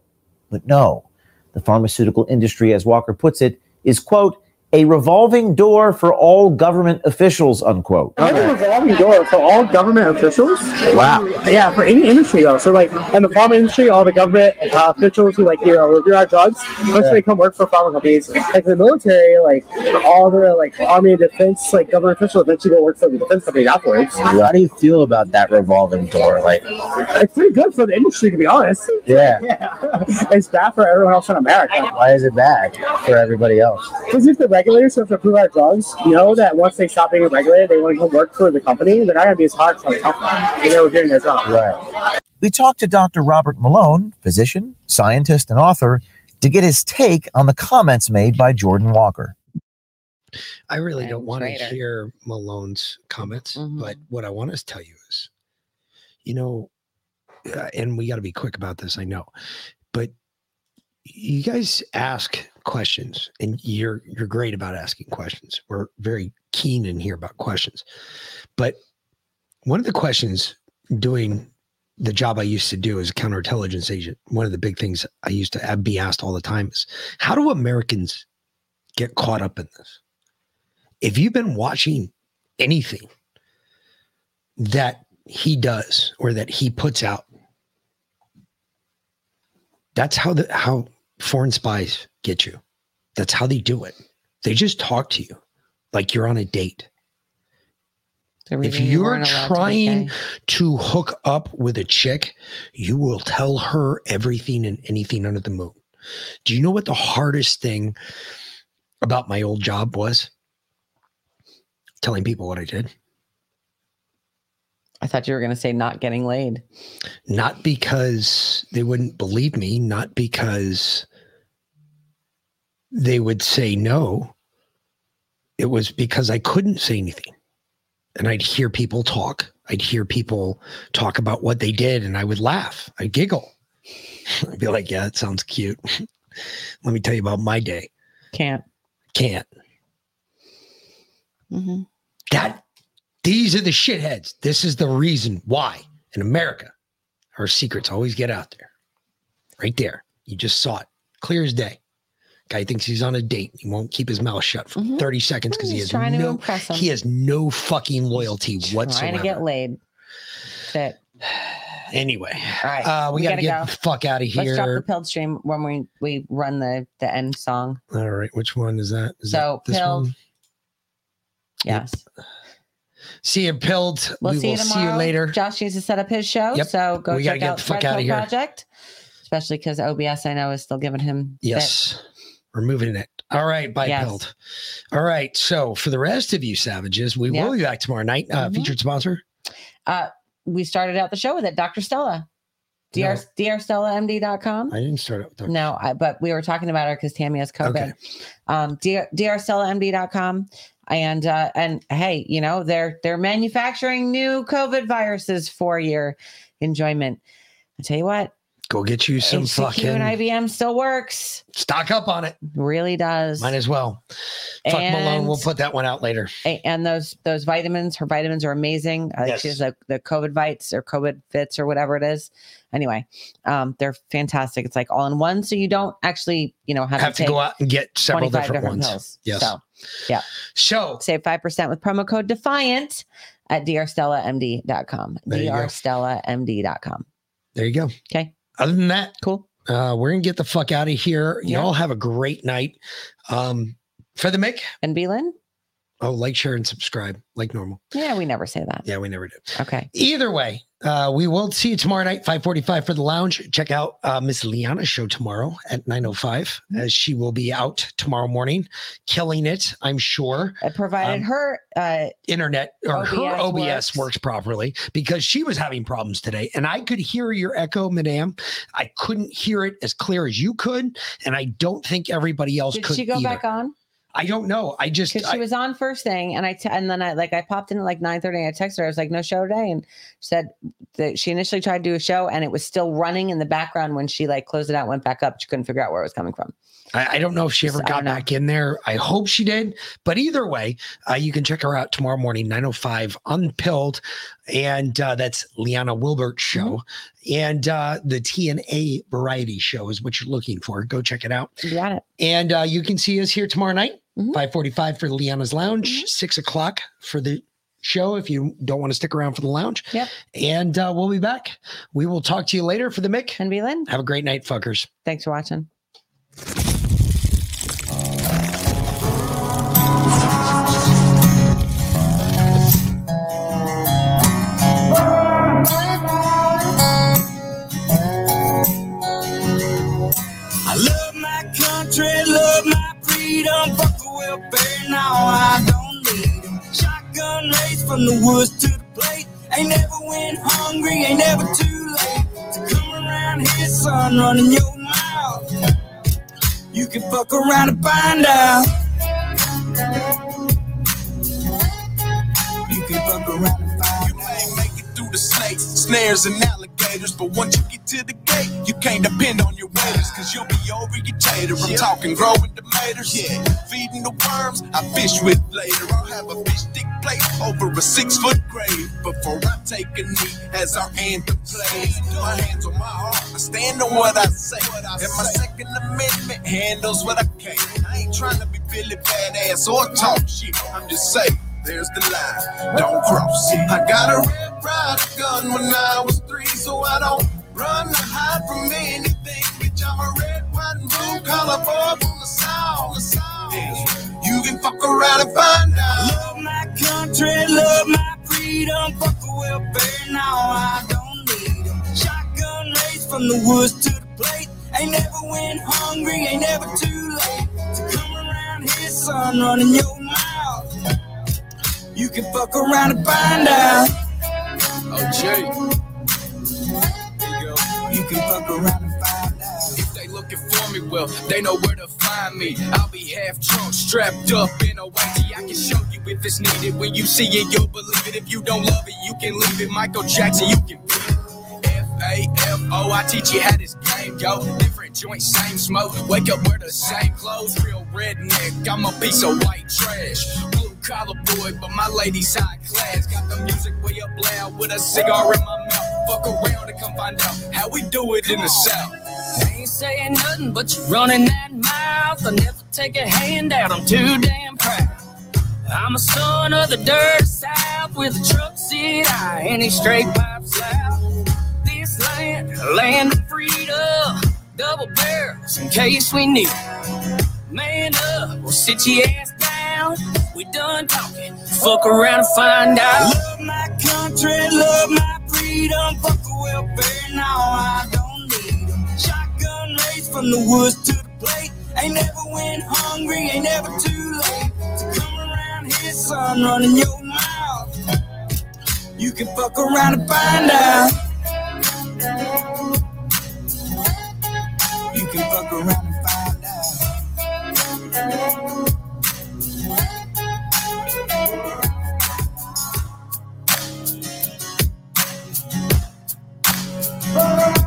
but no. The pharmaceutical industry, as Walker puts it, is, quote, a revolving door for all government officials, unquote. I have a revolving door for all government officials. Wow. Yeah, for any industry though. So like in the pharma industry, all the government uh, officials who like you know review our drugs, most of they come work for pharma companies. Like the military, like all the like army and defense like government officials eventually go work for the defense companies afterwards. How do you feel about that revolving door? Like, It's pretty good for the industry to be honest. Yeah. Yeah. it's bad for everyone else in America. why is it bad for everybody else? Because if the regulators who have to approve our drugs know that once they stop being regulated, they want to go work for the company, they're not going to be as hard for the company. They were doing their job. Right. We talked to Dr. Robert Malone, physician, scientist, and author, to get his take on the comments made by Jordan Walker. I really don't want to hear Malone's comments, but what I want to tell you is, you know, uh, and we got to be quick about this, I know, but you guys ask questions and you're you're great about asking questions. We're very keen in here about questions. But one of the questions doing the job I used to do as a counterintelligence agent, one of the big things I used to be asked all the time is how do Americans get caught up in this? if you've been watching anything that he does or that he puts out, that's how the how foreign spies get you. That's how they do it. They just talk to you like you're on a date. The If you you're weren't allowed to trying to hook up with a chick, you will tell her everything and anything under the moon. Do you know what the hardest thing about my old job was? Telling people what I did. I thought you were going to say not getting laid. Not because they wouldn't believe me, not because they would say no. It was because I couldn't say anything. And I'd hear people talk. I'd hear people talk about what they did, and I would laugh. I'd giggle. I'd be like, yeah, that sounds cute. Let me tell you about my day. Can't. Can't. Mm-hmm. That these are the shitheads. This is the reason why in America our secrets always get out there. Right there. You just saw it. Clear as day. Guy thinks he's on a date. He won't keep his mouth shut for 30 seconds because he Mm-hmm. Has trying to no he has no fucking loyalty whatsoever. Trying to get laid. That's it. Anyway, All right. uh, we, gotta, get the fuck out of here. Let's drop the pilled stream when we we run the the end song. All right, which one is that? Is so that this pilled. one? Yes. See you, Pilled. We'll we see will you see you later. Josh needs to set up his show, Yep. so go We gotta check get out the fuck Red outta Pill here. Project, especially because OBS I know is still giving him fit. Yes. We're moving it. All right, bye, Yes. Pilled. All right. So for the rest of you savages, we Yeah. will be back tomorrow night. Uh, Mhm. Featured sponsor. Uh, we started out the show with it, Dr. Stella. Dr. No. drstellamd.com. I didn't start out. No, I, but we were talking about her because Tammy has COVID. Okay. Um, dr, drstellamd.com. And uh, and hey, you know they're they're manufacturing new COVID viruses for your enjoyment. I tell you what, Go get you some HCQ fucking and IBM still works. stock up on it. Really does. Might as well. Fuck Malone. We'll put that one out later. And those those vitamins her vitamins are amazing i think she has the, the covid vites or covid fits or whatever it is anyway um they're fantastic it's like all in one so you don't actually you know have, Have to take go out and get several 25 different, ones. pills. Yes. so yeah so save 5% with promo code defiant at drstellamd.com There you go. drstellamd.com There you go. Okay. Other than that, cool. Uh, we're gonna get the fuck out of here. Y'all have a great night. Um, for the Mick and Beelan. Oh, like, share, and subscribe like normal. yeah we never say that Yeah, we never do. okay Either way, uh, we will see you tomorrow night, 545 for the lounge. Check out uh, Miss Liana's show tomorrow at 905 as she will be out tomorrow morning, killing it, I'm sure. I provided Um, her uh internet or her OBS OBS works. works. properly because she was having problems today. And I could hear your echo, madam. I couldn't hear it as clear as you could. And I don't think everybody else did could she go either. back on I don't know. I just because she was on first thing and I t- and then I like I popped in at like 9 30 I texted her I was like no show today and she said that she initially tried to do a show and it was still running in the background when she like closed it out went back up she couldn't figure out where it was coming from I, I don't know if she ever So, got back in there. I hope she did. But either way, uh, you can check her out tomorrow morning, 905 Unpilled. And uh, that's Liana Wilbert's show. Mm-hmm. And uh, the TNA variety show is what you're looking for. Go check it out. you got it And uh, you can see us here tomorrow night, Mm-hmm. 545 for Liana's Lounge, six o'clock for the show if you don't want to stick around for the lounge. Yep. And uh, we'll be back. We will talk to you later for the Mick. And Beelan. Have a great night, fuckers. thanks for watching now I don't need 'em. Shotgun race from the woods to the plate. Ain't never went hungry, ain't never too late. To come around here, son, running your mouth. You can fuck around and find out. You can fuck around the snakes, snares, and alligators, but once you get to the gate, you can't depend on your waiters, cause you'll be over your tater. I'm talking growing tomatoes, yeah. Feeding the worms, I fish with later. I'll have a fish stick plate over a six foot grave before I take a knee as our anthem plays. My hands on my heart, I stand on what I say. And my Second Amendment handles what I can. I ain't trying to be Billy Badass or talk shit. I'm just saying. There's the line, don't cross. I got a red rider gun when I was three, so I don't run or hide from anything. Bitch, I'm a red, white, and blue collar boy from the south. The south. You can fuck around and find out. Love my country, love my freedom. Fuck the welfare, now I don't need need 'em. Shotgun race from the woods to the plate. Ain't never went hungry, ain't never too late. To come around here, son, running your. You can fuck around and find out. Oh, Jay. You can fuck around and find out. If they looking for me, well, they know where to find me. I'll be half drunk, strapped up in a whitey. I can show you if it's needed. When you see it, you'll believe it. If you don't love it, you can leave it. Michael Jackson, you can beat it. F-A-F-O, I teach you how this game go. Different joints, same smoke. Wake up, wear the same clothes. Real redneck, I'm a piece of white trash. Blue collar boy, but my lady's high class. Got the music way up loud with a cigar in my mouth. Fuck around and come find out how we do it in the South. I ain't saying nothing, but you're running that mouth. I never take a handout, I'm too damn proud. I'm a son of the dirty south with a truck seat high and a straight pipe south. This land, land of freedom, double barrels in case we need. Man up, we'll sit your ass down. We done talking. Fuck around and find out. Love my country, love my freedom. Fuck welfare, now I don't need 'em. Shotgun race from the woods to the plate. Ain't never went hungry, ain't never too late. So come around here, son, running your mouth. You can fuck around and find out. You can fuck around Bye.